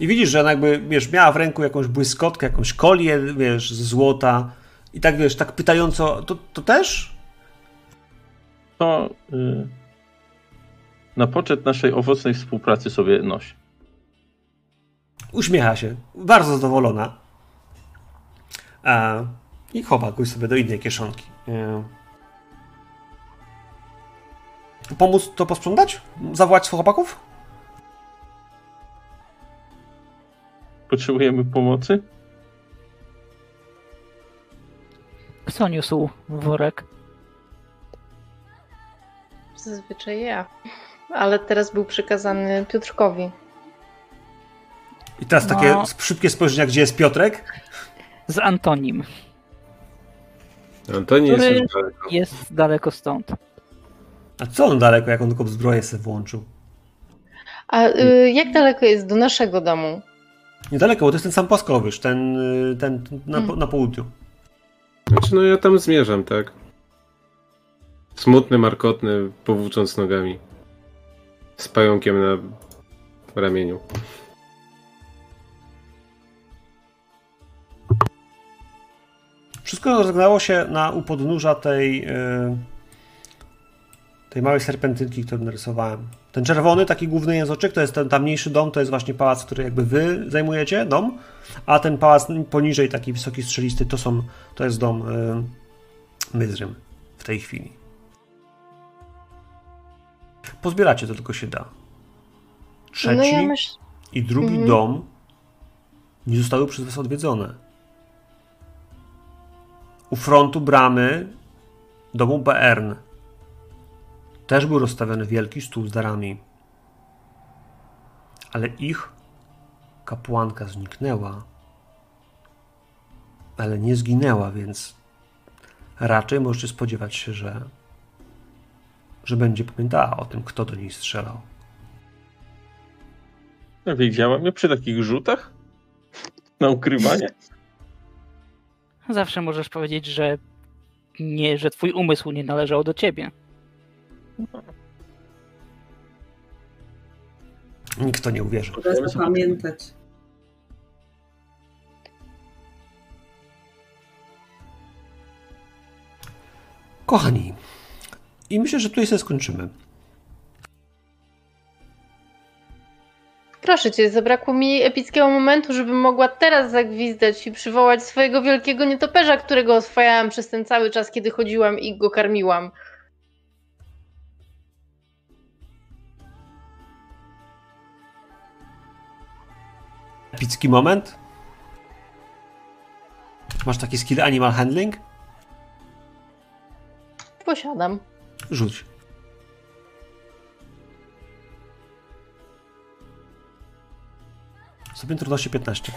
I widzisz, że ona jakby, wiesz, miała w ręku jakąś błyskotkę, jakąś kolię, wiesz, z złota. I tak, wiesz, tak pytająco, to, to też? to y, na poczet naszej owocnej współpracy sobie nosi. Uśmiecha się, bardzo zadowolona. A, I chowa go sobie do innej kieszonki. E. Pomóc to posprzątać? Zawołać chłopaków? Potrzebujemy pomocy? Kto niósł worek? Zazwyczaj ja. Ale teraz był przekazany Piotrkowi. I teraz No. takie szybkie spojrzenia, gdzie jest Piotrek? Z Antonim. Antoni jest daleko. Jest daleko stąd. A co on daleko, jak on tylko zbroję sobie włączył? A y, jak daleko jest do naszego domu? Niedaleko, bo to jest ten sam płaskowyż, ten, ten na, Hmm. na południu. Znaczy, no ja tam zmierzam, tak? Smutny, markotny, powłócząc nogami. Z pająkiem na ramieniu. Wszystko rozegrało się na u podnóża tej, y, tej małej serpentynki, którą narysowałem. Ten czerwony, taki główny jęzoczek, to jest ten tamniejszy dom, to jest właśnie pałac, który jakby wy zajmujecie, dom, a ten pałac poniżej, taki wysoki, strzelisty, to są, to jest dom y, Myzrym w tej chwili. Pozbieracie to tylko się da. Trzeci No ja myślę. i drugi Mhm. dom nie zostały przez was odwiedzone. U frontu bramy domu Beern też był rozstawiony wielki stół z darami. Ale ich kapłanka zniknęła. Ale nie zginęła, więc raczej możecie spodziewać się, że, że będzie pamiętała o tym, kto do niej strzelał. Ja wiedziałem, ja przy takich rzutach na ukrywanie. Zawsze możesz powiedzieć, że nie, że twój umysł nie należał do ciebie. Nikt to nie uwierzy. Trzeba zapamiętać. Kochani, i myślę, że tutaj sobie skończymy. Proszę cię, zabrakło mi epickiego momentu, żebym mogła teraz zagwizdać i przywołać swojego wielkiego nietoperza, którego oswajałam przez ten cały czas, kiedy chodziłam i go karmiłam. Epicki moment? Masz taki skill Animal Handling? Posiadam. Rzuć. Stopień trudności 15.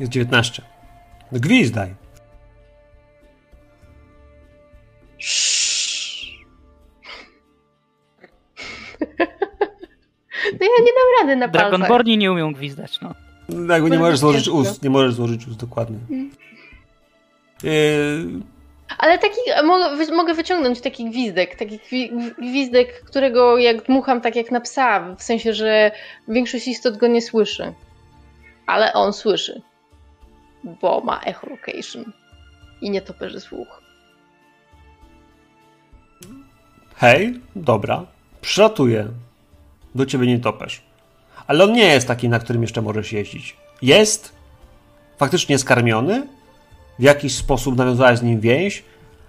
Jest 19. No gwizdaj. Ja nie dam rady na palcach. Dragonborni nie umią gwizdać, no. No, Jakby nie możesz złożyć ust, nie możesz złożyć ust dokładnie. Yy, Ale taki, mogę, wy, mogę wyciągnąć taki gwizdek, taki gwi- gwizdek, którego jak dmucham tak jak na psa, w sensie, że większość istot go nie słyszy. Ale on słyszy, bo ma echolocation i nietoperzy słuch. hej, dobra, przylatuję. Do ciebie nie topesz. Ale on nie jest taki, na którym jeszcze możesz jeździć. Jest faktycznie skarmiony, w jakiś sposób nawiązałeś z nim więź,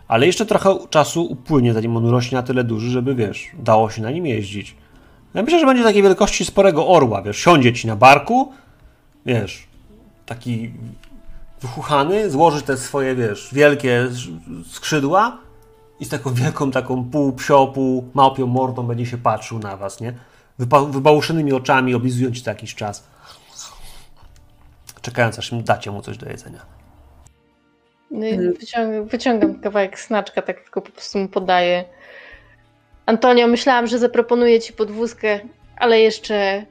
ale jeszcze trochę czasu upłynie, zanim on urośnie na tyle duży, żeby, wiesz, dało się na nim jeździć. Ja myślę, że będzie takiej wielkości sporego orła, wiesz, siądzie ci na barku, wiesz, taki wychuchany, złoży te swoje, wiesz, wielkie skrzydła i z taką wielką, taką pół psio, pół małpią mordą będzie się patrzył na was, nie? Wybałuszonymi oczami, oblizując ci to jakiś czas. Czekając, aż im dacie mu coś do jedzenia. No i Wyciągam, wyciągam kawałek snaczka, tak tylko po prostu mu podaję. Antonio, myślałam, że zaproponuję ci podwózkę, ale jeszcze.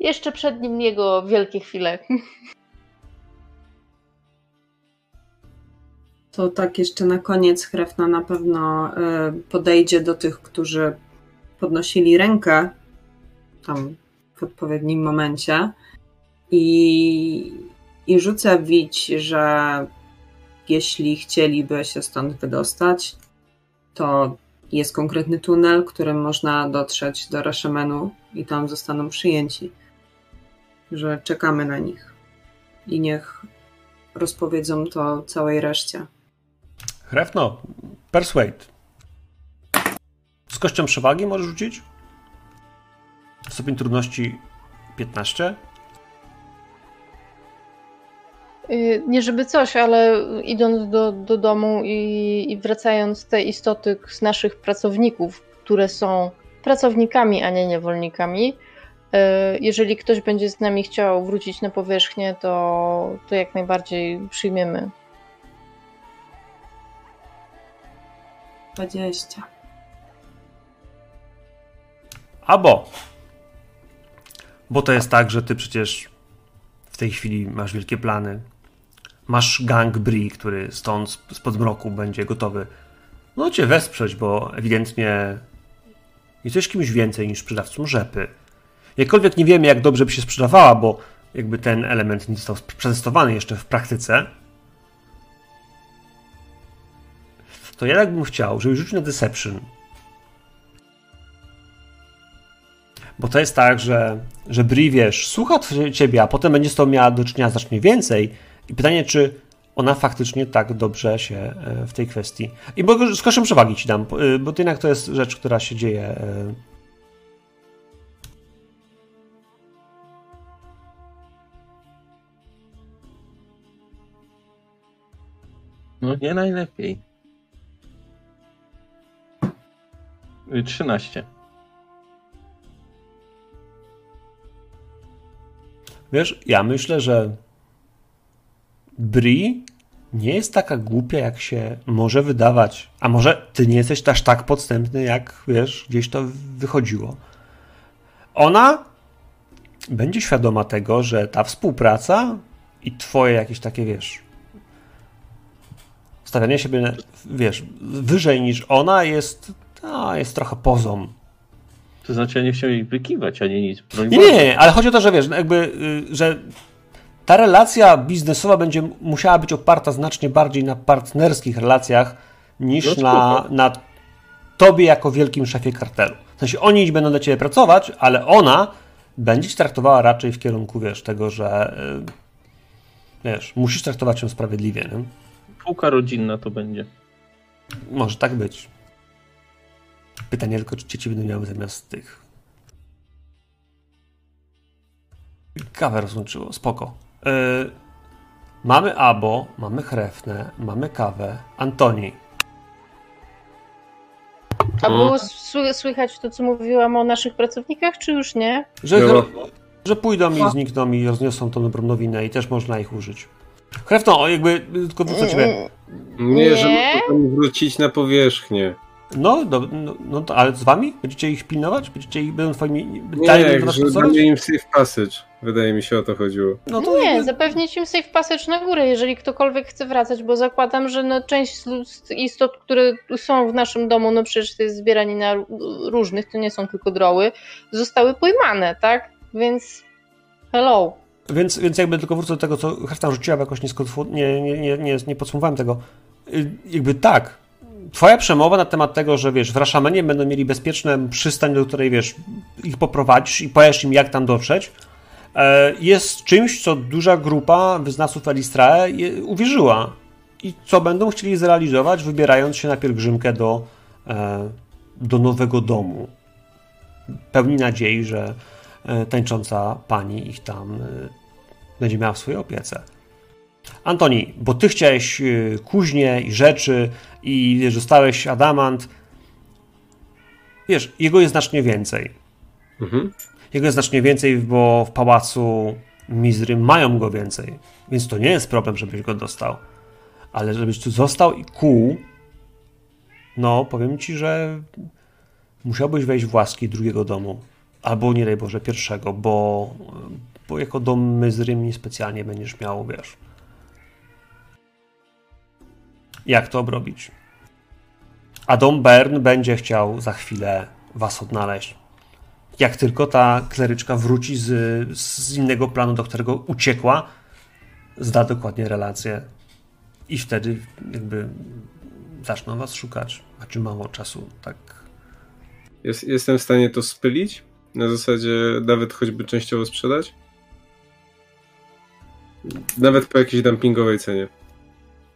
Jeszcze przed nim jego wielkie chwile. To tak jeszcze na koniec Hrefna na pewno y, podejdzie do tych, którzy podnosili rękę tam w odpowiednim momencie i, i rzucę wić, że jeśli chcieliby się stąd wydostać, to jest konkretny tunel, którym można dotrzeć do Rashemenu i tam zostaną przyjęci. Że czekamy na nich i niech rozpowiedzą to całej reszcie. Hrefno, persuade. Z kością przewagi możesz rzucić? Stopień trudności 15. Y, Nie żeby coś, ale idąc do, do domu i, i wracając te istoty z naszych pracowników, które są pracownikami, a nie niewolnikami, y, jeżeli ktoś będzie z nami chciał wrócić na powierzchnię, to, to jak najbardziej przyjmiemy. 20. Albo. Bo to jest tak, że ty przecież w tej chwili masz wielkie plany. Masz gang Bri, który stąd sp- spod mroku będzie gotowy no cię wesprzeć, bo ewidentnie jesteś kimś więcej niż sprzedawcą rzepy. Jakkolwiek nie wiemy, jak dobrze by się sprzedawała, bo jakby ten element nie został przetestowany jeszcze w praktyce, to ja tak bym chciał, żebyś rzucił na Deception. Bo to jest tak, że, że Bri, wiesz, słucha ciebie, a potem będzie z tobą miała do czynienia znacznie więcej. I pytanie, czy ona faktycznie tak dobrze się e, w tej kwestii. I bo z koszem przewagi ci dam, bo- y, bo to jednak to jest rzecz, która się dzieje. e, No nie najlepiej. Y, 13. Wiesz, ja myślę, że Bri nie jest taka głupia, jak się może wydawać. A może ty nie jesteś aż tak podstępny, jak wiesz, gdzieś to wychodziło. Ona będzie świadoma tego, że ta współpraca i twoje jakieś takie, wiesz, stawianie siebie, wiesz, wyżej niż ona jest, a, jest trochę pozą. To znaczy ja nie chciałem jej wykiwać, ani nic. Nie, nie, ale chodzi o to, że wiesz, no jakby, y, że ta relacja biznesowa będzie musiała być oparta znacznie bardziej na partnerskich relacjach niż No na, na tobie jako wielkim szefie kartelu. W sensie oni będą dla ciebie pracować, ale ona będzie cię traktowała raczej w kierunku, wiesz, tego, że y, wiesz, musisz traktować ją sprawiedliwie, nie? Półka rodzinna to będzie. Może tak być. Pytanie tylko, czy dzieci będą miały zamiast tych. Kawę rozłączyło, spoko. Yy, mamy Abo, mamy Chrefnę, mamy kawę. Antoni. A było sły- słychać to, co mówiłam o naszych pracownikach, czy już nie? Że, Było. że pójdą i znikną i rozniosą tą dobrą nowinę i też można ich użyć. Chrefno, o, jakby, tylko wrócę do ciebie. Nie, żeby Nie. potem wrócić na powierzchnię. No, do, no, no to, ale z wami? Będziecie ich pilnować? Będziecie ich, będą twoimi... Nie, dalej żeby pracować? damy im safe passage. Wydaje mi się o to chodziło. No to Nie, zapewnić im safe passage na górę, jeżeli ktokolwiek chce wracać, bo zakładam, że no część istot, które są w naszym domu, no przecież to jest zbieranie na ró- różnych, to nie są tylko droły, zostały pojmane, tak? Więc hello. Więc, więc jakby tylko wrócę do tego, co Heftan rzuciła, bo jakoś nie, nie, nie, nie, nie podsumowałem tego. Y, Jakby tak, twoja przemowa na temat tego, że wiesz, w Raszamenie będą mieli bezpieczną przystań, do której wiesz, ich poprowadzisz i powiesz im, jak tam dotrzeć, e, jest czymś, co duża grupa wyznawców Elistrae uwierzyła. I co będą chcieli zrealizować, wybierając się na pielgrzymkę do, e, do nowego domu. Pełni nadziei, że e, tańcząca pani ich tam będzie miała w swojej opiece. Antoni, bo ty chciałeś e, kuźnie i rzeczy i wiesz, dostałeś adamant. Wiesz, jego jest znacznie więcej. Mhm. Jego jest znacznie więcej, bo w pałacu Mizry mają go więcej. Więc to nie jest problem, żebyś go dostał. Ale żebyś tu został i kół, no powiem ci, że musiałbyś wejść w łaski drugiego domu. Albo nie daj Boże pierwszego, bo, bo jako dom Myzry nie specjalnie będziesz miał, wiesz. Jak to obrobić? A dom Bern będzie chciał za chwilę was odnaleźć jak tylko ta kleryczka wróci z, z innego planu, do którego uciekła, zda dokładnie relację. I wtedy jakby zaczną was szukać. Czy mało czasu, tak. Jest, jestem w stanie to spylić? Na zasadzie nawet choćby częściowo sprzedać? Nawet po jakiejś dumpingowej cenie.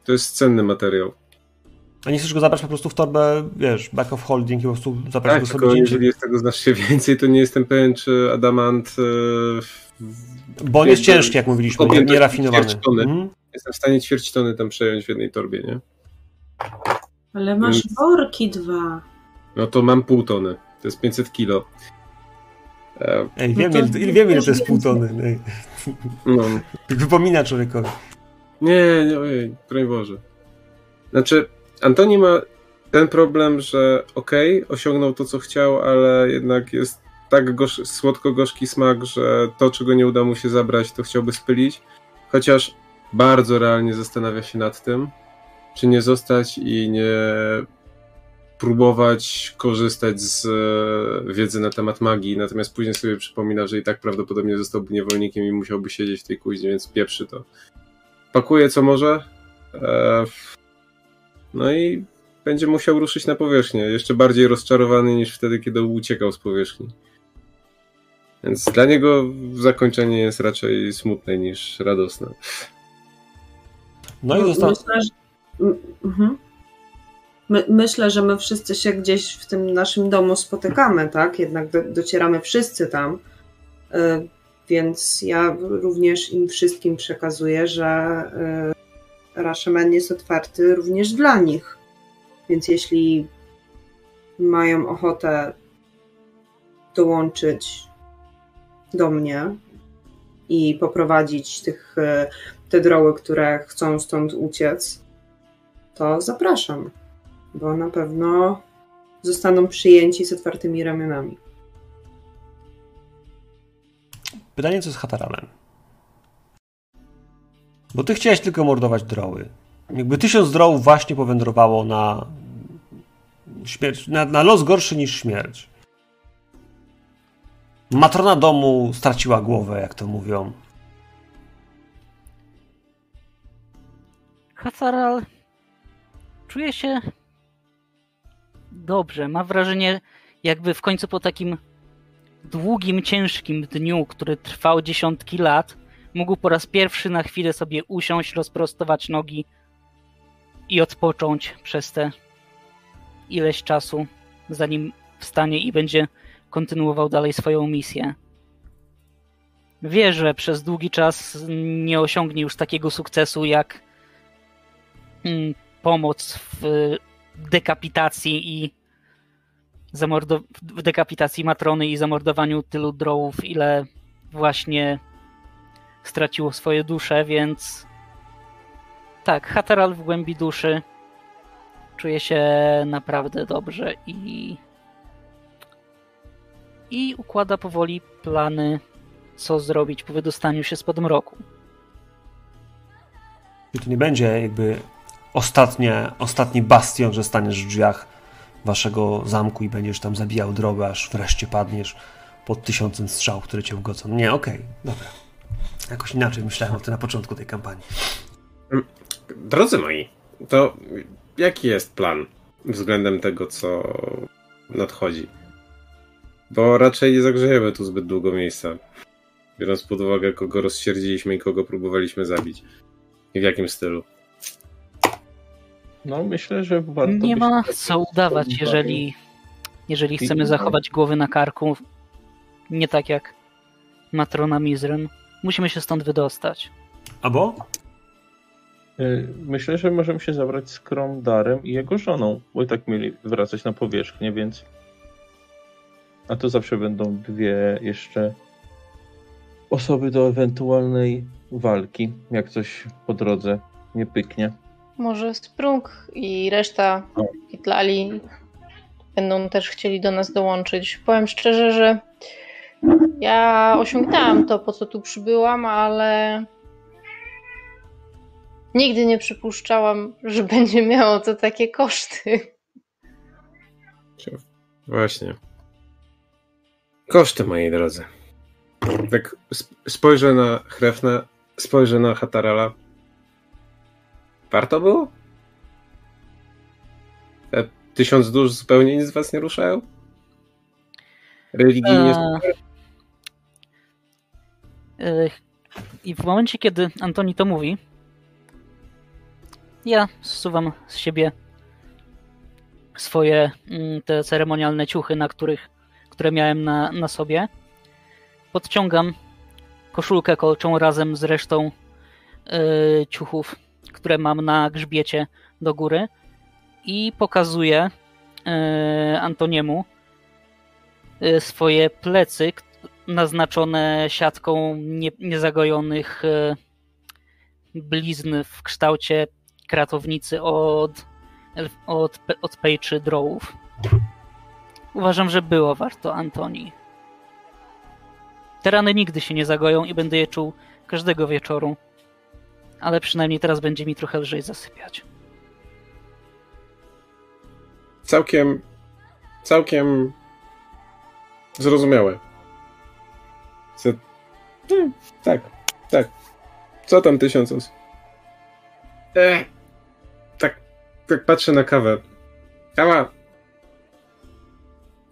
To jest cenny materiał. A nie chcesz go zabrać po prostu w torbę, wiesz, back of holding i po prostu zabrać Tak, go tylko sobie gdzie jeżeli jest tego znacznie więcej, to nie jestem pewien, czy adamant w- Bo on jest ciężki, jak mówiliśmy, nie, nierafinowany. Mhm. jestem w stanie ćwierć tony tam przejąć w jednej torbie, nie? Ale masz Więc- worki dwa. No to mam pół tony. To jest 500 kilo. E, Ej, wiem, No to ile, wiem, ile to jest pół tony. Ej. no, Wypomina człowiekowi. Nie, nie, ojej, broń Boże. Znaczy, Antoni ma ten problem, że okej, osiągnął to, co chciał, ale jednak jest tak gorzki, słodko-gorzki smak, że to, czego nie uda mu się zabrać, to chciałby spylić. Chociaż bardzo realnie zastanawia się nad tym, czy nie zostać i nie próbować korzystać z e, wiedzy na temat magii, natomiast później sobie przypomina, że i tak prawdopodobnie zostałby niewolnikiem i musiałby siedzieć w tej kuźni, więc pieprzy to pakuje co może. E, no i będzie musiał ruszyć na powierzchnię. Jeszcze bardziej rozczarowany niż wtedy, kiedy uciekał z powierzchni. Więc dla niego zakończenie jest raczej smutne niż radosne. No i został. Myślę, że... m- mhm. My, myślę, że my wszyscy się gdzieś w tym naszym domu spotykamy, tak? Jednak do, docieramy wszyscy tam. Y, Więc ja również im wszystkim przekazuję, że y, Rashomon jest otwarty również dla nich. Więc jeśli mają ochotę dołączyć do mnie i poprowadzić tych, y, te droły, które chcą stąd uciec, to zapraszam, bo na pewno zostaną przyjęci z otwartymi ramionami. Pytanie, co z Hataralem? Bo ty chciałeś tylko mordować droły. Jakby tysiąc drołów właśnie powędrowało na śmierć, na, na los gorszy niż śmierć. Matrona domu straciła głowę, jak to mówią. Hacaral czuje się dobrze. Mam wrażenie, jakby w końcu po takim długim, ciężkim dniu, który trwał dziesiątki lat, mógł po raz pierwszy na chwilę sobie usiąść, rozprostować nogi i odpocząć przez te ileś czasu, zanim wstanie i będzie kontynuował dalej swoją misję. Wie, że przez długi czas nie osiągnie już takiego sukcesu jak mm, pomoc w dekapitacji i w dekapitacji Matrony i zamordowaniu tylu drołów, ile właśnie straciło swoje dusze, więc tak, Hateral w głębi duszy czuje się naprawdę dobrze i i układa powoli plany, co zrobić po wydostaniu się spod mroku. I to nie będzie jakby ostatnie, ostatni bastion, że staniesz w drzwiach waszego zamku i będziesz tam zabijał drogę, aż wreszcie padniesz pod tysiącem strzał, które cię ugodzą. Nie, okej, okay, dobra. Jakoś inaczej myślałem o tym na początku tej kampanii. Drodzy moi, to jaki jest plan względem tego, co nadchodzi? Bo raczej nie zagrzejemy tu zbyt długo miejsca. Biorąc pod uwagę, kogo rozsierdziliśmy i kogo próbowaliśmy zabić. I w jakim stylu. No, myślę, że warto. Nie ma co udawać, jeżeli, jeżeli chcemy zachować głowy na karku. Nie tak jak Matrona Mizryn. Musimy się stąd wydostać. Albo? Y, myślę, że możemy się zabrać z Kromdarem i jego żoną, bo i tak mieli wracać na powierzchnię, więc. A to zawsze będą dwie jeszcze osoby do ewentualnej walki, jak coś po drodze nie pyknie. Może Sprung i reszta. Kitlali będą też chcieli do nas dołączyć. Powiem szczerze, że ja osiągnęłam to, po co tu przybyłam, ale nigdy nie przypuszczałam, że będzie miało to takie koszty. Właśnie. Koszty, moi drodzy. Tak sp- spojrzę na Hrefnę, spojrzę na Hatarala. Warto było? Te tysiąc dusz zupełnie nic z was nie ruszają? Religijnie Eee, e, I w momencie, kiedy Antoni to mówi, ja zsuwam z siebie swoje mm, te ceremonialne ciuchy, na których, które miałem na, na sobie. Podciągam koszulkę kolczą razem z resztą e, ciuchów, które mam na grzbiecie do góry i pokazuję e, Antoniemu e, swoje plecy naznaczone siatką nie, niezagojonych e, blizn w kształcie kratownicy od, od, od pejczy drołów. Uważam, że było warto Antoni. Te rany nigdy się nie zagoją i będę je czuł każdego wieczoru. Ale przynajmniej teraz będzie mi trochę lżej zasypiać. całkiem, całkiem zrozumiałe. Co, hmm, tak, tak. Co tam tysiąc osób? Ech, tak, tak patrzę na kawę. Kawa.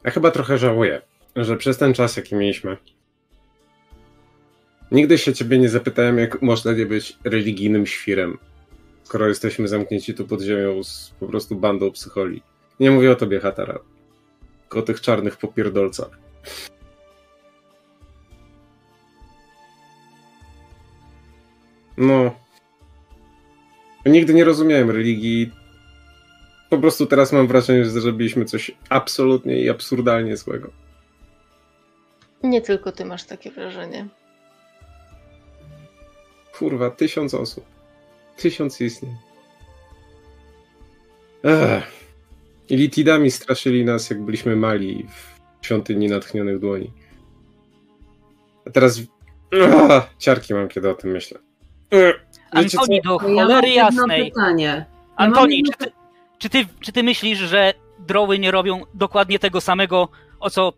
Ja chyba trochę żałuję, że przez ten czas, jaki mieliśmy, nigdy się ciebie nie zapytałem, jak można nie być religijnym świrem, skoro jesteśmy zamknięci tu pod ziemią z po prostu bandą psycholi. Nie mówię o tobie, Hatara. Tylko o tych czarnych popierdolcach. No. Nigdy nie rozumiałem religii. Po prostu teraz mam wrażenie, że zrobiliśmy coś absolutnie i absurdalnie złego. Nie tylko ty masz takie wrażenie. Kurwa, tysiąc osób. Tysiąc istnień. Ech. I Litidami straszyli nas, jak byliśmy mali w świątyni natchnionych dłoni. A teraz... Ach, ciarki mam, kiedy o tym myślę. Ech? Antoni, do cholery jasnej. pytanie. Antoni, czy ty, czy, ty, czy ty myślisz, że droły nie robią dokładnie tego samego, o co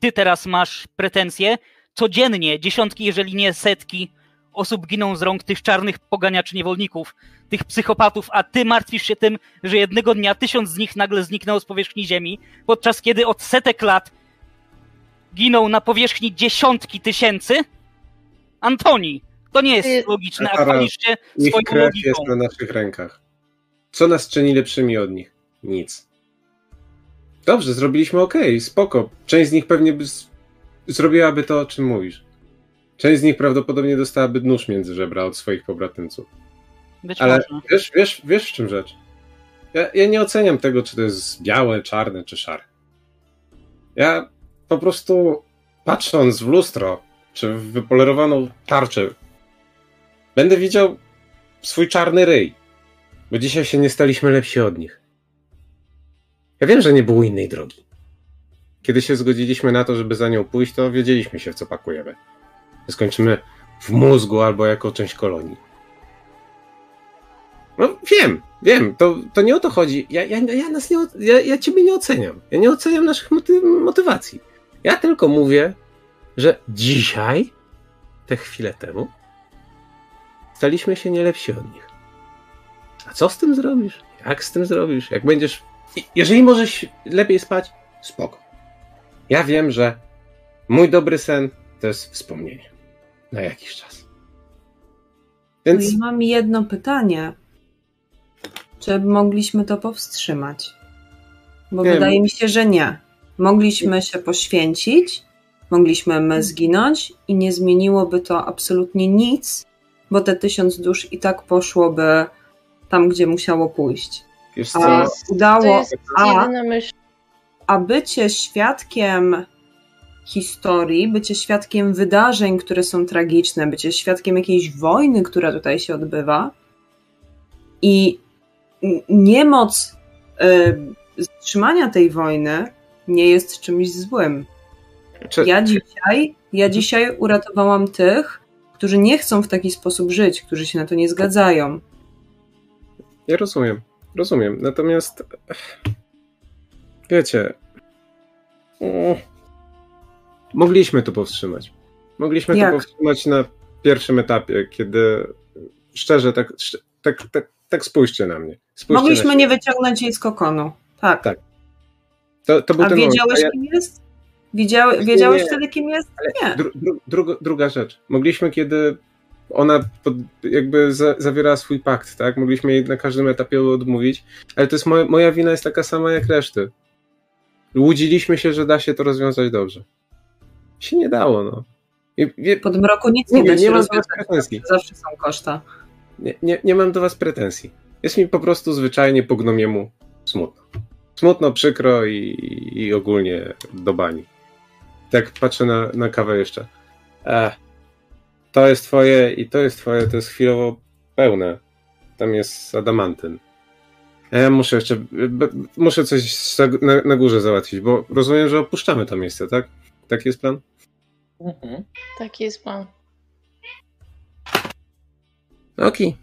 ty teraz masz pretensje? Codziennie dziesiątki, jeżeli nie setki osób giną z rąk tych czarnych poganiaczy niewolników, tych psychopatów, a ty martwisz się tym, że jednego dnia tysiąc z nich nagle zniknęło z powierzchni Ziemi, podczas kiedy od setek lat giną na powierzchni dziesiątki tysięcy? Antoni, to nie jest Ty- logiczne, a Ich swoją krew logiką. jest na naszych rękach. Co nas czyni lepszymi od nich? Nic. Dobrze, zrobiliśmy ok, spoko. Część z nich pewnie by z... zrobiłaby to, o czym mówisz. Część z nich prawdopodobnie dostałaby nóż między żebra od swoich pobratymców. Być Ale wiesz, wiesz, wiesz w czym rzecz? Ja, ja nie oceniam tego, czy to jest białe, czarne, czy szare. Ja po prostu patrząc w lustro, czy w wypolerowaną tarczę, będę widział swój czarny ryj. Bo dzisiaj się nie staliśmy lepsi od nich. Ja wiem, że nie było innej drogi. Kiedy się zgodziliśmy na to, żeby za nią pójść, to wiedzieliśmy się, w co pakujemy. Skończymy w mózgu albo jako część kolonii. No wiem, wiem, to, to nie o to chodzi. Ja, ja, ja, nas nie, ja, ja ciebie nie oceniam. Ja nie oceniam naszych moty, motywacji. Ja tylko mówię, że dzisiaj, te chwilę temu, staliśmy się nie lepsi od nich. A co z tym zrobisz? Jak z tym zrobisz? Jak będziesz. Jeżeli możesz lepiej spać, spoko. Ja wiem, że mój dobry sen to jest wspomnienie. Na jakiś czas. No Więc i mam jedno pytanie. Czy mogliśmy to powstrzymać? Bo Nie, wydaje mi się, że nie. Mogliśmy się poświęcić, mogliśmy my zginąć i nie zmieniłoby to absolutnie nic, bo te tysiąc dusz i tak poszłoby tam, gdzie musiało pójść. wiesz to Udało, jest a, jedyna myśl. a bycie świadkiem historii, bycie świadkiem wydarzeń, które są tragiczne, bycie świadkiem jakiejś wojny, która tutaj się odbywa i niemoc y, zatrzymania tej wojny nie jest czymś złym. czy, Ja dzisiaj, ja dzisiaj uratowałam tych, którzy nie chcą w taki sposób żyć, którzy się na to nie zgadzają. Ja rozumiem, rozumiem. Natomiast wiecie, mm, mogliśmy to powstrzymać. Mogliśmy Jak? to powstrzymać na pierwszym etapie, kiedy szczerze, tak, tak, tak, tak spójrzcie na mnie. Spójrzcie Mogliśmy na nie wyciągnąć jej z kokonu. Tak. Tak. To, to był A ten moment. wiedziałeś, ja- kim jest? Wiedziały, wiedziałeś Nie. wtedy, kim jest? Nie. Dru, dru, druga, druga rzecz. Mogliśmy, kiedy ona pod, jakby za, zawierała swój pakt, tak? Mogliśmy jej na każdym etapie odmówić, ale to jest moja, moja wina jest taka sama jak reszty. Łudziliśmy się, że da się to rozwiązać dobrze. Się nie dało, no. I, Pod mroku nic nie mówię, da się nie mam do was rozwiązać. pretensji. Zawsze są koszta. Nie, nie, nie mam do was pretensji. Jest mi po prostu zwyczajnie po gnomiemu smutno. Smutno, przykro i, i ogólnie do bani. Tak patrzę na, na kawę jeszcze. Ech, to jest twoje i to jest twoje, to jest chwilowo pełne. Tam jest adamantyn. Ja muszę jeszcze, muszę coś na, na górze załatwić, bo rozumiem, że opuszczamy to miejsce, tak? Taki jest plan? Mhm. Taki jest plan. Okej.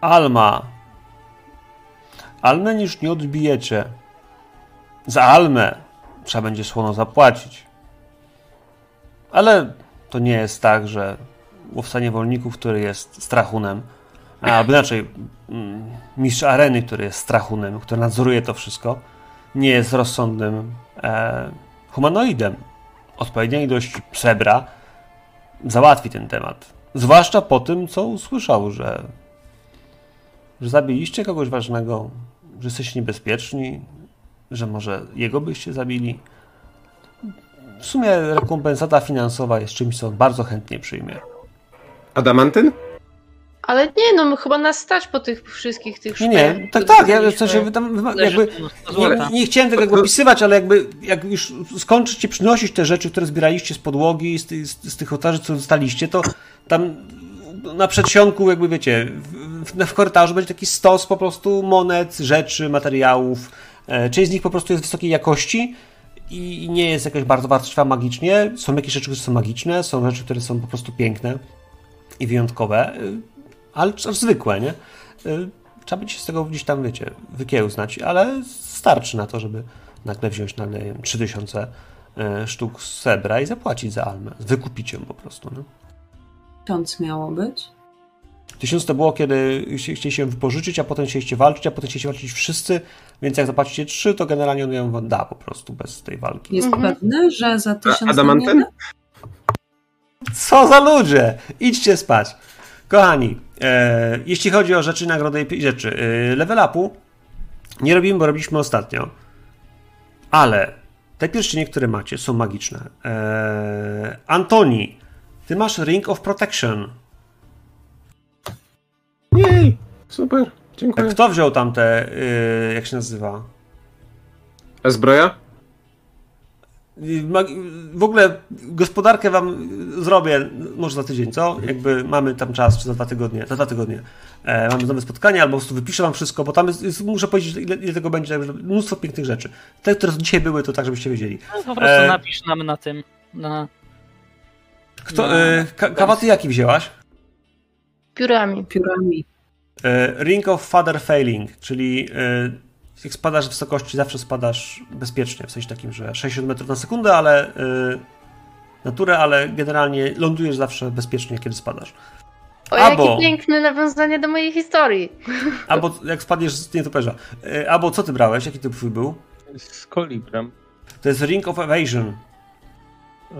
Alma. Almę już nie odbijecie. Za Almę trzeba będzie słono zapłacić. Ale to nie jest tak, że łowca niewolników, który jest strachunem, a, inaczej mm, mistrz areny, który jest strachunem, który nadzoruje to wszystko, nie jest rozsądnym e, humanoidem. Odpowiednia ilość srebra załatwi ten temat. Zwłaszcza po tym, co usłyszał, że że zabiliście kogoś ważnego, że jesteście niebezpieczni, że może jego byście zabili. W sumie rekompensata finansowa jest czymś, co on bardzo chętnie przyjmie. Adamantyn? Ale nie, no chyba nas stać po tych wszystkich tych Nie, szpilach, nie, tak, tak, ja w sensie tam jakby mnóstwo nie, nie chciałem tego jakby opisywać, ale jakby jak już skończycie przynosić te rzeczy, które zbieraliście z podłogi, z, ty, z, z tych ołtarzy, co dostaliście, to tam na przedsionku jakby wiecie, w, w, w korytarzu będzie taki stos po prostu monet, rzeczy, materiałów. E, Część z nich po prostu jest wysokiej jakości i nie jest jakaś bardzo wartościowa magicznie. Są jakieś rzeczy, które są magiczne, są rzeczy, które są po prostu piękne i wyjątkowe, y, ale zwykłe, nie? Y, Trzeba się z tego gdzieś tam, wiecie, wykiełznać, ale starczy na to, żeby nagle wziąć nagle nie wiem, 3000 e, sztuk srebra i zapłacić za almę. Wykupić ją po prostu. No. Tysiąc miało być. Tysiąc to było, kiedy chcieliście się wypożyczyć, a potem chcieliście walczyć, a potem chcieliście walczyć wszyscy, więc jak zapłacicie trzy, to generalnie on ją wam da po prostu bez tej walki. Jest Mhm. pewny, że za tysiąc Adamanten? nie da? Co za ludzie! Idźcie spać. Kochani, jeśli chodzi o rzeczy, nagrody i rzeczy, e, level upu nie robimy, bo robiliśmy ostatnio, ale te pierścienie, które macie, są magiczne. E, Antoni, ty masz Ring of Protection. Jej, super, dziękuję. Kto wziął tam te, e, jak się nazywa? Zbroja? W ogóle gospodarkę wam zrobię może za tydzień, co? Jakby mamy tam czas, czy za dwa tygodnie. Za dwa tygodnie. E, mamy nowe spotkanie, albo po prostu wypiszę wam wszystko, bo tam jest, jest, muszę powiedzieć, ile, ile tego będzie, mnóstwo pięknych rzeczy. Te, które dzisiaj były, to tak, żebyście wiedzieli. No, po prostu E, napisz nam na tym. Na... Kto, No. e, ka, Kawa, ty jaki wzięłaś? Piórami. Piórami. E, Ring of Father Failing, czyli e, jak spadasz z wysokości, zawsze spadasz bezpiecznie, w sensie takim, że 60 metrów na sekundę, ale e, naturę, ale generalnie lądujesz zawsze bezpiecznie, kiedy spadasz. O, Albo- jakie piękne nawiązanie do mojej historii. Albo jak spadniesz z nietoperza. E, Albo co ty brałeś? Jaki to twój był? Z kolibrem. To jest Ring of Evasion.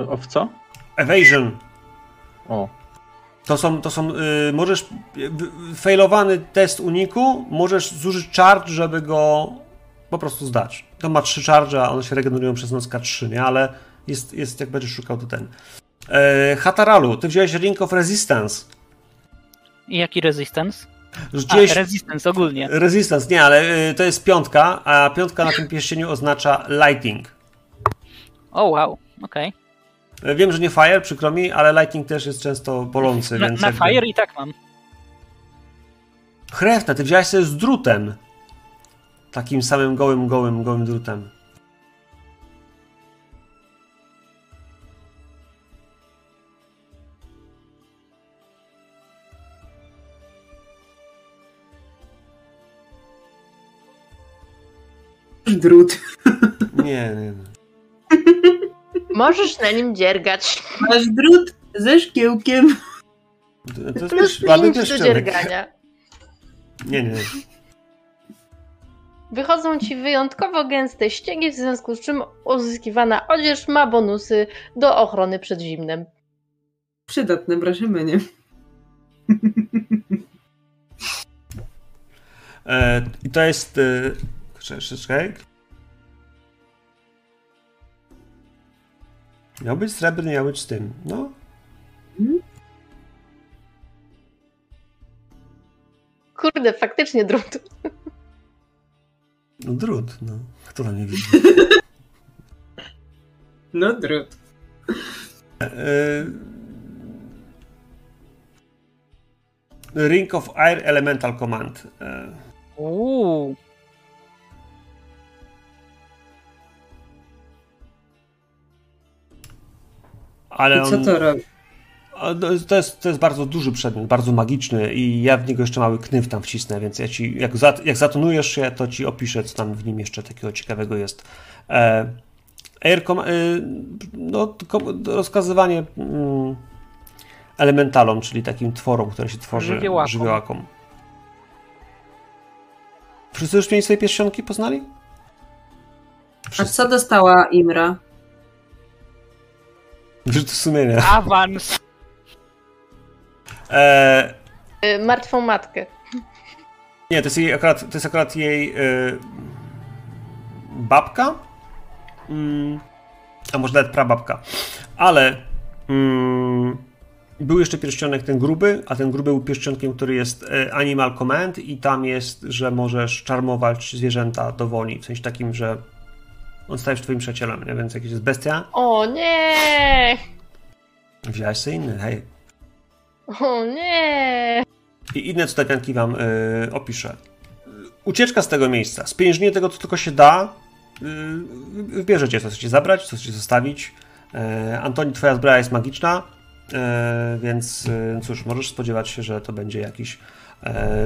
O w co? Evasion. O. To są, to są, y, możesz, y, failowany test uniku, możesz zużyć charge, żeby go po prostu zdać. To ma trzy charge, a one się regenerują przez noc K3, nie? Ale jest, jest jak będziesz szukał, to ten. E, Hataralu, ty wziąłeś Ring of Resistance. I jaki resistance? A, resistance ogólnie. Resistance, nie, ale y, to jest piątka, a piątka na tym pierścieniu oznacza lighting. O wow, okej. Wiem, że nie fire, przykro mi, ale lightning też jest często bolący, Na, więc. na jakby- fire i tak mam. Chrewna, ty wziąłeś sobie z drutem. Takim samym gołym, gołym, gołym drutem. Drut. Nie, nie. nie. Możesz na nim dziergać. Masz drut ze szkiełkiem. To, to jest Plus 5 do dziergania. Nie, nie. Wychodzą ci wyjątkowo gęste ściegi, w związku z czym uzyskiwana odzież ma bonusy do ochrony przed zimnem. Przydatne, prosimy, nie? E, I to jest. E, czekaj, Miał być srebrny, miał być z tym. No. Kurde, faktycznie drut. No drut, no. Kto tam nie widzi? No drut. E, Ring of Air Elemental Command. E, ale I co on, to robi? A, To jest, to jest, bardzo duży przedmiot, bardzo magiczny i ja w niego jeszcze mały knyw tam wcisnę, więc ja ci, jak, za, jak zatonujesz się, to ci opiszę, co tam w nim jeszcze takiego ciekawego jest. E, air com, e, no, kom, rozkazywanie mm, elementalom, czyli takim tworom, które się tworzy Żywiołakom. żywiołakom. Wszyscy już mieli swoje pierścionki, poznali? A co dostała Imra? Wyrzut sumienia. Awans. E, Y, Martwą matkę. Nie, to jest jej akurat, to jest akurat jej y, babka. Mm, a może nawet prababka. Ale mm, był jeszcze pierścionek ten gruby, a ten gruby był pierścionkiem, który jest y, Animal Command i tam jest, że możesz czarmować zwierzęta do woli. W sensie takim, że on stajesz twoim przyjacielem, nie? Więc jakiś jest bestia, O nie! wziąłeś sobie inny, hej. O nie! I inne cudawianki wam y, opiszę. Ucieczka z tego miejsca. Spieniężnienie tego, co tylko się da. Y, wybierzecie, co chcecie zabrać, co chcecie zostawić. E, Antoni, twoja zbroja jest magiczna, e, więc y, cóż, możesz spodziewać się, że to będzie jakiś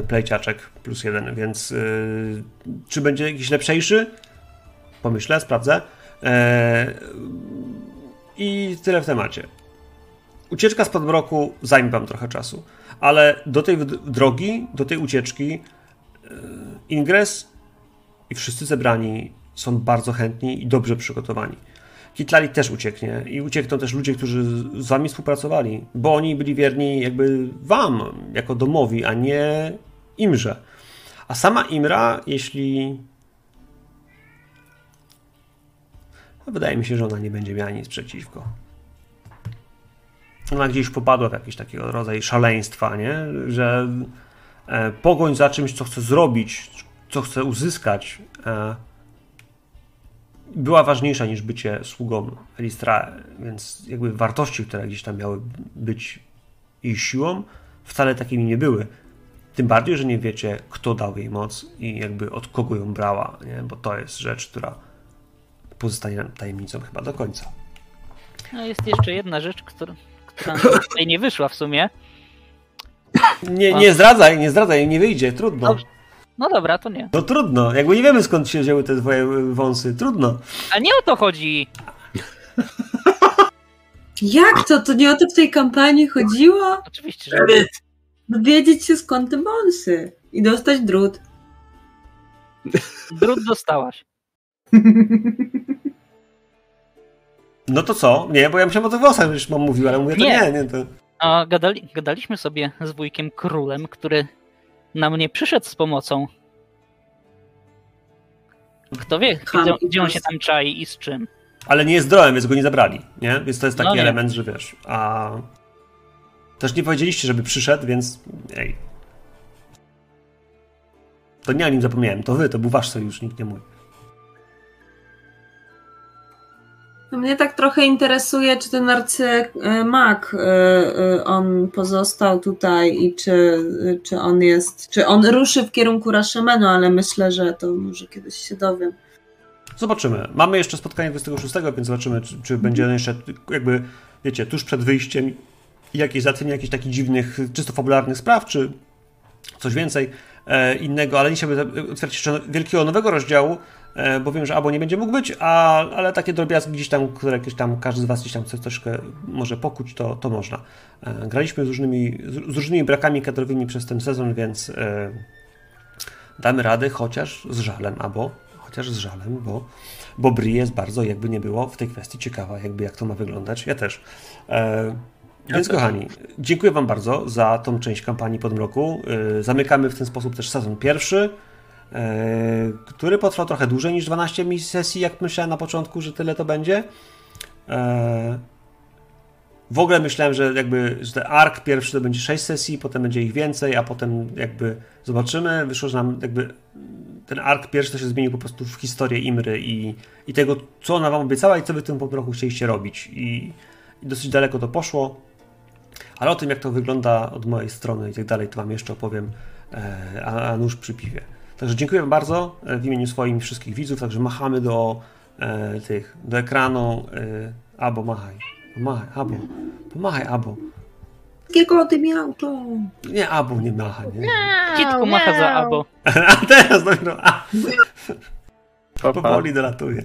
plejciaczek plus jeden, więc y, czy będzie jakiś lepszejszy? Pomyślę, sprawdzę. E, I tyle w temacie. Ucieczka z podmroku zajmie wam trochę czasu, ale do tej drogi, do tej ucieczki yy, Ingres i wszyscy zebrani są bardzo chętni i dobrze przygotowani. Kitlali też ucieknie i uciekną też ludzie, którzy z wami współpracowali, bo oni byli wierni jakby wam, jako domowi, a nie Imrze. A sama Imra, jeśli... wydaje mi się, że ona nie będzie miała nic przeciwko. Ona gdzieś popadła w jakiś taki rodzaj szaleństwa, nie? Że e, pogoń za czymś, co chce zrobić, co chce uzyskać, e, była ważniejsza niż bycie sługą Elistra, więc jakby wartości, które gdzieś tam miały być jej siłą, wcale takimi nie były. Tym bardziej, że nie wiecie, kto dał jej moc i jakby od kogo ją brała, nie? bo to jest rzecz, która pozostanie nam tajemnicą chyba do końca. No jest jeszcze jedna rzecz, która, która tutaj nie wyszła w sumie. Nie, nie zdradzaj, nie zdradzaj, nie wyjdzie, trudno. Dobrze. No dobra, to nie. No trudno, jakby nie wiemy skąd się wzięły te twoje wąsy, trudno. A nie o to chodzi. Jak to? To nie o to w tej kampanii chodziło? Oczywiście, że nie. Dowiedzieć się skąd te mąsy i dostać drut. drut dostałaś. No to co? Nie, bo ja myślałem o tych włosach, już mam mówił, ale mówię, to Nie. nie, nie, to... A gadali, gadaliśmy sobie z wujkiem królem, który na mnie przyszedł z pomocą. Kto wie, gdzie, gdzie on się tam czai i z czym. Ale nie jest zdrowym, więc go nie zabrali, nie? Więc to jest taki No element, że wiesz, a... Też nie powiedzieliście, żeby przyszedł, więc ej. To nie o nim zapomniałem, to wy, to był wasz sojusznik, nie mój. Mnie tak trochę interesuje, czy ten arcymak, y, y, on pozostał tutaj i czy, y, czy on jest, czy on ruszy w kierunku Rashomenu, ale myślę, że to może kiedyś się dowiem. Zobaczymy. Mamy jeszcze spotkanie 26, więc zobaczymy, czy, czy będzie jeszcze jakby, wiecie, tuż przed wyjściem jakieś załatwienie jakichś takich dziwnych, czysto fabularnych spraw, czy coś więcej e, innego, ale nie chciałbym otwierać jeszcze wielkiego nowego rozdziału, e, bo wiem, że albo nie będzie mógł być, a, ale takie drobiazgi gdzieś tam, które jakieś tam, każdy z was gdzieś tam chce troszkę może pokuć, to, to można. E, graliśmy z różnymi, z, różnymi brakami kadrowymi przez ten sezon, więc e, damy radę, chociaż z żalem, albo chociaż z żalem, bo, bo Bri jest bardzo, jakby nie było, w tej kwestii ciekawa, jakby jak to ma wyglądać. Ja też. E, więc też. kochani, dziękuję Wam bardzo za tą część kampanii Podmroku. E, zamykamy w ten sposób też sezon pierwszy, e, który potrwał trochę dłużej niż 12 mi- sesji, jak myślałem na początku, że tyle to będzie. E, w ogóle myślałem, że jakby że ten ark pierwszy to będzie 6 sesji, potem będzie ich więcej, a potem jakby zobaczymy. Wyszło, że nam jakby ten ark pierwszy to się zmienił po prostu w historię Imry i, i tego, co ona wam obiecała i co wy w tym po roku chcieliście robić. I, I dosyć daleko to poszło. Ale o tym, jak to wygląda od mojej strony i tak dalej, to wam jeszcze opowiem, e, a, a nóż przy piwie. Także dziękuję bardzo e, w imieniu swoim i wszystkich widzów, także machamy do e, tych, do ekranu. E, abo, machaj. Pomachaj, abo. Pomachaj, abo. Jakiego ty miał to? Nie, abo nie macha, nie? Kitku macha za abo. A teraz dopiero, a, powoli dolatuje.